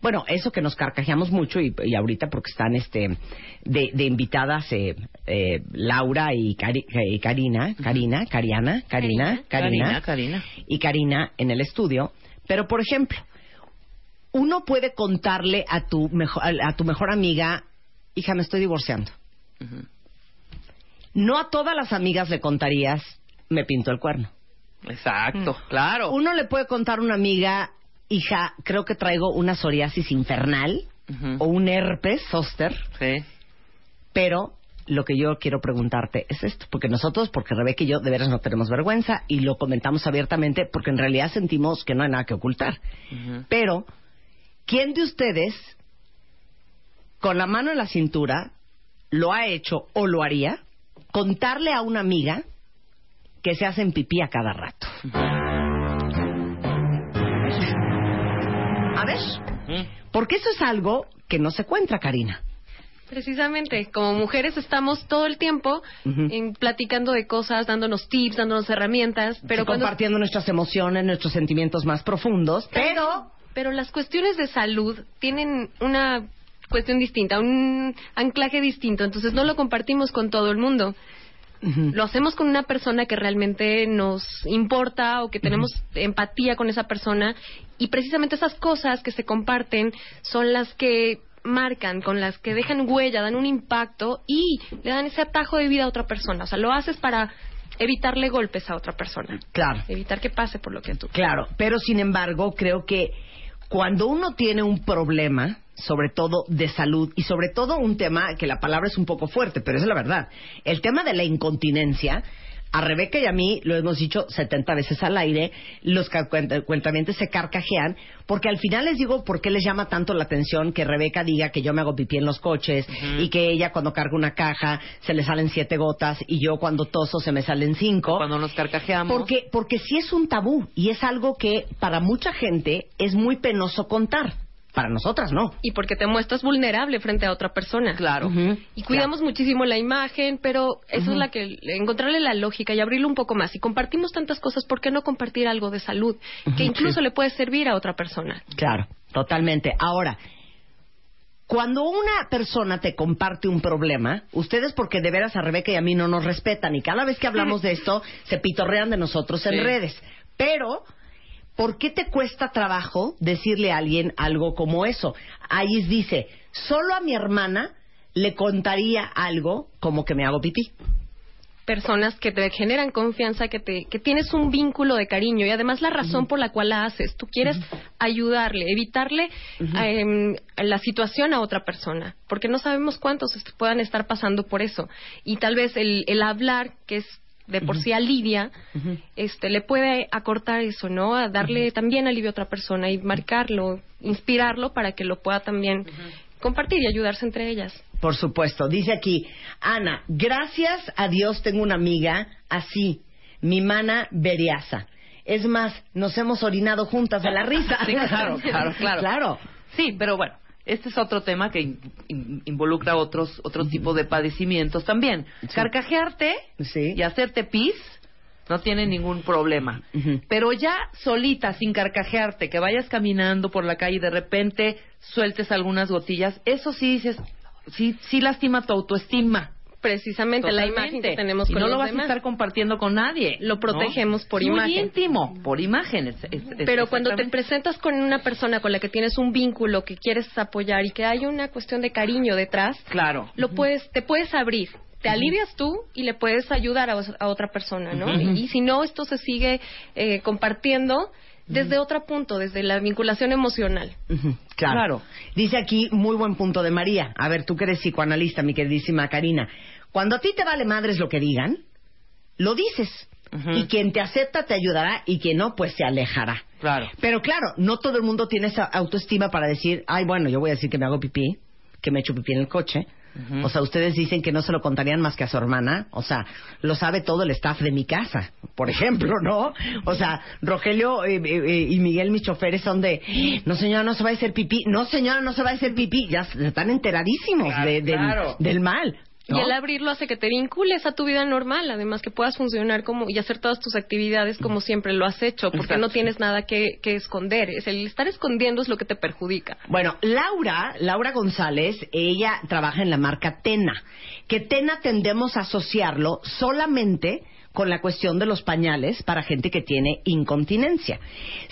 B: bueno, eso que nos carcajeamos mucho y, y ahorita porque están este de, de invitadas eh, eh, Laura y, Cari- y Karina, Karina, Cariana, Karina,
E: Karina, Karina.
B: y Karina en el estudio. Pero, por ejemplo, uno puede contarle a tu mejor, a tu mejor amiga, hija, me estoy divorciando. No a todas las amigas le contarías, me pintó el cuerno.
E: Exacto, claro.
B: Uno le puede contar a una amiga, hija, creo que traigo una psoriasis infernal o un herpes zóster,
E: Sí.
B: pero lo que yo quiero preguntarte es esto, porque nosotros, porque Rebeca y yo de veras no tenemos vergüenza y lo comentamos abiertamente porque en realidad sentimos que no hay nada que ocultar. Pero, ¿quién de ustedes, con la mano en la cintura, lo ha hecho o lo haría? Contarle a una amiga que se hacen pipí a cada rato. A ver,
E: Ujú.
B: porque eso es algo que no se cuenta, Karina.
K: Precisamente, como mujeres estamos todo el tiempo en- platicando de cosas, dándonos tips, dándonos herramientas, pero cuando
B: compartiendo nuestras emociones, nuestros sentimientos más profundos, pero
K: pero las cuestiones de salud tienen una cuestión distinta, un anclaje distinto, entonces no lo compartimos con todo el mundo. Lo hacemos con una persona que realmente nos importa o que tenemos empatía con esa persona y precisamente esas cosas que se comparten son las que marcan, con las que dejan huella, dan un impacto y le dan ese atajo de vida a otra persona. O sea, lo haces para evitarle golpes a otra persona,
B: claro,
K: evitar que pase por lo que tú
B: claro, pero sin embargo creo que cuando uno tiene un problema, sobre todo de salud y sobre todo un tema que la palabra es un poco fuerte, pero es la verdad, el tema de la incontinencia. A Rebeca y a mí lo hemos dicho 70 veces al aire, los cuentamientos se carcajean, porque al final les digo por qué les llama tanto la atención que Rebeca diga que yo me hago pipí en los coches y que ella cuando carga una caja se le salen siete gotas y yo cuando toso se me salen cinco.
E: Cuando nos carcajeamos.
B: Porque, porque sí es un tabú y es algo que para mucha gente es muy penoso contar. Para nosotras no.
K: y porque te muestras vulnerable frente a otra persona.
E: Claro.
K: Y cuidamos muchísimo la imagen, pero eso es la que encontrarle la lógica y abrirlo un poco más. Y compartimos tantas cosas, ¿por qué no compartir algo de salud que incluso le puede servir a otra persona?
B: Claro, totalmente. Ahora, cuando una persona te comparte un problema, ustedes porque de veras a Rebeca y a mí no nos respetan y cada vez que hablamos de esto se pitorrean de nosotros en
E: Sí.
B: redes. Pero, ¿por qué te cuesta trabajo decirle a alguien algo como eso? Ahí dice, solo a mi hermana le contaría algo como que me hago pipí.
K: Personas que te generan confianza, que, te, que tienes un vínculo de cariño y además la razón por la cual la haces. Tú quieres ayudarle, evitarle em, la situación a otra persona, porque no sabemos cuántos puedan estar pasando por eso. Y tal vez el, el hablar, que es de por sí alivia, este, le puede acortar eso, ¿no? A darle también alivio a otra persona y marcarlo, inspirarlo para que lo pueda también compartir y ayudarse entre ellas.
B: Por supuesto. Dice aquí, Ana, gracias a Dios tengo una amiga así, mi mana Beriasa. Es más, nos hemos orinado juntas de la risa.
E: Sí, claro, claro, claro.
B: Claro.
E: Sí, pero bueno, este es otro tema que in- in- involucra otros otro tipo de padecimientos también. Carcajearte
B: Sí.
E: y hacerte pis no tiene ningún problema. Pero ya solita, sin carcajearte, que vayas caminando por la calle y de repente sueltes algunas gotillas, eso sí dices, sí, sí lastima tu autoestima.
K: Precisamente la imagen que tenemos
E: y
K: con
E: no
K: los
E: lo vas
K: demás.
E: a estar compartiendo con nadie.
K: Lo
E: ¿no?
K: protegemos por
E: Es muy
K: imagen.
E: íntimo, por imágenes.
K: Pero cuando te presentas con una persona con la que tienes un vínculo que quieres apoyar y que hay una cuestión de cariño detrás,
E: Claro.
K: lo puedes, te puedes abrir. Te alivias tú y le puedes ayudar a, otra persona, ¿no?
E: Ujú.
K: Y si no, esto se sigue eh, compartiendo desde otro punto, desde la vinculación emocional.
B: Claro.
E: Claro.
B: Dice aquí, muy buen punto de María. A ver, tú que eres psicoanalista, mi queridísima Karina. Cuando a ti te vale madres lo que digan, lo dices. Y quien te acepta te ayudará y quien no, pues se alejará.
E: Claro.
B: Pero claro, no todo el mundo tiene esa autoestima para decir, ay, bueno, yo voy a decir que me hago pipí, que me echo pipí en el coche. O sea, ustedes dicen que no se lo contarían más que a su hermana. O sea, lo sabe todo el staff de mi casa, por ejemplo, ¿no? O sea, Rogelio eh, eh, eh, y Miguel, mis choferes, son de, no señora, no se va a hacer pipí. No señora, no se va a hacer pipí. Ya están enteradísimos
E: Claro,
B: de- del,
E: claro.
B: del mal. ¿No?
K: Y el abrirlo hace que te vincules a tu vida normal, además que puedas funcionar como y hacer todas tus actividades como siempre lo has hecho, porque
E: Exacto.
K: no tienes nada que, que esconder. Es el estar escondiendo es lo que te perjudica.
B: Bueno, Laura, Laura González, ella trabaja en la marca Tena, que Tena tendemos a asociarlo solamente con la cuestión de los pañales para gente que tiene incontinencia.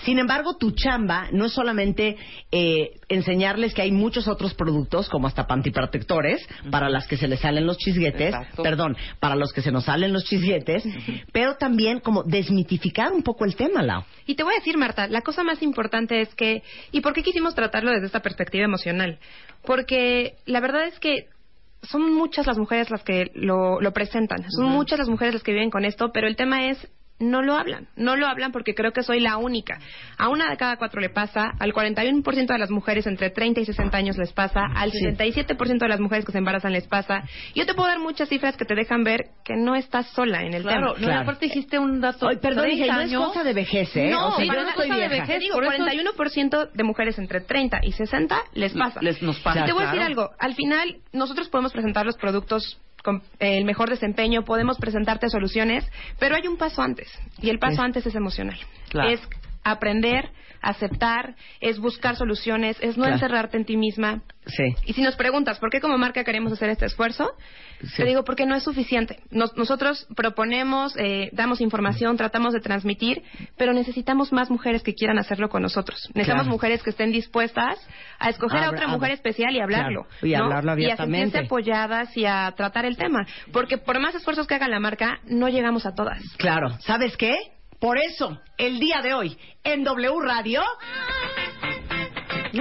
B: Sin embargo, tu chamba no es solamente eh, enseñarles que hay muchos otros productos, como hasta pantiprotectores, para las que se les salen los chisguetes,
E: Exacto.
B: perdón, para los que se nos salen los chisguetes, pero también como desmitificar un poco el tema, Lau.
L: Y te voy a decir, Marta, la cosa más importante es que, ¿y por qué quisimos tratarlo desde esta perspectiva emocional? Porque la verdad es que son muchas las mujeres las que lo, lo presentan, son muchas las mujeres las que viven con esto, pero el tema es no lo hablan, no lo hablan porque creo que soy la única. A una de cada cuatro le pasa, al 41% de las mujeres entre 30 y 60 años les pasa, al 67% de las mujeres que se embarazan les pasa. Yo te puedo dar muchas cifras que te dejan ver que no estás sola en el
E: Claro,
L: tema.
E: no, y aparte dijiste un dato.
B: Ay, perdón,
E: 30
B: dije, no es cosa de vejez, ¿eh?
L: No,
B: o sea, yo no estoy
L: cosa de
B: vieja.
L: vejez, digo,
E: Por eso-
L: 41% de mujeres entre 30 y 60 les pasa.
E: Les- nos pasa,
L: Y te voy a decir
E: claro.
L: algo, al final nosotros podemos presentar los productos con eh, el mejor desempeño, podemos presentarte soluciones, pero hay un paso antes, y el paso
B: Sí.
L: antes es emocional.
E: Claro.
L: Es aprender, aceptar, es buscar soluciones, es no
B: Claro.
L: encerrarte en ti misma.
B: Sí.
L: Y si nos preguntas por qué como marca queremos hacer este esfuerzo,
B: Sí.
L: te digo porque no es suficiente. Nos- nosotros proponemos, eh, damos información, tratamos de transmitir, pero necesitamos más mujeres que quieran hacerlo con nosotros. Necesitamos
B: Claro.
L: mujeres que estén dispuestas a escoger a otra mujer especial y hablarlo.
B: Claro, y
L: ¿no?
B: hablarlo
L: Y a
B: abiertamente.
L: sentirse apoyadas y a tratar el tema. Porque por más esfuerzos que haga la marca, no llegamos a todas.
B: Claro, ¿sabes qué? Por eso, el día de hoy, en W Radio...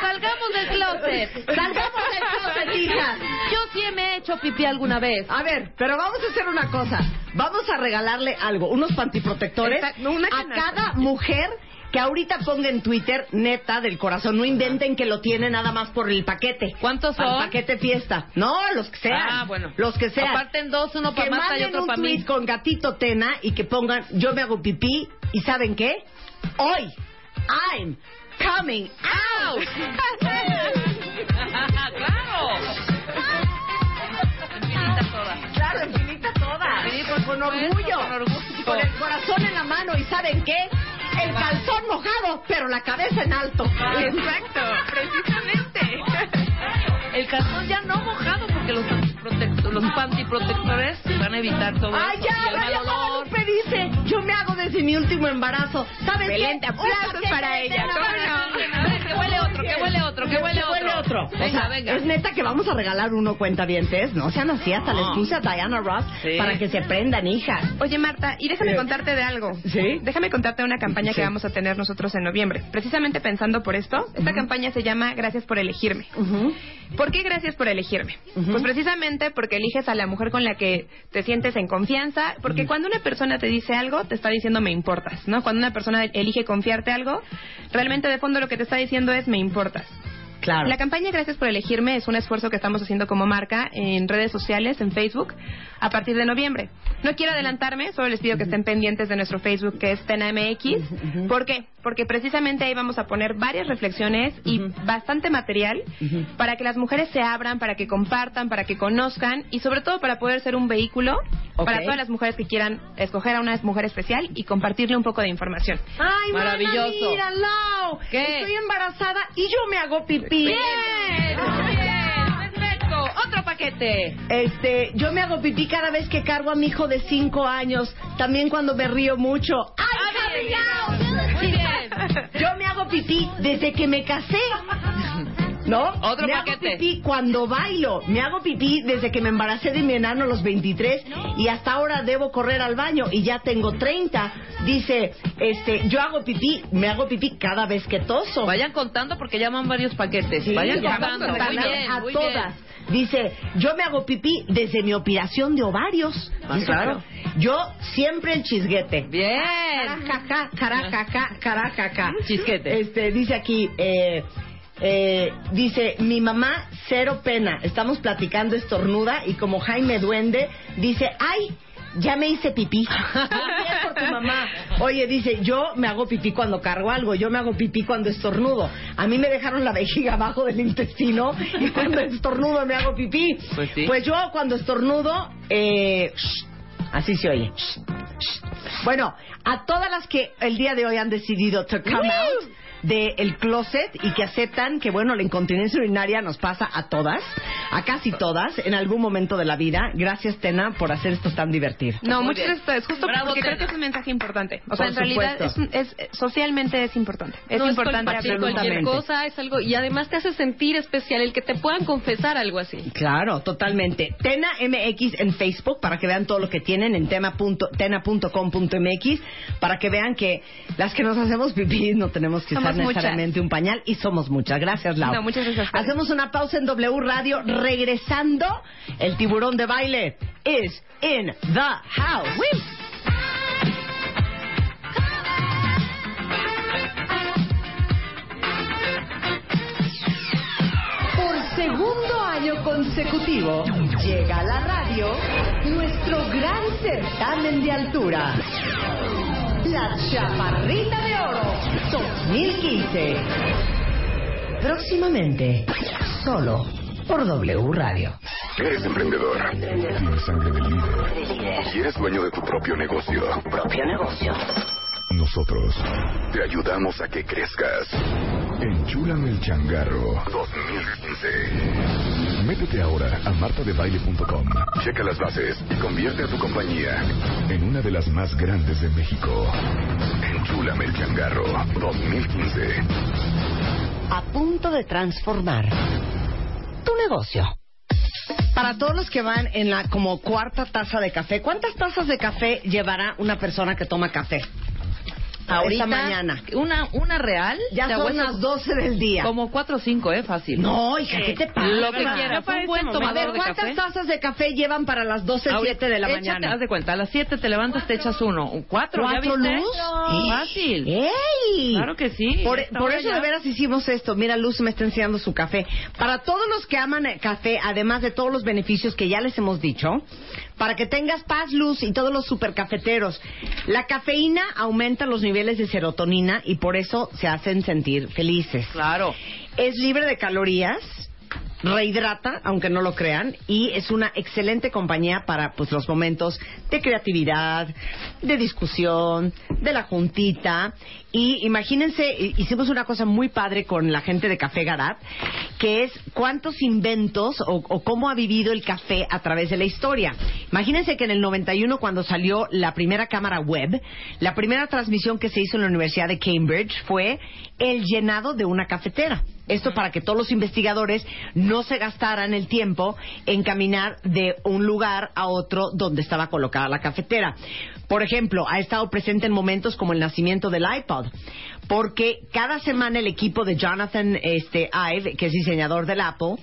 E: Salgamos del closet.
B: ¡Salgamos del closet, hijas!
E: Yo sí me he hecho pipí alguna vez.
B: A ver, pero vamos a hacer una cosa. Vamos a regalarle algo, unos pantiprotectores
L: Exacto, una
B: a
L: canasta.
B: cada mujer que ahorita ponga en Twitter, neta del corazón, no inventen que lo tiene nada más por el paquete.
E: ¿Cuántos son?
B: El paquete fiesta. No, los que sean.
E: Ah, bueno.
B: Los que sean.
E: Aparten dos, uno para Marta y otro para mí.
B: con gatito Tena y que pongan yo me hago pipí y ¿saben qué? Hoy I'm coming out.
E: claro.
B: Claro, infinita toda.
E: Sí,
B: con orgullo.
E: con orgullo.
B: Con el corazón en la mano y ¿saben qué? El calzón mojado, pero la cabeza en alto.
L: Exacto, precisamente.
E: El calzón ya no mojado porque los antiprotectores, los pantiprotectores van a evitar todo
B: Ay,
E: eso.
B: ya. Guadalupe dice, yo me hago desde mi último embarazo. ¿Sabes
L: Excelente,
B: qué?
L: aplausos para ella,
B: Tena
L: ¿cómo
B: para
L: no?
E: A ver, que huele otro, que huele otro, que huele
B: Que huele
E: otro.
B: otro.
E: Venga,
B: o sea,
E: venga.
B: es neta que vamos a regalar uno cuentavientes. No sean así, hasta les puse a Diana Ross
E: Sí.
B: para que se prendan, hija.
L: Oye, Marta, y déjame contarte de algo.
B: ¿Sí?
L: Déjame contarte de una campaña
B: Sí.
L: que vamos a tener nosotros en noviembre. Precisamente pensando por esto, esta campaña se llama Gracias por elegirme. ¿Por qué gracias por elegirme? Pues precisamente porque eliges a la mujer con la que te sientes en confianza, porque cuando una persona te dice algo, te está diciendo me importas, ¿no? Cuando una persona elige confiarte algo, realmente de fondo lo que te está diciendo es me importas.
B: Claro.
L: La campaña Gracias por elegirme es un esfuerzo que estamos haciendo como marca en redes sociales, en Facebook, a partir de noviembre. No quiero adelantarme, solo les pido que estén pendientes de nuestro Facebook que es TenaMX. ¿Por qué? Porque precisamente ahí vamos a poner varias reflexiones y bastante material para que las mujeres se abran, para que compartan, para que conozcan y sobre todo para poder ser un vehículo para todas las mujeres que quieran escoger a una mujer especial y compartirle un poco de información.
B: Ay,
E: Maravilloso.
B: Mana, mira, Lau.
E: ¿Qué?
B: Estoy embarazada y yo me hago pipí.
E: Bien, bien, perfecto. Otro paquete.
B: Este, yo me hago pipí cada vez que cargo a mi hijo de cinco años. También cuando me río mucho. ¡Ay,
E: Ah,
B: out!
E: Muy bien.
B: Yo me hago pipí desde que me casé. ¿No?
E: Otro
B: me
E: paquete.
B: hago pipí cuando bailo. Me hago pipí desde que me embaracé de mi enano a los 23 y hasta ahora debo correr al baño y ya tengo 30. Dice, este, yo hago pipí, me hago pipí cada vez que toso.
E: Vayan contando porque ya van varios paquetes.
B: Sí,
E: Vayan
B: ya
E: contando. Muy bien,
B: a
E: muy
B: todas.
E: bien.
B: Dice, yo me hago pipí desde mi operación de ovarios.
E: Ah, claro.
B: Yo siempre el chisguete.
E: Bien.
B: Carajaja, carajaja, carajaja.
E: Chisquete.
B: Este, dice aquí, eh, eh, dice, mi mamá, cero pena. Estamos platicando estornuda y como Jaime Duende, dice, ay, ya me hice pipí. Por tu mamá. Oye, dice, yo me hago pipí cuando cargo algo, yo me hago pipí cuando estornudo. A mí me dejaron la vejiga abajo del intestino y cuando estornudo me hago pipí.
E: Pues sí.
B: Pues yo cuando estornudo, eh, así se oye. Bueno, a todas las que el día de hoy han decidido to come out del closet y que aceptan que, bueno, la incontinencia urinaria nos pasa a todas, a casi todas, en algún momento de la vida. Gracias, Tena, por hacer esto tan divertido.
L: No,
E: Muy
L: muchas
E: bien.
L: gracias justo
E: Bravo,
L: porque creo
E: Tena.
L: que es un mensaje importante. O sea,
B: Por
L: en realidad es, es- socialmente es importante. Es
K: no
L: importante
K: es cualquier, cosa, es algo y además te hace sentir especial el que te puedan confesar algo así.
B: Claro, totalmente. Tena MX en Facebook para que vean todo lo que tienen en tema punto- tena.com.mx para que vean que las que nos hacemos pipí no tenemos que
L: Somos
B: necesariamente un pañal y somos muchas. Gracias, Lau.
L: No, muchas gracias.
B: Hacemos una pausa en W Radio. Regresando, el tiburón de baile is in the house. Por segundo año consecutivo, llega a la radio nuestro gran certamen de altura. La Chaparrita de Oro 2015. Próximamente, solo por W Radio.
D: Eres emprendedor. Tienes sangre de líder. Y eres dueño de tu propio negocio.
C: Propio negocio.
D: Nosotros te ayudamos a que crezcas. Enchúlame el changarro 2015. Métete ahora a martadebaile.com. Checa las bases y convierte a tu compañía en una de las más grandes de México. Enchúlame el changarro 2015.
B: A punto de transformar tu negocio. Para todos los que van en la como cuarta taza de café, ¿cuántas tazas de café llevará una persona que toma café?
E: Ahorita,
B: Esta mañana.
E: Una, una real.
B: Ya
E: te
B: son
E: aguantas
B: las 12 del día.
E: Como cuatro o cinco, ¿eh? Fácil.
B: No, hija, ¿qué te pasa?
E: Lo que quieras. Un
L: este
E: buen
L: momento-
B: A ver,
E: de
B: ¿cuántas
E: café.
B: tazas de café llevan para las 12,
E: Ahorita,
B: 7 de la
E: échate,
B: mañana?
E: haz de cuenta, a las 7 te levantas, te echas uno. ¿Cuatro? ¿Ya
B: ¿Cuatro
E: viste?
B: luz?
E: Fácil.
B: ¡Ey!
E: Claro que sí.
B: Por, eso
E: ya.
B: de veras hicimos esto. Mira, Luz me está enseñando su café. Para todos los que aman el café, además de todos los beneficios que ya les hemos dicho, para que tengas paz, Luz y todos los supercafeteros, la cafeína aumenta los niveles de serotonina y por eso se hacen sentir felices.
E: Claro.
B: Es libre de calorías, rehidrata, aunque no lo crean, y es una excelente compañía para pues los momentos de creatividad, de discusión, de la juntita. Y imagínense, hi- hicimos una cosa muy padre con la gente de Café Garat, que es cuántos inventos o, o cómo ha vivido el café a través de la historia. Imagínense que en el 91, cuando salió la primera cámara web, la primera transmisión que se hizo en la Universidad de Cambridge fue el llenado de una cafetera. Esto para que todos los investigadores no se gastaran el tiempo en caminar de un lugar a otro donde estaba colocada la cafetera. Por ejemplo, ha estado presente en momentos como el nacimiento del iPod, porque cada semana el equipo de Jonathan este, Ive, que es diseñador del Apple,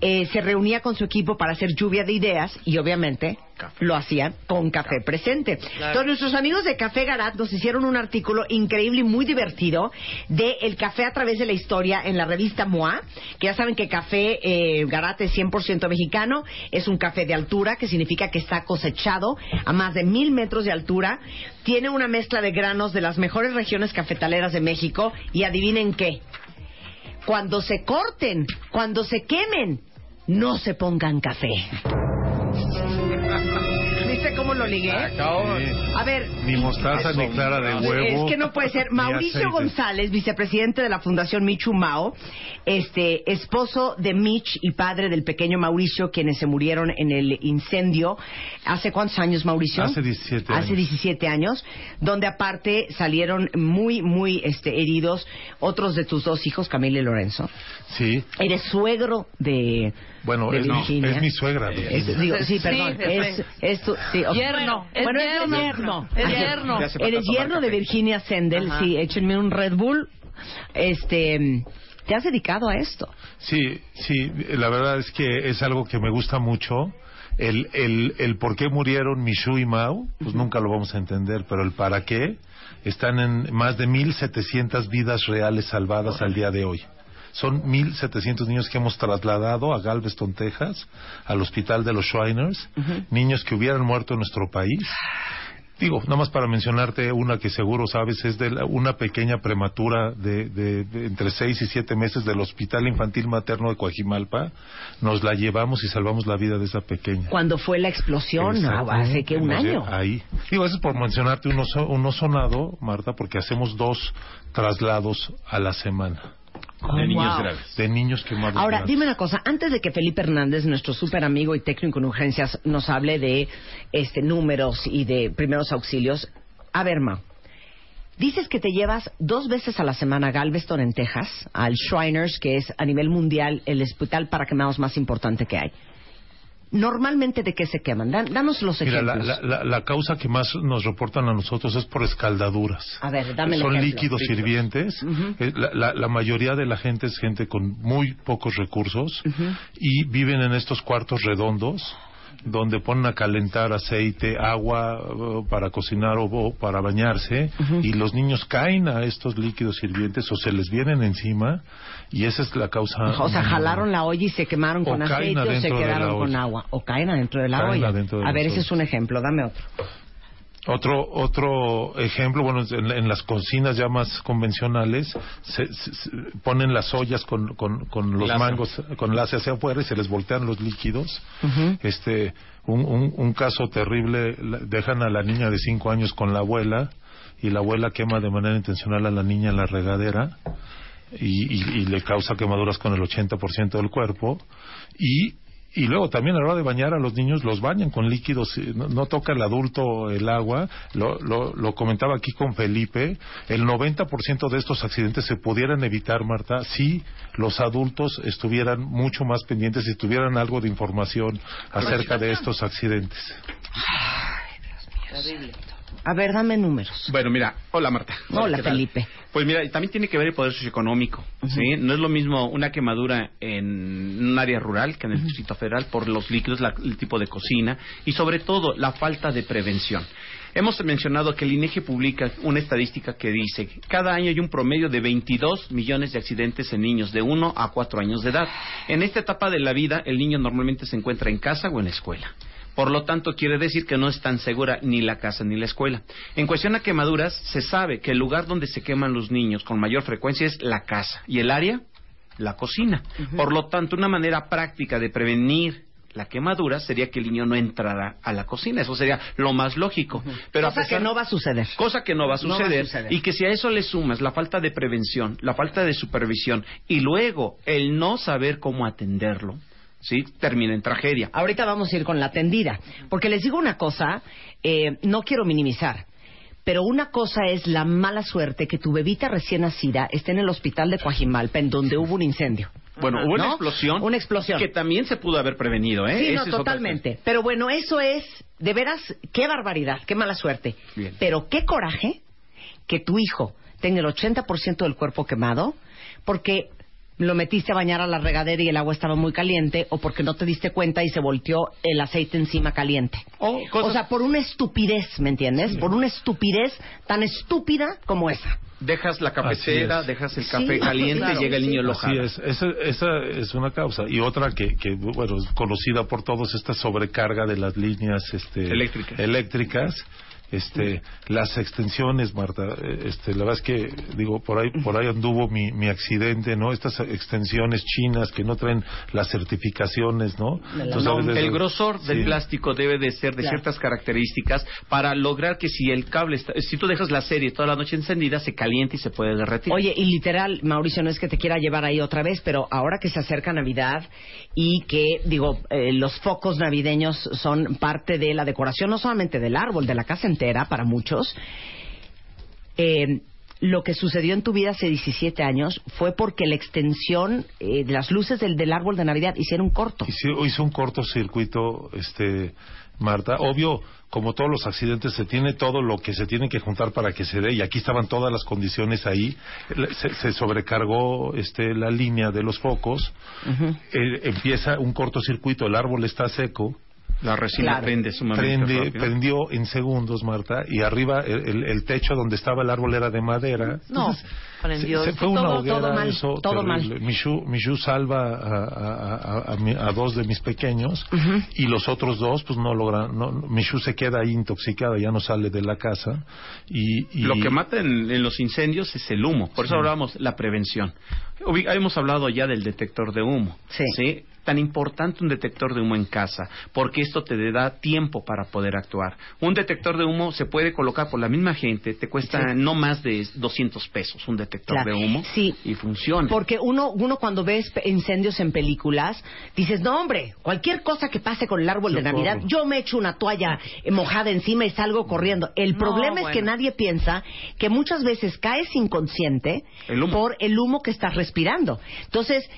B: eh, se reunía con su equipo para hacer lluvia de ideas y obviamente lo hacían con café. presente. Entonces nuestros amigos de Café Garat nos hicieron un artículo increíble y muy divertido de el café a través de la historia en la revista MOA, que ya saben que Café eh, Garat es 100% mexicano, es un café de altura, que significa que está cosechado a más de mil metros de altura, tiene una mezcla de granos de las mejores regiones cafetaleras de México y adivinen qué, cuando se corten, cuando se quemen, no se pongan café. ¿Viste cómo lo ligué? A ver,
M: Ni mostaza ni clara de huevo.
B: es que no puede ser. Mauricio. González, vicepresidente de la Fundación Michu Mao, este, esposo de Mich y padre del pequeño Mauricio, quienes se murieron en el incendio. ¿Hace cuántos años, Mauricio?
M: Hace 17
B: Hace
M: años.
B: 17 años, donde aparte salieron muy, muy este, heridos otros de tus dos hijos, Camila y Lorenzo.
M: Sí.
B: Eres suegro de,
M: Bueno,
B: de
M: es, no,
B: Virginia.
M: es mi suegra.
B: Es- digo, sí, perdón.
E: sí,
B: es,
E: sí.
B: es tu, sí, ok.
E: Yerno, es
B: Bueno, es
E: yerno. Es
B: Eres yerno de. Virginia Sendel.
E: Ajá.
B: Sí, échenme un Red Bull. Este, ¿te has dedicado a esto?
M: Sí, sí, la verdad es que es algo que me gusta mucho. El, el, el por qué murieron Mishu y Mao, pues nunca lo vamos a entender, pero el para qué están en más de 1.700 vidas reales salvadas al día de hoy. Son 1.700 niños que hemos trasladado a Galveston, Texas, al hospital de los Shriners, niños que hubieran muerto en nuestro país. Digo, nada más para mencionarte una que seguro sabes, es de la- una pequeña prematura de, de- de entre seis y siete meses del Hospital Infantil Materno de Coajimalpa. Nos la llevamos y salvamos la vida de esa pequeña.
B: Cuando fue la explosión, hace que un año.
M: Ahí. Digo, eso es por mencionarte uno, uno sonado, Marta, porque hacemos dos traslados a la semana.
B: De niños Wow. graves.
M: De niños quemados.
B: Ahora,
M: graves.
B: dime una cosa, antes de que Felipe Hernández, nuestro súper amigo y técnico en urgencias, nos hable de este números y de primeros auxilios, a ver, Ma, dices que te llevas dos veces a la semana a Galveston, en Texas, al Shriners, que es a nivel mundial el hospital para quemados más importante que hay. Normalmente, ¿de qué se queman? Dan- danos los
M: Mira,
B: ejemplos.
M: la, la- la- causa que más nos reportan a nosotros es por escaldaduras.
B: A ver, dame el
M: Son
B: ejemplo.
M: líquidos sirvientes. Eh, la, la- la mayoría de la gente es gente con muy pocos recursos y viven en estos cuartos redondos donde ponen a calentar aceite, agua eh, para cocinar o, para bañarse y los niños caen a estos líquidos sirvientes o se les vienen encima y esa es la causa.
B: O sea, jalaron la olla y se quemaron con aceite o se quedaron con agua. O caen adentro de la
M: Caen
B: olla.
M: de
B: a ver, ese es un ejemplo. Dame otro.
M: Otro otro ejemplo, bueno, en, en las cocinas ya más convencionales se, se- se ponen las ollas con, con, con los
N: Lazo.
M: mangos, con lace hacia afuera y se les voltean los líquidos. Este, un, un, un caso terrible, dejan a la niña de cinco años con la abuela y la abuela quema de manera intencional a la niña en la regadera y, y- y le causa quemaduras con el 80% del cuerpo y y luego también a la hora de bañar a los niños los bañan con líquidos, eh, no, no toca el adulto el agua, lo, lo, lo comentaba aquí con Felipe, el 90% de estos accidentes se pudieran evitar, Marta, si los adultos estuvieran mucho más pendientes, si tuvieran algo de información acerca de estos accidentes.
B: A ver, dame números.
N: Bueno, mira, hola Marta.
B: Hola. Felipe.
N: Pues mira, y también tiene que ver el poder socioeconómico, ¿sí? No es lo mismo una quemadura en un área rural que en el Distrito Federal por los líquidos, la- el tipo de cocina y sobre todo la falta de prevención. Hemos mencionado que el INEGI publica una estadística que dice que cada año hay un promedio de 22 millones de accidentes en niños de 1 a 4 años de edad. En esta etapa de la vida, el niño normalmente se encuentra en casa o en la escuela. Por lo tanto, quiere decir que no es tan segura ni la casa ni la escuela. En cuestión a quemaduras, se sabe que el lugar donde se queman los niños con mayor frecuencia es la casa y el área, la cocina. Por lo tanto, una manera práctica de prevenir la quemadura sería que el niño no entrara a la cocina. Eso sería lo más lógico. Pero a
B: Cosa
N: pesar-
B: que no va a suceder.
N: Cosa que no va a
B: No va a
N: suceder,
B: suceder.
N: y que si a eso le sumas la falta de prevención, la falta de supervisión y luego el no saber cómo atenderlo, ¿sí? Termina en tragedia.
B: Ahorita vamos a ir con la tendida. Porque les digo una cosa, eh, no quiero minimizar, pero una cosa es la mala suerte que tu bebita recién nacida esté en el hospital de Coajimalpa, en donde hubo un incendio.
N: Bueno, hubo una explosión.
B: Una explosión.
N: Que también se pudo haber prevenido, ¿eh?
B: Sí, no, totalmente. Pero bueno, eso es, de veras, qué barbaridad, qué mala suerte.
N: Bien.
B: Pero qué coraje que tu hijo tenga el 80% del cuerpo quemado, porque lo metiste a bañar a la regadera y el agua estaba muy caliente, o porque no te diste cuenta y se volteó el aceite encima caliente.
N: O, cosas-
B: O sea, por una estupidez, ¿me entiendes? Por una estupidez tan estúpida como esa.
N: Dejas la cafetera, dejas el café
B: Sí,
N: caliente
B: claro,
N: y llega el niño lo
M: Así es, esa, esa es una causa. Y otra que, que, bueno, es conocida por todos, esta sobrecarga de las líneas este,
N: Eléctricas.
M: eléctricas, este, las extensiones, Marta, eh, este, la verdad es que, digo, por ahí, por ahí anduvo mi, mi accidente, ¿no? Estas extensiones chinas que no traen las certificaciones, ¿no? De
N: el grosor del
M: Sí.
N: plástico debe de ser de
B: Claro.
N: ciertas características para lograr que si el cable, está- si tú dejas la serie toda la noche encendida, se calienta y se puede derretir.
B: Oye, y literal, Mauricio, no es que te quiera llevar ahí otra vez, pero ahora que se acerca Navidad y que, digo, eh, los focos navideños son parte de la decoración, no solamente del árbol, de la casa entera, para muchos, eh, lo que sucedió en tu vida hace 17 años fue porque la extensión eh, de las luces del, del árbol de Navidad hicieron corto.
M: Hizo, hizo un cortocircuito, este, Marta. Obvio, como todos los accidentes, se tiene todo lo que se tiene que juntar para que se dé, y aquí estaban todas las condiciones ahí. Se, se sobrecargó este, la línea de los focos, Eh, empieza un cortocircuito, el árbol está seco.
N: La resina
B: Claro.
N: prende sumamente
M: Prende,
N: rápido.
M: prendió en segundos, Marta, y arriba el, el- el techo donde estaba el árbol era de madera.
E: No,
M: Entonces,
E: prendió.
M: se, se fue una
B: Todo-
M: hoguera,
B: todo mal,
M: eso
B: todo mal.
M: Michu, Michu salva a, a- a- a dos de mis pequeños y los otros dos, pues no logran. No, Michu se queda ahí intoxicada, ya no sale de la casa. Y, y-
N: Lo que mata en, en los incendios es el humo. Por eso hablábamos la prevención. Hemos hablado ya del detector de humo.
B: Sí.
N: Tan importante un detector de humo en casa, porque esto te da tiempo para poder actuar. Un detector de humo se puede colocar por la misma gente, te cuesta no más de 200 pesos un detector
B: Claro.
N: de humo
B: Sí.
N: y funciona.
B: Porque uno, uno cuando ves incendios en películas, dices, no hombre, cualquier cosa que pase con el árbol
M: Yo
B: de Navidad,
M: corro.
B: yo me echo una toalla mojada encima y salgo corriendo. El
E: No,
B: problema es que nadie piensa que muchas veces caes inconsciente
N: El
B: por el humo que estás respirando. Entonces,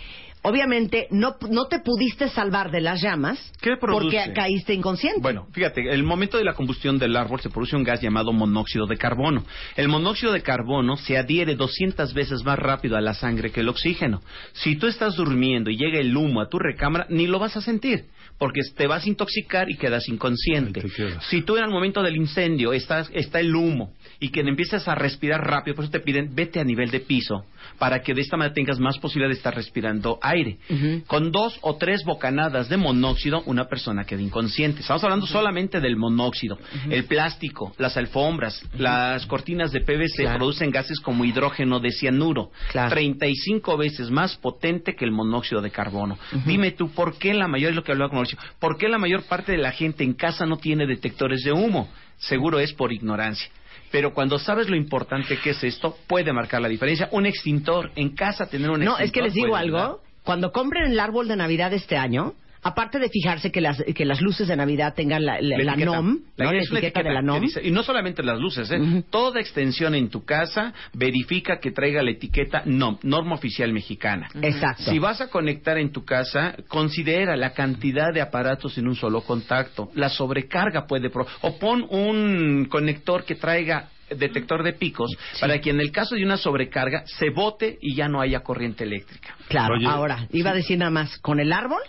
B: obviamente, no, no te pudiste salvar de las llamas
N: ¿Qué produce?
B: porque caíste inconsciente.
N: Bueno, fíjate, el momento de la combustión del árbol se produce un gas llamado monóxido de carbono. El monóxido de carbono se adhiere 200 veces más rápido a la sangre que el oxígeno. Si tú estás durmiendo y llega el humo a tu recámara, ni lo vas a sentir, porque te vas a intoxicar y quedas inconsciente. Si tú en el momento del incendio estás, está el humo y que empiezas a respirar rápido, por eso te piden vete a nivel de piso para que de esta manera tengas más posibilidad de estar respirando aire. Con dos o tres bocanadas de monóxido, una persona queda inconsciente. Estamos hablando solamente del monóxido. El plástico, las alfombras, las cortinas de PVC
B: Claro.
N: producen gases como hidrógeno de cianuro,
B: Claro.
N: 35 veces más potente que el monóxido de carbono. Dime tú, ¿por qué la mayor, es lo que hablaba con Mauricio, ¿por qué la mayor parte de la gente en casa no tiene detectores de humo? Seguro es por ignorancia. Pero cuando sabes lo importante que es esto, puede marcar la diferencia. Un extintor, en casa tener un
B: No,
N: extintor.
B: es que les digo algo.
N: ayudar.
B: Cuando compren el árbol de Navidad este año, aparte de fijarse que las, que las luces de Navidad tengan la, la- la
N: etiqueta.
B: NOM,
N: La-
B: etiqueta de la NOM,
N: dice- y no solamente las luces, ¿eh? toda extensión en tu casa verifica que traiga la etiqueta NOM, norma oficial mexicana.
B: Exacto.
N: Si vas a conectar en tu casa, considera la cantidad de aparatos en un solo contacto. La sobrecarga puede... pro- o pon un conector que traiga detector de picos para que en el caso de una sobrecarga se bote y ya no haya corriente eléctrica.
B: Claro,
M: Oye,
B: ahora, iba a decir nada más, con el árbol,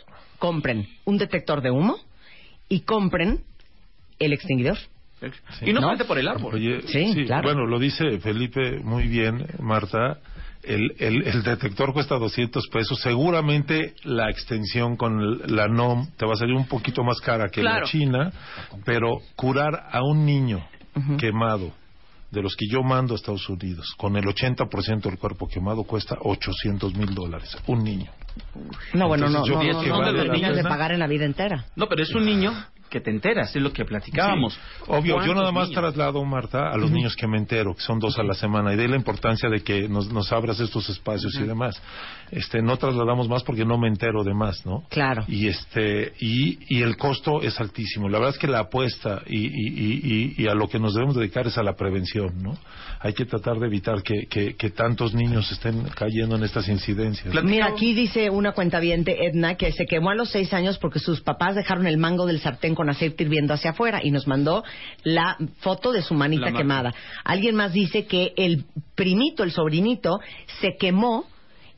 B: compren un detector de humo y compren el extinguidor.
N: Y no,
B: ¿No?
N: solamente por el árbol.
M: Oye,
B: Sí, claro.
M: Bueno, lo dice Felipe muy bien, Marta. El, el, el detector cuesta 200 pesos. Seguramente la extensión con el- la NOM te va a salir un poquito más cara que
E: Claro.
M: la China, pero curar a un niño quemado, de los que yo mando a Estados Unidos, con el 80% del cuerpo quemado, cuesta 800 mil dólares. Un niño.
B: No, bueno, no,
M: Entonces,
B: no, no, no
M: la
B: terminas de pagar en la vida entera.
N: No, pero es un niño que te enteras, es lo que platicábamos.
M: Sí. Obvio, yo
N: ¿Cuántos
M: nada más
N: niños?
M: traslado, Marta, a los niños que me entero, que son dos a la semana, y de ahí la importancia de que nos, nos abras estos espacios y demás. Este, no trasladamos más porque no me entero de más, ¿no?
B: Claro.
M: Y este, y, y el costo es altísimo. La verdad es que la apuesta y, y, y, y- y a lo que nos debemos dedicar es a la prevención, ¿no? Hay que tratar de evitar que, que, que tantos niños estén cayendo en estas incidencias.
B: Mira, aquí dice una cuentaviente, Edna, que se quemó a los seis años porque sus papás dejaron el mango del sartén con aceite hirviendo hacia afuera y nos mandó la foto de su manita quemada. Alguien más dice que el primito, el sobrinito, se quemó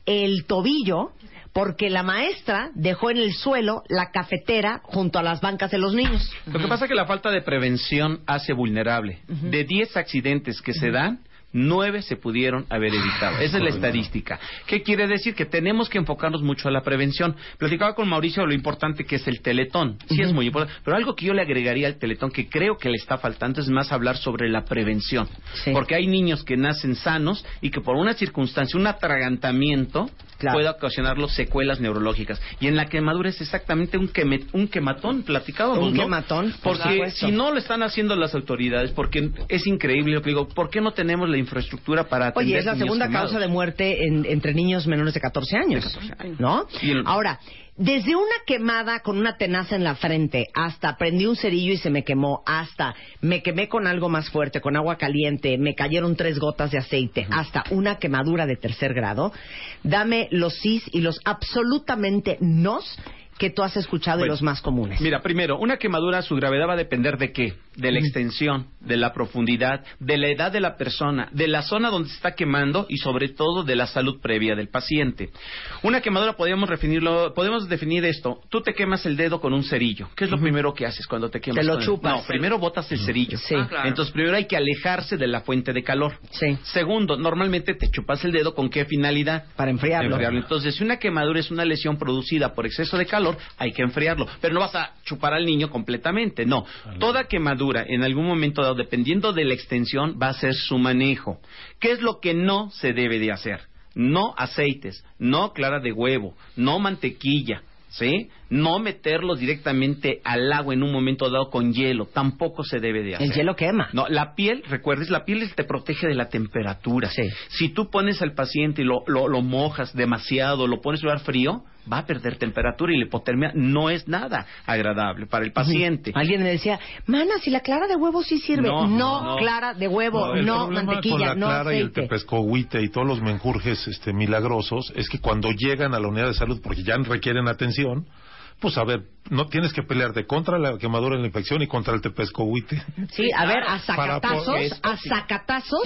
B: el tobillo porque la maestra dejó en el suelo la cafetera junto a las bancas de los niños.
N: Lo que pasa es que la falta de prevención hace vulnerable. De 10 accidentes que se dan, nueve se pudieron haber evitado. Esa es la estadística. ¿Qué quiere decir? Que tenemos que enfocarnos mucho a la prevención. Platicaba con Mauricio lo importante que es el teletón. Sí es muy importante. Pero algo que yo le agregaría al teletón que creo que le está faltando es más hablar sobre la prevención. Porque hay niños que nacen sanos y que por una circunstancia, un atragantamiento, puede ocasionarlos secuelas neurológicas. Y en la quemadura es exactamente un, queme- un quematón, platicábamos,
B: Un
N: ¿no?
B: quematón, por
N: Porque si no lo están haciendo las autoridades, porque es increíble, digo, ¿por qué no tenemos la infraestructura para atender
B: Oye, es la segunda
N: quemados?
B: causa de muerte en- entre niños menores de 14 años. ¿No? Ahora, desde una quemada con una tenaza en la frente hasta prendí un cerillo y se me quemó, hasta me quemé con algo más fuerte, con agua caliente, me cayeron tres gotas de aceite, hasta una quemadura de tercer grado, dame los sís y los absolutamente nos que tú has escuchado y
N: Bueno,
B: los más comunes.
N: Mira, primero, una quemadura, su gravedad va a depender de qué? De la extensión, de la profundidad, de la edad de la persona, de la zona donde se está quemando y sobre todo de la salud previa del paciente. Una quemadura podemos definirlo, podemos definir esto. Tú te quemas el dedo con un cerillo. ¿Qué es lo primero que haces cuando te quemas?
B: Te lo
N: el-
B: chupas.
N: No, primero botas el cerillo.
B: Sí. Ah, claro.
N: Entonces primero hay que alejarse de la fuente de calor.
B: Sí.
N: Segundo, normalmente te chupas el dedo con qué finalidad?
B: Para enfriarlo.
N: Entonces, si una quemadura es una lesión producida por exceso de calor, hay que enfriarlo. Pero no vas a chupar al niño completamente, no. Toda quemadura, en algún momento dado, dependiendo de la extensión, va a ser su manejo. ¿Qué es lo que no se debe de hacer? No aceites, no clara de huevo, no mantequilla. ¿Sí? No meterlos directamente al agua en un momento dado con hielo, tampoco se debe de hacer.
B: El hielo quema.
N: No, la piel, recuerdes, la piel te protege de la temperatura. Si tú pones al paciente y lo, lo, lo mojas demasiado, lo pones en lugar frío, va a perder temperatura y la hipotermia no es nada agradable para el paciente.
B: Alguien me decía, mana, si la clara de huevo sí sirve.
N: No,
B: No,
N: no.
B: clara de huevo, no,
M: problema
B: mantequilla,
M: con la
B: no
M: clara y el tepescohuite y todos los menjurjes este, milagrosos es que cuando llegan a la unidad de salud, porque ya requieren atención, pues a ver, no tienes que pelearte contra la quemadura en la infección y contra el tepescohuite.
B: Sí, a ver, a sacatazos, a sacatazos,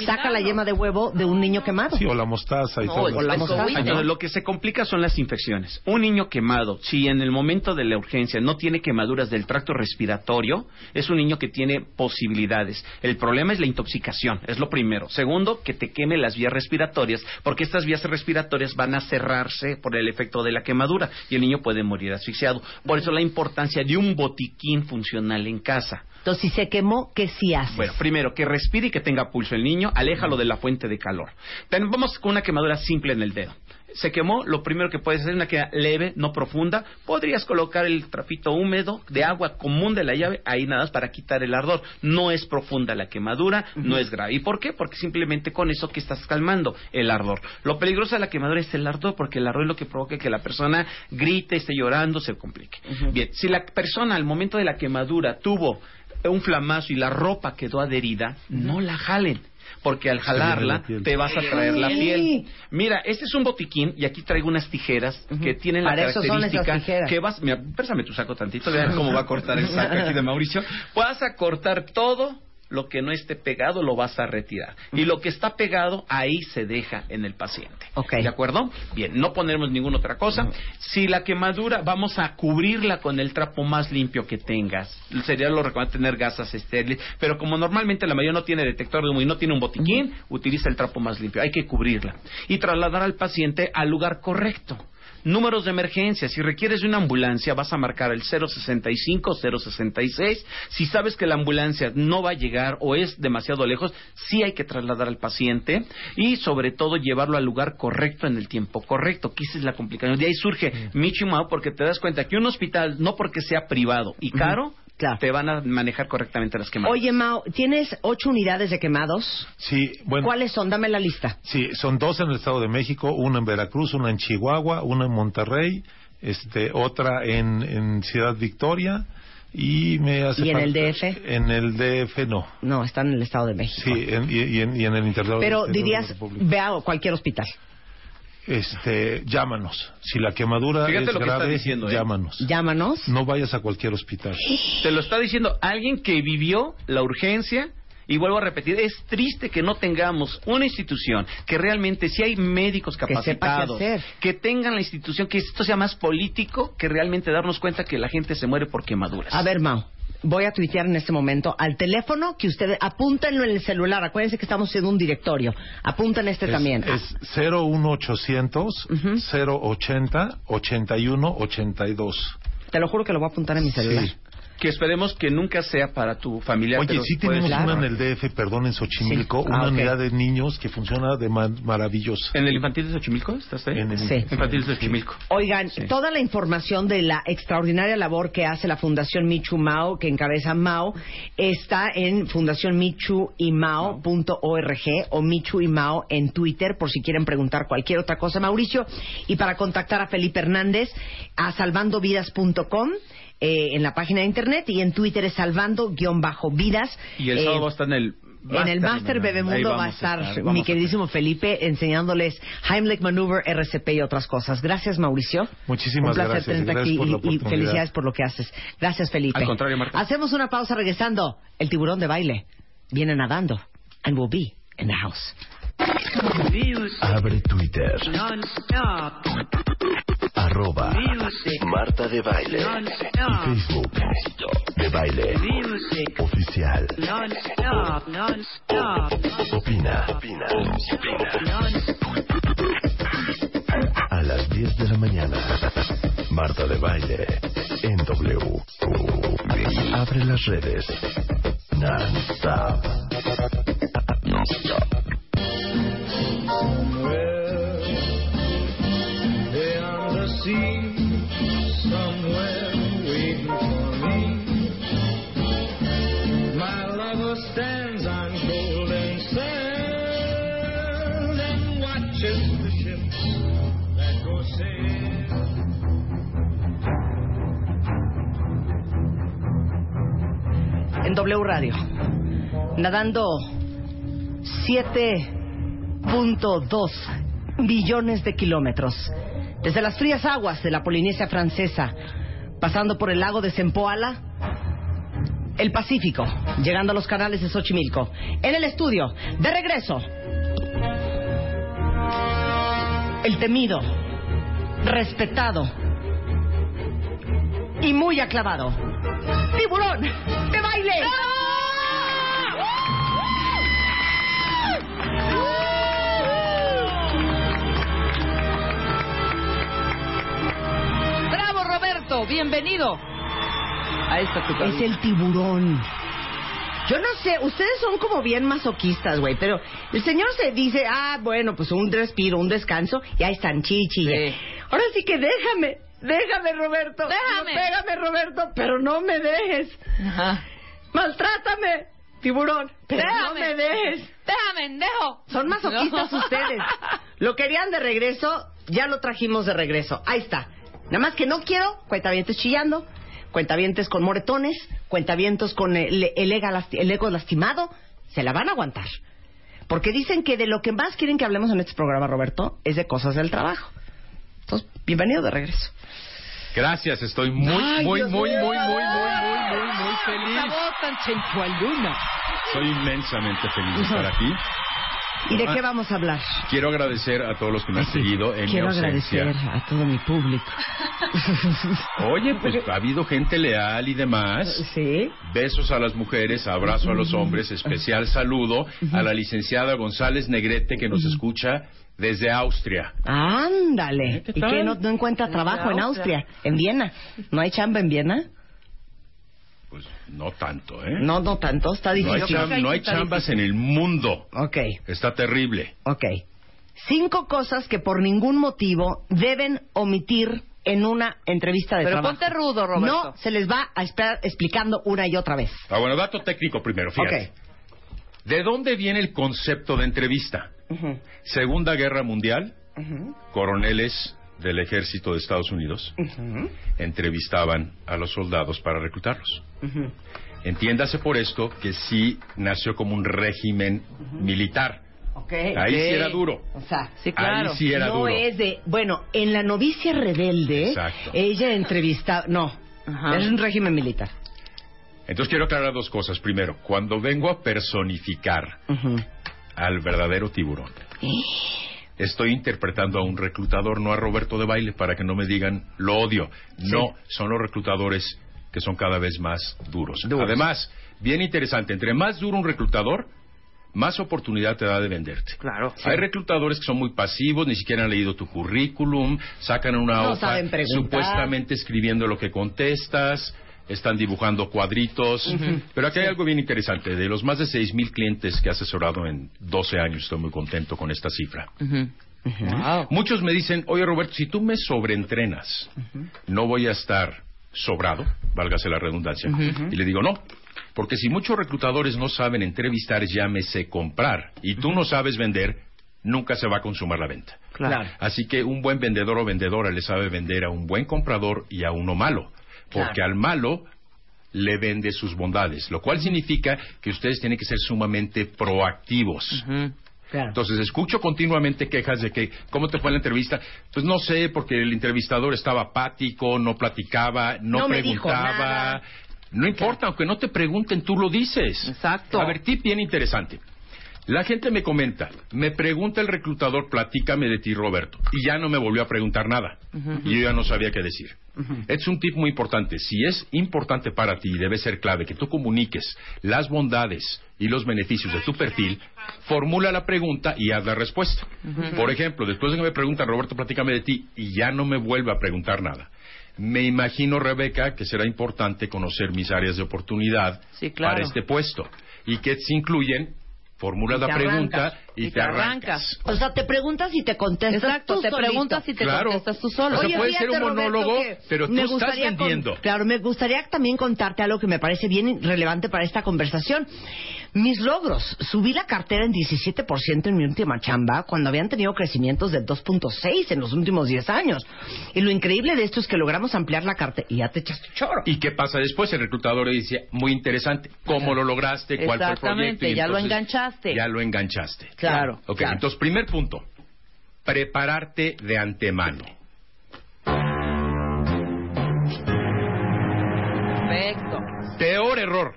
B: saca la yema de huevo de un niño quemado.
M: Sí, o la mostaza y
N: No,
M: todo
N: el
M: eso.
N: pescohuite. Entonces, lo que se complica son las infecciones. Un niño quemado, si en el momento de la urgencia no tiene quemaduras del tracto respiratorio, es un niño que tiene posibilidades. El problema es la intoxicación, es lo primero. Segundo, que te queme las vías respiratorias, porque estas vías respiratorias van a cerrarse por el efecto de la quemadura y el niño puede morir asfixiado. Por eso la importancia de un botiquín funcional en casa.
B: Entonces, si se quemó, ¿qué sí hace?
N: Bueno, primero, que respire y que tenga pulso el niño, aléjalo de la fuente de calor. Ten- vamos con una quemadura simple en el dedo. Se quemó, lo primero que puedes hacer es una queda leve, no profunda. Podrías colocar el trapito húmedo de agua común de la llave ahí nada más para quitar el ardor. No es profunda la quemadura, no es grave. ¿Y por qué? Porque simplemente con eso que estás calmando el ardor. Lo peligroso de la quemadura es el ardor, porque el ardor es lo que provoca que la persona grite, esté llorando, se complique. Bien, si la persona al momento de la quemadura tuvo un flamazo y la ropa quedó adherida, no la jalen. Porque al jalarla te vas a traer la piel. Mira, este es un botiquín y aquí traigo unas tijeras que tienen la
B: Para eso son esas
N: característica que vas, mira, préstame tu saco tantito, vean cómo va a cortar el saco aquí de Mauricio. Vas a cortar todo lo que no esté pegado lo vas a retirar. Y lo que está pegado, ahí se deja en el paciente. ¿De acuerdo? Bien, no ponemos ninguna otra cosa. Si la quemadura, vamos a cubrirla con el trapo más limpio que tengas. Sería lo recomendable tener gasas estériles. Pero como normalmente la mayoría no tiene detector de humo y no tiene un botiquín, utiliza el trapo más limpio. Hay que cubrirla. Y trasladar al paciente al lugar correcto. Números de emergencia. Si requieres de una ambulancia, vas a marcar el 065 066. Si sabes que la ambulancia no va a llegar o es demasiado lejos, sí hay que trasladar al paciente y sobre todo llevarlo al lugar correcto en el tiempo correcto, que esa es la complicación. De ahí surge Michi Mao porque te das cuenta que un hospital, no porque sea privado y caro, te van a manejar correctamente las quemadas.
B: Oye, Mao, ¿tienes ocho unidades de quemados?
M: Sí, bueno.
B: ¿Cuáles son? Dame la lista.
M: Sí, son dos en el Estado de México, una en Veracruz, una en Chihuahua, una en Monterrey, este, otra en, en Ciudad Victoria y me hace
B: ¿Y en el DF?
M: En el DF no.
B: No, está en el Estado de México.
M: Sí, en- y, y en, y en el interior.
B: Pero
M: interior de la
B: dirías, ve a cualquier hospital.
M: Este, llámanos. Si la quemadura
N: Fíjate
M: es
N: lo que está
M: grave,
N: diciendo, ¿eh?
M: llámanos.
B: Llámanos.
M: No vayas a cualquier hospital.
N: Te lo está diciendo alguien que vivió la urgencia Y vuelvo a repetir, es triste que no tengamos una institución que realmente, si hay médicos
B: Que
N: capacitados,
B: hacer.
N: que tengan la institución, que esto sea más político que realmente darnos cuenta que la gente se muere por quemaduras.
B: A ver, Mau, voy a tuitear en este momento al teléfono que ustedes apúntenlo en el celular. Acuérdense que estamos haciendo un directorio. Apunten este
M: Es-
B: también.
M: Es 01800 080 81 82.
B: Te lo juro que lo voy a apuntar en mi celular.
M: Sí.
N: Que esperemos que nunca sea para tu familia.
M: Oye,
N: pero
M: sí tenemos una en el DF, perdón, en Xochimilco,
N: Sí. Ah,
M: una unidad de niños que funciona de ma- maravilloso.
N: ¿En el infantil de Xochimilco? ¿Estás ahí?
M: En el
B: Sí.
N: infantil de Xochimilco.
B: Oigan, toda la información de la extraordinaria labor que hace la Fundación Michu Mao, que encabeza Mao, está en fundacionmichuimao.org o Michu y Mao en Twitter, por si quieren preguntar cualquier otra cosa, Mauricio. Y para contactar a Felipe Hernández, a salvandovidas.com. eh, en la página de internet y en Twitter es salvando-vidas.
N: Y el
B: Eh,
N: sábado va a estar en el...
B: en el Master Bebemundo va a estar, mi queridísimo Felipe enseñándoles Heimlich Maneuver, RCP y otras cosas. Gracias, Mauricio.
M: Muchísimas
B: Un placer
M: gracias,
B: tenerte
M: gracias
B: aquí y- felicidades por lo que haces. Gracias, Felipe.
N: Al contrario, Marta.
B: Hacemos una pausa regresando. El tiburón de baile viene nadando. And we'll be in the house.
D: Abre Twitter. Arroba Marta de Baile. Y Facebook de Baile. Oficial. Opina. Opina. A las 10 de la mañana. Marta de Baile. En W. Abre las redes. Non-stop. Non-stop.
B: En W Radio. Nadando 7.2 billones de kilómetros. Desde las frías aguas de la Polinesia francesa, pasando por el lago de Zempoala, el Pacífico, llegando a los canales de Xochimilco. En el estudio, de regreso, el temido, respetado y muy aclavado, tiburón de baile.
E: ¡Bravo, Roberto! ¡Bienvenido! Ahí está tu
B: Es el tiburón. Yo no sé, ustedes son como bien masoquistas, güey, pero el señor se dice, ah, bueno, pues un respiro, un descanso, y ahí están chichi. Ahora sí que déjame, déjame, Roberto.
E: Déjame.
B: No, pégame, Roberto, pero no me dejes. Maltrátame, tiburón, pero no me dejes.
E: Déjame, dejo.
B: Son masoquistas
E: No.
B: ustedes. Lo querían de regreso, ya lo trajimos de regreso. Ahí está. Nada más que no quiero cuentavientes chillando, cuentavientes con moretones, cuentavientos con el, el el ego lastimado. Se la van a aguantar. Porque dicen que de lo que más quieren que hablemos en este programa, Roberto, es de cosas del trabajo. Entonces, bienvenido de regreso.
O: Gracias, estoy muy,
B: Ay,
O: muy, muy, muy, muy, muy, muy, muy, muy feliz.
E: Esa voz tan sensualuna.
O: Soy inmensamente feliz de estar aquí.
B: ¿Y de
O: Ah,
B: qué vamos a hablar?
O: Quiero agradecer a todos los que me han seguido en
B: Quiero
O: mi ausencia.
B: agradecer a todo mi público.
O: Oye, pues ha habido gente leal y demás.
B: Sí.
O: Besos a las mujeres, abrazo a los hombres, especial saludo a la licenciada González Negrete que nos escucha desde Austria.
B: Ándale. ¿Y
O: tal?
B: qué? ¿No, no encuentra trabajo en Austria? ¿En Viena? ¿No hay chamba en Viena?
O: Pues no tanto, ¿eh?
B: No, no tanto. Está
O: No hay,
B: difícil.
O: cham- no hay chambas en el mundo.
B: Ok,
O: Está terrible.
B: ok. Cinco cosas que por ningún motivo deben omitir en una entrevista de
E: Pero
B: trabajo.
E: ponte rudo, Roberto.
B: No se les va a estar explicando una y otra vez.
O: Ah, bueno, dato técnico primero, fíjate. ¿De dónde viene el concepto de entrevista? Segunda Guerra Mundial, coroneles del ejército de Estados Unidos entrevistaban a los soldados para reclutarlos. Entiéndase por esto que sí nació como un régimen militar. Ahí sí era duro.
B: O sea,
O: Ahí sí era
B: no
O: duro.
B: es de... Bueno, en La novicia rebelde,
O: Exacto.
B: ella entrevistaba... No, es un régimen militar.
O: Entonces quiero aclarar dos cosas. Primero, cuando vengo a personificar al verdadero tiburón, estoy interpretando a un reclutador, no a Roberto de Baile, para que no me digan lo odio. No, son los reclutadores que son cada vez más duros. Además, bien interesante, entre más duro un reclutador, más oportunidad te da de venderte.
B: Claro.
O: Hay reclutadores que son muy pasivos, ni siquiera han leído tu currículum, sacan una
B: No
O: hoja supuestamente escribiendo lo que contestas, están dibujando cuadritos. Pero aquí hay algo bien interesante. De los más de 6.000 clientes que he asesorado en 12 años, estoy muy contento con esta cifra. Muchos me dicen, oye Roberto, si tú me sobreentrenas, no voy a estar sobrado, válgase la redundancia. Y le digo, no, porque si muchos reclutadores no saben entrevistar, llámese comprar, y tú no sabes vender, nunca se va a consumar la venta.
B: Claro.
O: Así que un buen vendedor o vendedora le sabe vender a un buen comprador y a uno malo, porque
B: Claro.
O: al malo le vende sus bondades, lo cual significa que ustedes tienen que ser sumamente proactivos. Entonces escucho continuamente quejas de que, ¿cómo te fue la entrevista? Pues no sé, porque el entrevistador estaba apático, no platicaba, no, preguntaba. No importa, aunque no te pregunten, tú lo dices. Exacto. A ver, tip bien interesante. La gente me comenta, me pregunta el reclutador, platícame de ti, Roberto, y ya no me volvió a preguntar nada. Y yo ya no sabía qué decir. Es un tip muy importante. Si es importante para ti, debe ser clave que tú comuniques las bondades y los beneficios de tu perfil, formula la pregunta y haz la respuesta. Por ejemplo, después de que me preguntan, Roberto, platícame de ti, y ya no me vuelve a preguntar nada. Me imagino, Rebeca, que será importante conocer mis áreas de oportunidad
E: claro.
O: para este puesto y que se incluyen, formulas la pregunta
B: arrancas.
O: y, te arrancas.
B: O sea, te preguntas y te contestas
E: Exacto,
B: tú
E: te
B: solito.
E: preguntas y te
O: Claro.
E: contestas tú solo.
O: O sea,
B: Oye,
O: puede ser un monólogo,
B: Roberto,
O: pero tú
B: me
O: estás
B: con-
O: vendiendo.
B: claro, me gustaría también contarte algo que me parece bien relevante para esta conversación. Mis logros. Subí la cartera en 17% en mi última chamba cuando habían tenido crecimientos de 2.6 en los últimos 10 años. Y lo increíble de esto es que logramos ampliar la cartera y ya te echaste choro.
O: ¿Y qué pasa después? El reclutador le dice, muy interesante, ¿cómo lo lograste? ¿Cuál fue el proyecto?
E: Exactamente,
O: Y
E: ya lo enganchaste.
O: Ya lo enganchaste.
E: Claro,
O: Ok,
E: claro.
O: entonces, primer punto, prepararte de antemano.
E: Perfecto.
O: Peor error.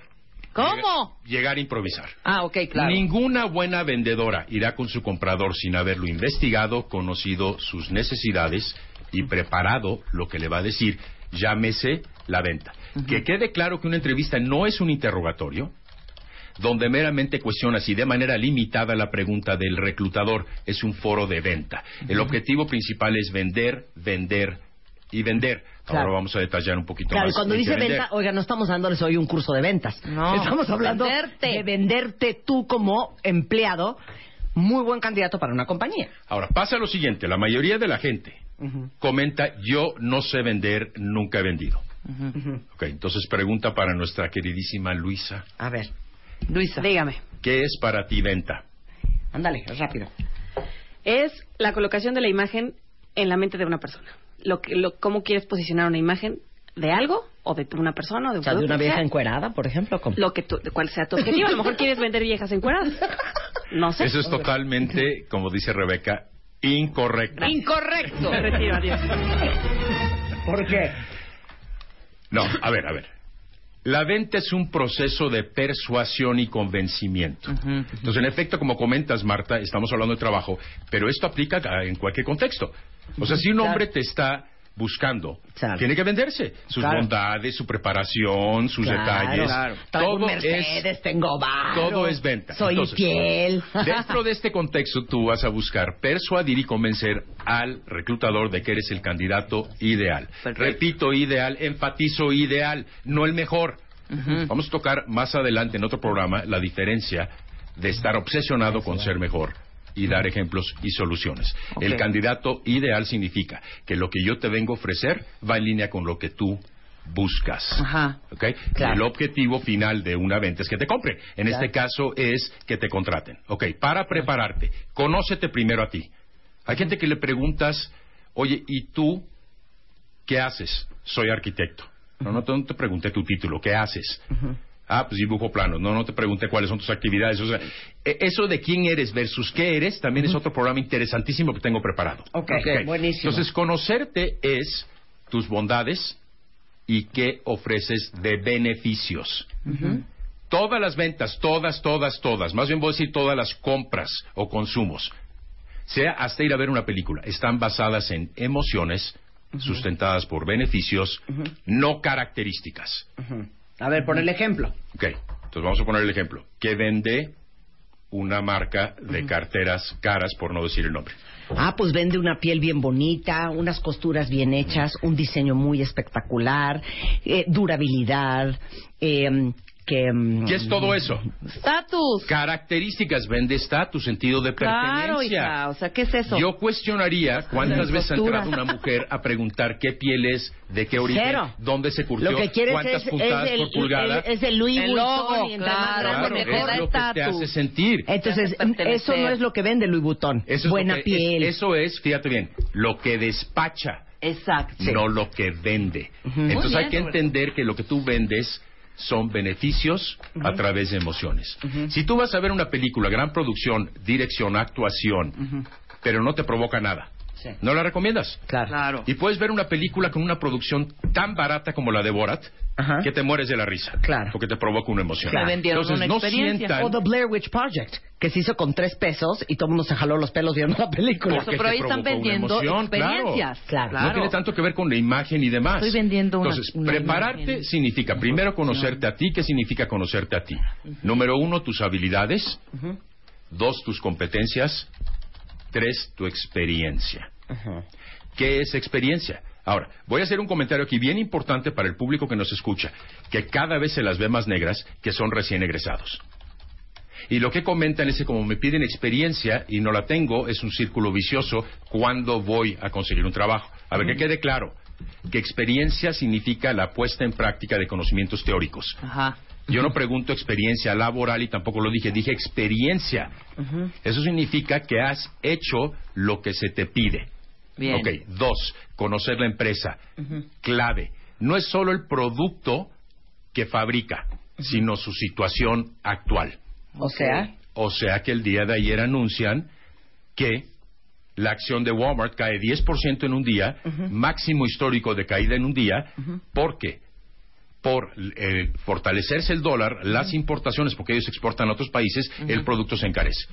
E: ¿Cómo?
O: Llegar a improvisar.
E: Ah, ok, claro.
O: Ninguna buena vendedora irá con su comprador sin haberlo investigado, conocido sus necesidades y preparado lo que le va a decir. Llámese la venta. Que quede claro que una entrevista no es un interrogatorio donde meramente cuestionas y de manera limitada la pregunta del reclutador es un foro de venta. El objetivo principal es vender, vender y vender. Ahora
B: Claro.
O: vamos a detallar un poquito
B: Claro,
O: más.
B: cuando
O: en qué
B: dice
O: vender.
B: venta, oiga, no estamos dándoles hoy un curso de ventas.
E: No,
B: estamos hablando
E: venderte.
B: de venderte tú como empleado, muy buen candidato para una compañía.
O: Ahora, pasa lo siguiente, la mayoría de la gente comenta, yo no sé vender, nunca he vendido. Ok, entonces pregunta para nuestra queridísima Luisa.
B: A ver.
E: Luisa.
J: Dígame.
O: ¿Qué es para ti venta?
B: Ándale, rápido.
J: Es la colocación de la imagen en la mente de una persona. Lo que, lo, ¿Cómo quieres posicionar una imagen de algo o de una persona o de
B: O
J: un
B: sea, de una vieja
J: sea?
B: encuerada, por ejemplo. ¿cómo?
J: Lo que tú, cuál sea tu objetivo. A lo mejor quieres vender viejas encueradas. No sé.
O: Eso es totalmente, como dice Rebeca, incorrecto.
J: Incorrecto. Me retiro, adiós.
B: ¿Por qué?
O: No, a ver, a ver. La venta es un proceso de persuasión y convencimiento. Entonces, en efecto, como comentas, Marta, estamos hablando de trabajo, pero esto aplica en cualquier contexto. O sea, si un hombre te está buscando, tiene que venderse. Sus
B: Claro.
O: bondades, su preparación, sus
B: Claro,
O: detalles. Todo
B: Mercedes,
O: es,
B: tengo varo,
O: todo es venta.
B: Soy
O: Entonces,
B: fiel.
O: Dentro de este contexto, tú vas a buscar persuadir y convencer al reclutador de que eres el candidato ideal. Repito, ideal, enfatizo ideal, no el mejor. Vamos a tocar más adelante en otro programa la diferencia de estar obsesionado con ser mejor y dar ejemplos y soluciones. El candidato ideal significa que lo que yo te vengo a ofrecer va en línea con lo que tú buscas.
E: Ajá.
O: ¿ok? El objetivo final de una venta es que te compre. En
E: Claro.
O: este caso es que te contraten. Ok, para prepararte, conócete primero a ti. Hay gente que le preguntas, oye, ¿y tú qué haces? Soy arquitecto. No, no te, no te pregunté tu título, ¿qué haces? Ah, pues dibujo planos. No, no te pregunté cuáles son tus actividades. O sea, e- eso de quién eres versus qué eres también es otro programa interesantísimo que tengo preparado.
B: Ok, buenísimo.
O: Entonces, conocerte es tus bondades y qué ofreces de beneficios. Todas las ventas, todas, todas, todas, más bien voy a decir todas las compras o consumos, sea hasta ir a ver una película, están basadas en emociones sustentadas por beneficios, no características.
B: A ver, pon el ejemplo.
O: Ok, entonces vamos a poner el ejemplo. ¿Qué vende una marca de carteras caras, por no decir el nombre?
B: Ah, pues vende una piel bien bonita, unas costuras bien hechas, un diseño muy espectacular, eh, durabilidad, eh, que... mm,
O: ¿Qué es todo eso?
E: Estatus.
O: Características, vende estatus, sentido de
E: Claro,
O: pertenencia.
E: hija. O sea, ¿qué es eso?
O: Yo cuestionaría cuántas veces ha entrado una mujer a preguntar qué piel es, de qué origen,
B: Cero.
O: dónde se curtió,
B: Lo que quieres
O: cuántas
B: es,
O: puntadas
B: es el,
O: por pulgada.
B: es, es el Louis
E: El logo, claro,
O: Claro, es lo que te hace sentir.
B: Entonces, eso no es lo que vende Louis Vuitton.
O: Eso es
B: Buena
O: que-
B: piel.
O: es- eso es, fíjate bien, lo que despacha,
E: Exacto.
O: no lo que vende.
B: Muy
O: Entonces
E: bien,
O: hay que entender que lo que tú vendes son beneficios a través de emociones. Si tú vas a ver una película, gran producción, dirección, actuación, pero no te provoca nada, ¿no la recomiendas?
E: Claro.
O: Y puedes ver una película con una producción tan barata como la de Borat, que te mueres de la risa.
B: Claro.
O: Porque te provoca una emoción.
E: Vendieron
O: Entonces,
E: una
O: no
E: experiencia.
O: sientan...
B: O The Blair Witch Project, que se hizo con tres pesos y todo el mundo se jaló los pelos viendo la película.
E: Eso, pero ahí están vendiendo
O: claro.
E: experiencias.
B: Claro.
O: No tiene tanto que ver con la imagen y demás.
E: Estoy vendiendo una-
O: Entonces,
E: una
O: prepararte
E: imagen.
O: significa primero conocerte a ti. ¿Qué significa conocerte a ti? Número uno, tus habilidades. Dos, tus competencias. Tres, tu experiencia. ¿Qué es experiencia? Ahora, voy a hacer un comentario aquí bien importante para el público que nos escucha, que cada vez se las ve más negras que son recién egresados. Y lo que comentan es que como me piden experiencia y no la tengo, es un círculo vicioso cuando voy a conseguir un trabajo. A ver, que quede claro, que experiencia significa la puesta en práctica de conocimientos teóricos.
E: Ajá.
O: Yo no pregunto experiencia laboral y tampoco lo dije, dije experiencia. Eso significa que has hecho lo que se te pide.
E: Bien.
O: Ok, dos, conocer la empresa. Clave. No es solo el producto que fabrica, sino su situación actual.
B: O sea,
O: O sea que el día de ayer anuncian que la acción de Walmart cae 10% en un día, máximo histórico de caída en un día, porque por eh, fortalecerse el dólar, las importaciones, porque ellos exportan a otros países, el producto se encarece.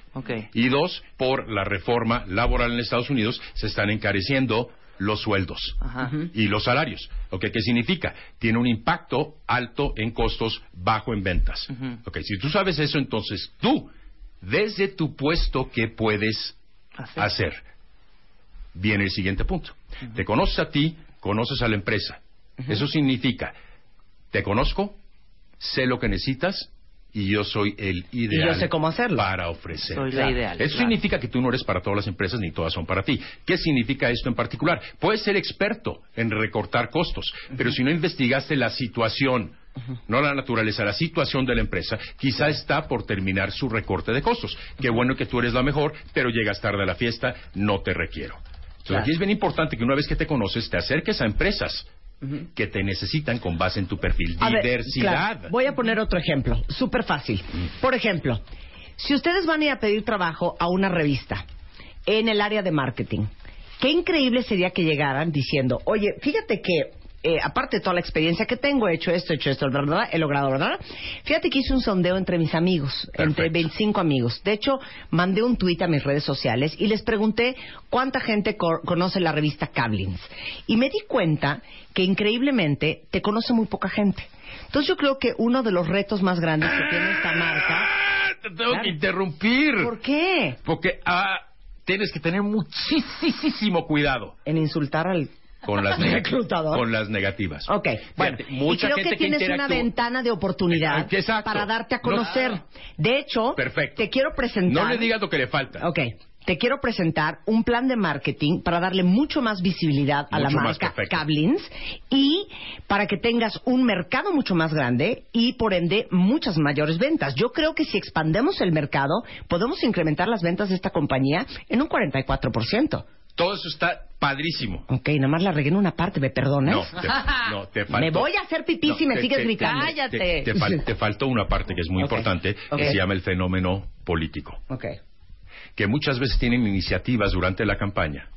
O: Y dos, por la reforma laboral en Estados Unidos, se están encareciendo los sueldos
E: Ajá.
O: y los salarios. ¿Qué significa? Tiene un impacto alto en costos, bajo en ventas. Ok, Si tú sabes eso, entonces tú, desde tu puesto, ¿qué puedes
E: Hacer.
O: hacer? Viene el siguiente punto. Te conoces a ti, conoces a la empresa. Eso significa, te conozco, sé lo que necesitas y yo soy el ideal
B: yo sé cómo hacerlo.
O: para ofrecer.
E: Soy la ideal,
O: Eso
E: claro.
O: significa que tú no eres para todas las empresas ni todas son para ti. ¿Qué significa esto en particular? Puedes ser experto en recortar costos, pero si no investigaste la situación, no la naturaleza, la situación de la empresa, quizá está por terminar su recorte de costos. Qué bueno que tú eres la mejor, pero llegas tarde a la fiesta, no te requiero. Entonces,
B: Claro.
O: aquí es bien importante que una vez que te conoces, te acerques a empresas que te necesitan con base en tu perfil.
B: A ver,
O: Diversidad.
B: claro, voy a poner otro ejemplo, súper fácil. Por ejemplo, si ustedes van a ir a pedir trabajo a una revista en el área de marketing, qué increíble sería que llegaran diciendo, oye, fíjate que eh, aparte de toda la experiencia que tengo, he hecho esto, he hecho esto, ¿verdad? He logrado, ¿verdad? Fíjate que hice un sondeo entre mis amigos, entre 25 amigos. De hecho, mandé un tuit a mis redes sociales y les pregunté cuánta gente co- conoce la revista Cablins. Y me di cuenta que increíblemente te conoce muy poca gente. Entonces yo creo que uno de los retos más grandes que tiene esta marca...
O: Te tengo que interrumpir.
B: ¿Por qué?
O: Porque ah, tienes que tener muchísimo cuidado
B: En insultar al
O: con las,
B: reclutador.
O: con las negativas.
B: Ok, bueno,
O: Fíjate,
B: y creo
O: gente
B: que tienes una
O: interactúa-
B: ventana de oportunidad
O: exacto.
B: para darte a
O: No-
B: conocer. De hecho,
O: Perfecto.
B: te quiero presentar...
O: No le digas lo que le falta.
B: Ok, te quiero presentar un plan de marketing para darle mucho más visibilidad a la
O: Mucho
B: marca. Cablins y para que tengas un mercado mucho más grande y por ende muchas mayores ventas. Yo creo que si expandemos el mercado podemos incrementar las ventas de esta compañía en un 44%.
O: Todo eso está padrísimo.
B: Ok, nada más la regué en una parte, ¿me perdonas?
O: No, te, no, te faltó.
B: Me voy a hacer pipí
O: No,
B: si me
O: te-
B: sigues
O: te-
B: gritando.
E: Cállate.
O: Te, te fal- te faltó una parte que es muy importante, que se llama el fenómeno político.
B: Ok.
O: Que muchas veces tienen iniciativas durante la campaña,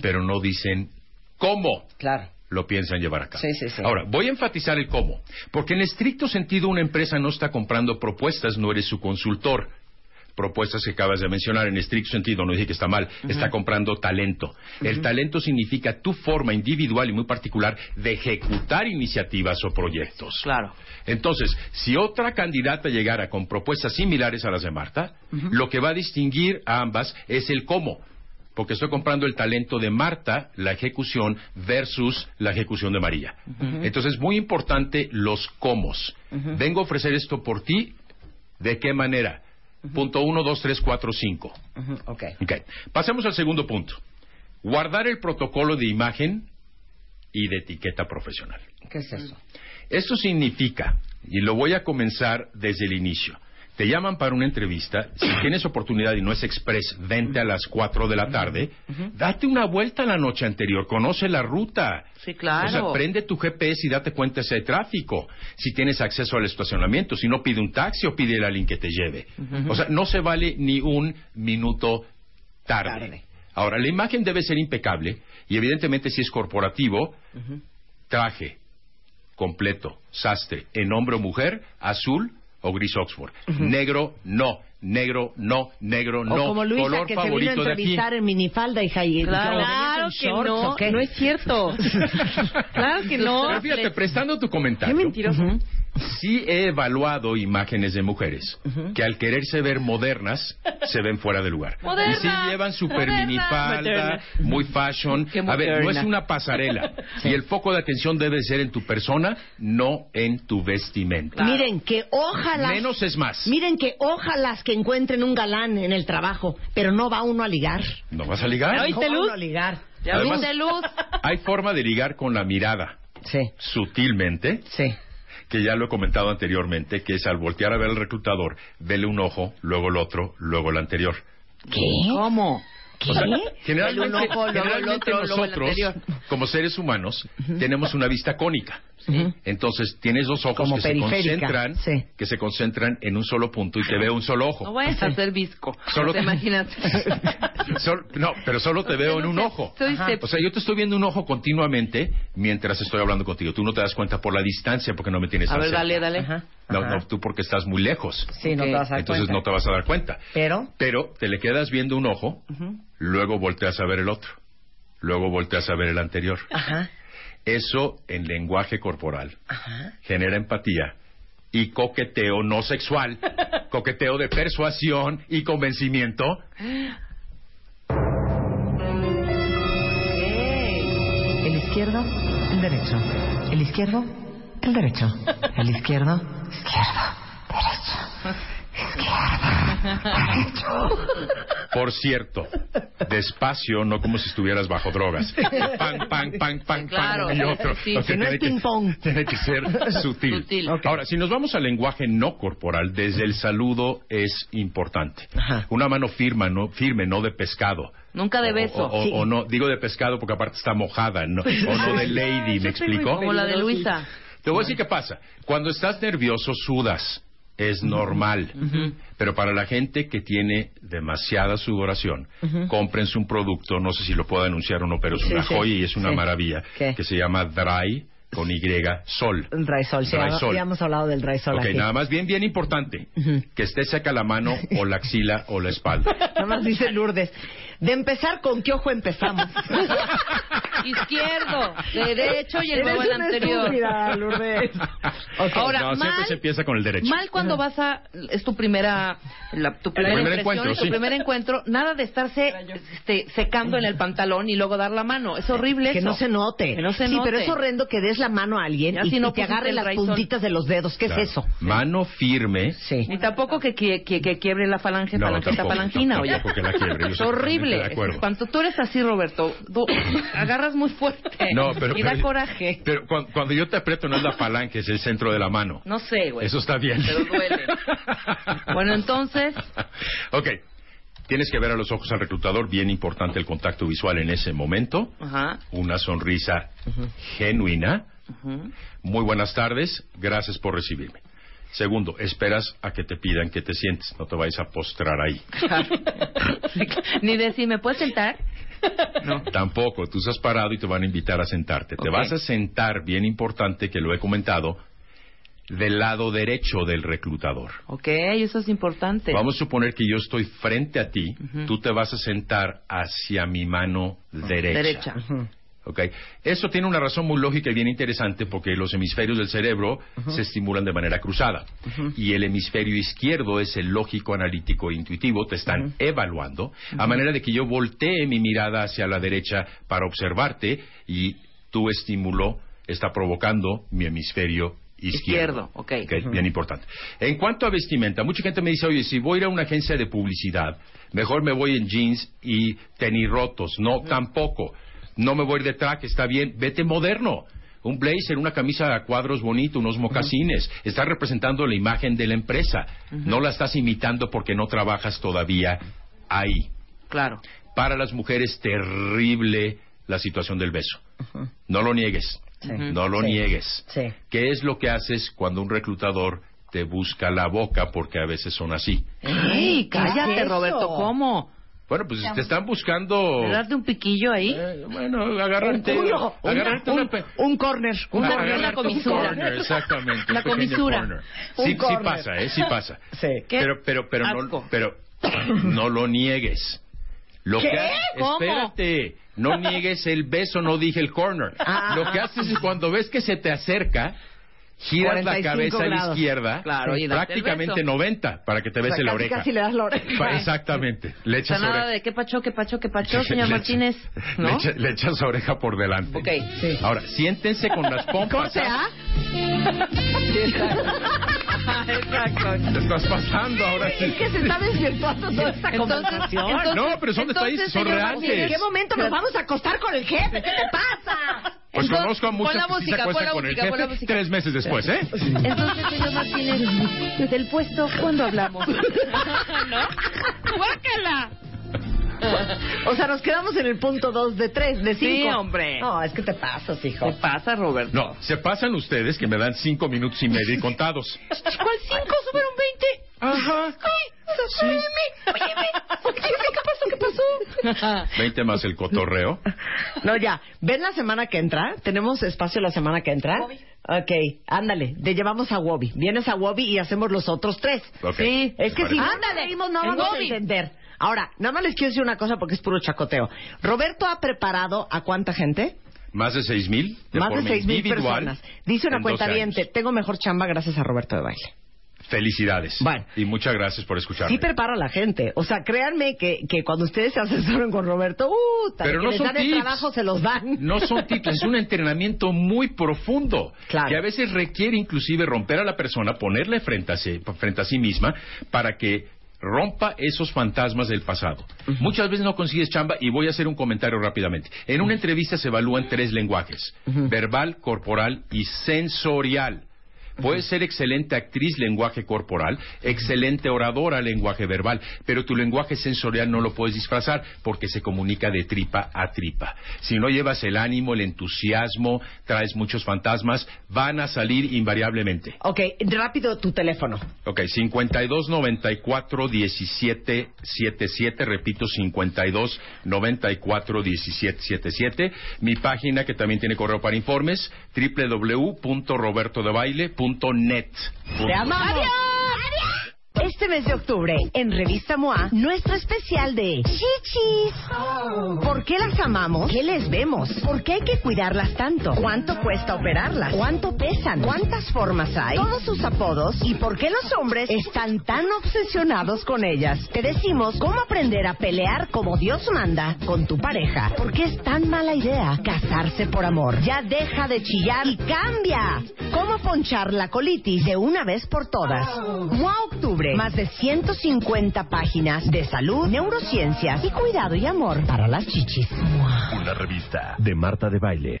O: pero no dicen cómo.
B: Claro.
O: lo piensan llevar a cabo.
B: Sí, sí, sí.
O: Ahora, voy a enfatizar el cómo, porque en estricto sentido una empresa no está comprando propuestas, no eres su consultor. Propuestas que acabas de mencionar, en estricto sentido, no dije que está mal, está comprando talento. El talento significa tu forma individual y muy particular de ejecutar iniciativas o proyectos.
E: Claro.
O: Entonces, si otra candidata llegara con propuestas similares a las de Marta, lo que va a distinguir a ambas es el cómo. Porque estoy comprando el talento de Marta, la ejecución, versus la ejecución de María. Entonces, muy importante los cómo. Vengo a ofrecer esto por ti. ¿De qué manera? Punto uno, dos, tres, cuatro, cinco.
B: Ok.
O: Ok. Pasemos al segundo punto. Guardar el protocolo de imagen y de etiqueta profesional.
B: ¿Qué es eso?
O: Esto significa, y lo voy a comenzar desde el inicio, te llaman para una entrevista, si tienes oportunidad y no es express, vente a las 4 de la tarde, date una vuelta la noche anterior, conoce la ruta.
E: Sí, claro.
O: O sea, prende tu GPS y date cuenta si hay tráfico, si tienes acceso al estacionamiento, si no pide un taxi o pide a alguien que te lleve. O sea, no se vale ni un minuto tarde. Ahora, la imagen debe ser impecable y evidentemente si es corporativo, traje completo, sastre, en hombre o mujer, azul o gris Oxford. Negro, no. Negro, no. Negro, no.
B: O como Luisa,
O: Color
B: que se vino a
O: favorito
B: entrevistar en minifalda, hija. Y
E: Claro,
B: ¿venías en
E: claro que
B: shorts
E: no, no es cierto. claro que no.
O: Pero fíjate, prestando tu comentario.
E: Qué mentiroso.
O: Sí he evaluado imágenes de mujeres que al quererse ver modernas se ven fuera de lugar.
E: Moderna,
O: y sí llevan super
E: moderna.
O: minifalda,
E: Moderna.
O: muy fashion.
E: Qué
O: A ver, no es una pasarela. Y el foco de atención debe ser en tu persona, no en tu vestimenta.
B: Miren, que ojalá...
O: Menos es más.
B: Miren que ojalá que encuentren un galán en el trabajo, pero no va uno a ligar.
O: ¿No vas a ligar?
B: No va uno a ligar.
O: Además,
E: luz.
O: Hay forma de ligar con la mirada.
B: Sí.
O: Sutilmente.
B: Sí.
O: Que ya lo he comentado anteriormente, que es al voltear a ver al reclutador, vele un ojo, luego el otro, luego el anterior.
B: ¿Qué?
E: ¿Cómo?
B: ¿Qué?
O: O sea, generalmente, nosotros, como seres humanos, tenemos una vista cónica. Entonces tienes dos ojos
B: Como
O: que
B: periférica,
O: se concentran,
B: sí.
O: que se concentran en un solo punto y te veo un solo ojo.
E: No vayas a hacer visco.
O: Solo-
E: ¿Te imaginas?
O: Sol- no, pero solo te veo en un ojo. O sea, yo te estoy viendo un ojo continuamente mientras estoy hablando contigo. Tú no te das cuenta por la distancia porque no me tienes
E: A ver,
O: cerca.
E: dale, dale.
B: Ajá.
O: No,
B: Ajá.
O: no, tú porque estás muy lejos.
B: Sí, no te vas a dar
O: Entonces
B: cuenta.
O: no te vas a dar cuenta.
B: Pero...
O: Pero te le quedas viendo un ojo, luego volteas a ver el otro, luego volteas a ver el anterior.
B: Ajá.
O: Eso en lenguaje corporal
B: Ajá.
O: genera empatía y coqueteo no sexual, coqueteo de persuasión y convencimiento.
B: El izquierdo, el derecho. El izquierdo, el derecho. El izquierdo, izquierdo, derecho.
O: Por cierto, despacio, no como si estuvieras bajo drogas. Pan, pan, pan, pan,
E: Claro,
O: pan y otro.
E: sí.
O: O sea,
B: Que no es
O: tiene
B: ping-pong.
O: Tiene que ser sutil.
E: Sutil.
O: Ahora, si nos vamos al lenguaje no corporal, desde el saludo es importante.
B: Ajá.
O: Una mano firme, no, firme, no de pescado.
E: Nunca de beso.
O: O, o-
B: Sí.
O: o no, digo de pescado porque aparte está mojada, no, o no de lady, ¿me explico?
E: Como la de Luisa.
O: Te voy a decir qué pasa. Cuando estás nervioso, sudas. Es normal. Pero para la gente que tiene demasiada sudoración, cómprense un producto, no sé si lo puedo anunciar o no, pero es
B: Sí,
O: una
B: sí,
O: joya y es una
B: sí.
O: maravilla,
B: ¿Qué?
O: que se llama Dry, con Y, Sol.
B: Dry sol. Sí,
O: Dry
B: ya-
O: sol.
B: ya hemos hablado del dry sol
O: Ok,
B: aquí.
O: nada más bien, bien importante, que esté seca la mano o la axila o la espalda.
B: Nada más dice Lourdes. De empezar, ¿con qué ojo empezamos?
E: Izquierdo, derecho y el
B: una
E: anterior.
B: estúpida, Lourdes. Ok.
E: Ahora,
O: no, siempre
E: mal-
O: se empieza con el derecho.
E: Mal cuando vas a es tu primera la- tu primera
O: primer
E: impresión
O: encuentro,
E: y tu
O: sí.
E: primer encuentro, nada de estarse este, secando en el pantalón y luego dar la mano. Es horrible
B: Que
E: eso.
B: no se note.
E: Que no se
B: sí,
E: note.
B: pero es horrendo que des la mano a alguien
E: Ya
B: y,
E: si no
B: y te agarre las puntitas de los dedos. ¿Qué
O: Claro.
B: es eso?
O: Mano firme.
B: Sí.
E: Ni tampoco que, que, que, que quiebre la falange,
O: No,
E: falangita,
O: tampoco,
E: falangina, oye.
O: tampoco que la quiebre, yo
E: Es
O: estoy
E: horrible. Cuando tú eres así, Roberto, tú agarras muy fuerte
O: No, pero,
E: y da
O: pero-
E: coraje.
O: Pero cuando, cuando yo te aprieto no es la falange, es el centro de la mano.
E: No sé, güey.
O: Eso está bien.
E: Pero duele. Bueno, entonces,
O: ok. Tienes que ver a los ojos al reclutador, bien importante el contacto visual en ese momento.
E: ajá.
O: Una sonrisa genuina. Muy buenas tardes, gracias por recibirme. Segundo, esperas a que te pidan que te sientes, no te vayas a postrar ahí.
E: Ni decir, ¿me puedes sentar?
O: Tampoco. Tú estás parado y te van a invitar a sentarte. Te
E: Ok.
O: vas a sentar, bien importante que lo he comentado, del lado derecho del reclutador.
E: Ok, eso es importante.
O: Vamos a suponer que yo estoy frente a ti,
E: Ujú.
O: tú te vas a sentar hacia mi mano derecha.
E: Derecha.
O: ¿Ok? Eso tiene una razón muy lógica y bien interesante porque los hemisferios del cerebro se estimulan de manera cruzada. Y el hemisferio izquierdo es el lógico, analítico e intuitivo, te están evaluando, a manera de que yo voltee mi mirada hacia la derecha para observarte y tu estímulo está provocando mi hemisferio izquierdo.
E: Izquierdo, ok.
O: Ok, Bien importante. En cuanto a vestimenta, mucha gente me dice, oye, si voy a ir a una agencia de publicidad, mejor me voy en jeans y tenis rotos. No, tampoco. No me voy a ir de traje, está bien. Vete moderno. Un blazer, una camisa a cuadros bonito, unos mocasines. Estás representando la imagen de la empresa. No la estás imitando porque no trabajas todavía ahí.
E: Claro.
O: Para las mujeres, terrible la situación del beso. No lo niegues.
B: Sí.
O: No lo
B: Sí.
O: niegues.
B: Sí.
O: ¿Qué es lo que haces cuando un reclutador te busca la boca? Porque a veces son así.
E: ¡Ey, cállate. Roberto! ¿Cómo?
O: Bueno, pues te están buscando...
E: ¿De darte un piquillo ahí?
O: Eh, bueno, agarrarte...
B: Un-
O: agarrarte
B: un,
O: una pe-
B: un corner. Un corner.
O: agarrarte un corner, exactamente.
E: La
O: un
E: comisura.
O: corner.
B: Un
O: Sí, pasa, ¿eh? Sí pasa.
B: Sí.
O: Pero, pero, pero, no, pero no lo niegues. Lo
B: ¿Qué?
O: que ha-
E: ¿Cómo?
O: espérate, no niegues el beso, no dije el corner.
B: Ah.
O: Lo que haces es cuando ves que se te acerca, giras la
B: 45
O: cabeza a la izquierda,
E: Claro, y
O: prácticamente
E: beso.
O: 90 para que te
B: O sea,
O: bese la oreja.
B: casi le das la oreja.
O: Exactamente. Le
E: O sea,
O: echas
E: nada
O: oreja.
E: de qué pacho, qué pacho, qué pacho, señor
O: Le-
E: Martínez.
O: Le,
E: ¿No?
O: echa- le echas oreja por delante.
E: Ok.
B: Sí.
O: Ahora, siéntense con las pompas.
B: ¿Corte A?
E: Exacto.
O: Te estás pasando ahora sí.
B: Es que se está desvirtuando toda esta
E: Entonces-
B: conversación.
E: entonces-
O: No, pero son detalles son reales.
B: ¿En qué momento nos vamos a acostar con el jefe? ¿Qué te pasa?
O: Pues
E: Entonces,
O: conozco a muchas que sí se
E: la
O: con el
E: música, la
O: jefe tres meses después, ¿eh?
E: Entonces, señor Martínez, del puesto, ¿cuándo hablamos? ¿No? ¡Guácala!
B: O sea, nos quedamos en el punto 2 de 3, de 5.
E: Sí, hombre.
B: No, es que te pasas, hijo.
E: ¿Qué pasa, Roberto?
O: No, se pasan ustedes que me dan cinco minutos y medio y contados.
E: ¿Cuál cinco? ¿Subieron 20?
O: Ajá.
E: Sí. Óyeme, ¿qué pasó? ¿Qué pasó?
O: 20 más el cotorreo.
B: No, ya. ¿Ven la semana que entra? ¿Tenemos espacio la semana que entra? Ok, ándale. Te llevamos a Wobby. Vienes a Wobby y hacemos los otros tres. Sí. Es que si nos reímos, no
E: En
B: vamos a
E: Wobby.
B: entender. Ahora, nada más les quiero decir una cosa porque es puro chacoteo. Roberto ha preparado a cuánta gente?
O: Más de seis mil.
B: Más de seis mil personas. Dice una
O: en 12
B: cuenta tengo mejor chamba gracias a Roberto de Baile.
O: Felicidades.
B: Bueno.
O: Y muchas gracias por escucharme.
B: Sí preparo a la gente. O sea, créanme que, que cuando ustedes se asesoren con Roberto, uh,
O: Pero no
B: les
O: son
B: dan el
O: tips.
B: trabajo, se los dan.
O: No son tips, es un entrenamiento muy profundo
B: Claro.
O: que a veces requiere inclusive romper a la persona, ponerle frente a sí, frente a sí misma para que rompa esos fantasmas del pasado. Muchas veces no consigues chamba y voy a hacer un comentario rápidamente. En una entrevista se evalúan tres lenguajes, verbal, corporal y sensorial. Puedes ser excelente actriz lenguaje corporal, excelente oradora lenguaje verbal, pero tu lenguaje sensorial no lo puedes disfrazar porque se comunica de tripa a tripa. Si no llevas el ánimo, el entusiasmo, traes muchos fantasmas, van a salir invariablemente.
B: Ok, rápido tu teléfono.
O: Ok, 52 94 17 77, repito, 52 94 17 77. Mi página que también tiene correo para informes, www.robertodebaile.net.
B: ¡Te amamos! Este mes de octubre, en Revista MOA, nuestro especial de chichis. ¿Por qué las amamos? ¿Qué les vemos? ¿Por qué hay que cuidarlas tanto? ¿Cuánto cuesta operarlas? ¿Cuánto pesan? ¿Cuántas formas hay? Todos sus apodos y por qué los hombres están tan obsesionados con ellas. Te decimos cómo aprender a pelear como Dios manda con tu pareja. ¿Por qué es tan mala idea casarse por amor? Ya deja de chillar y cambia. ¿Cómo ponchar la colitis de una vez por todas? MOA Octubre. Más de 150 páginas de salud, neurociencias y cuidado y amor para las chichis.
C: Una revista de Marta de Baile.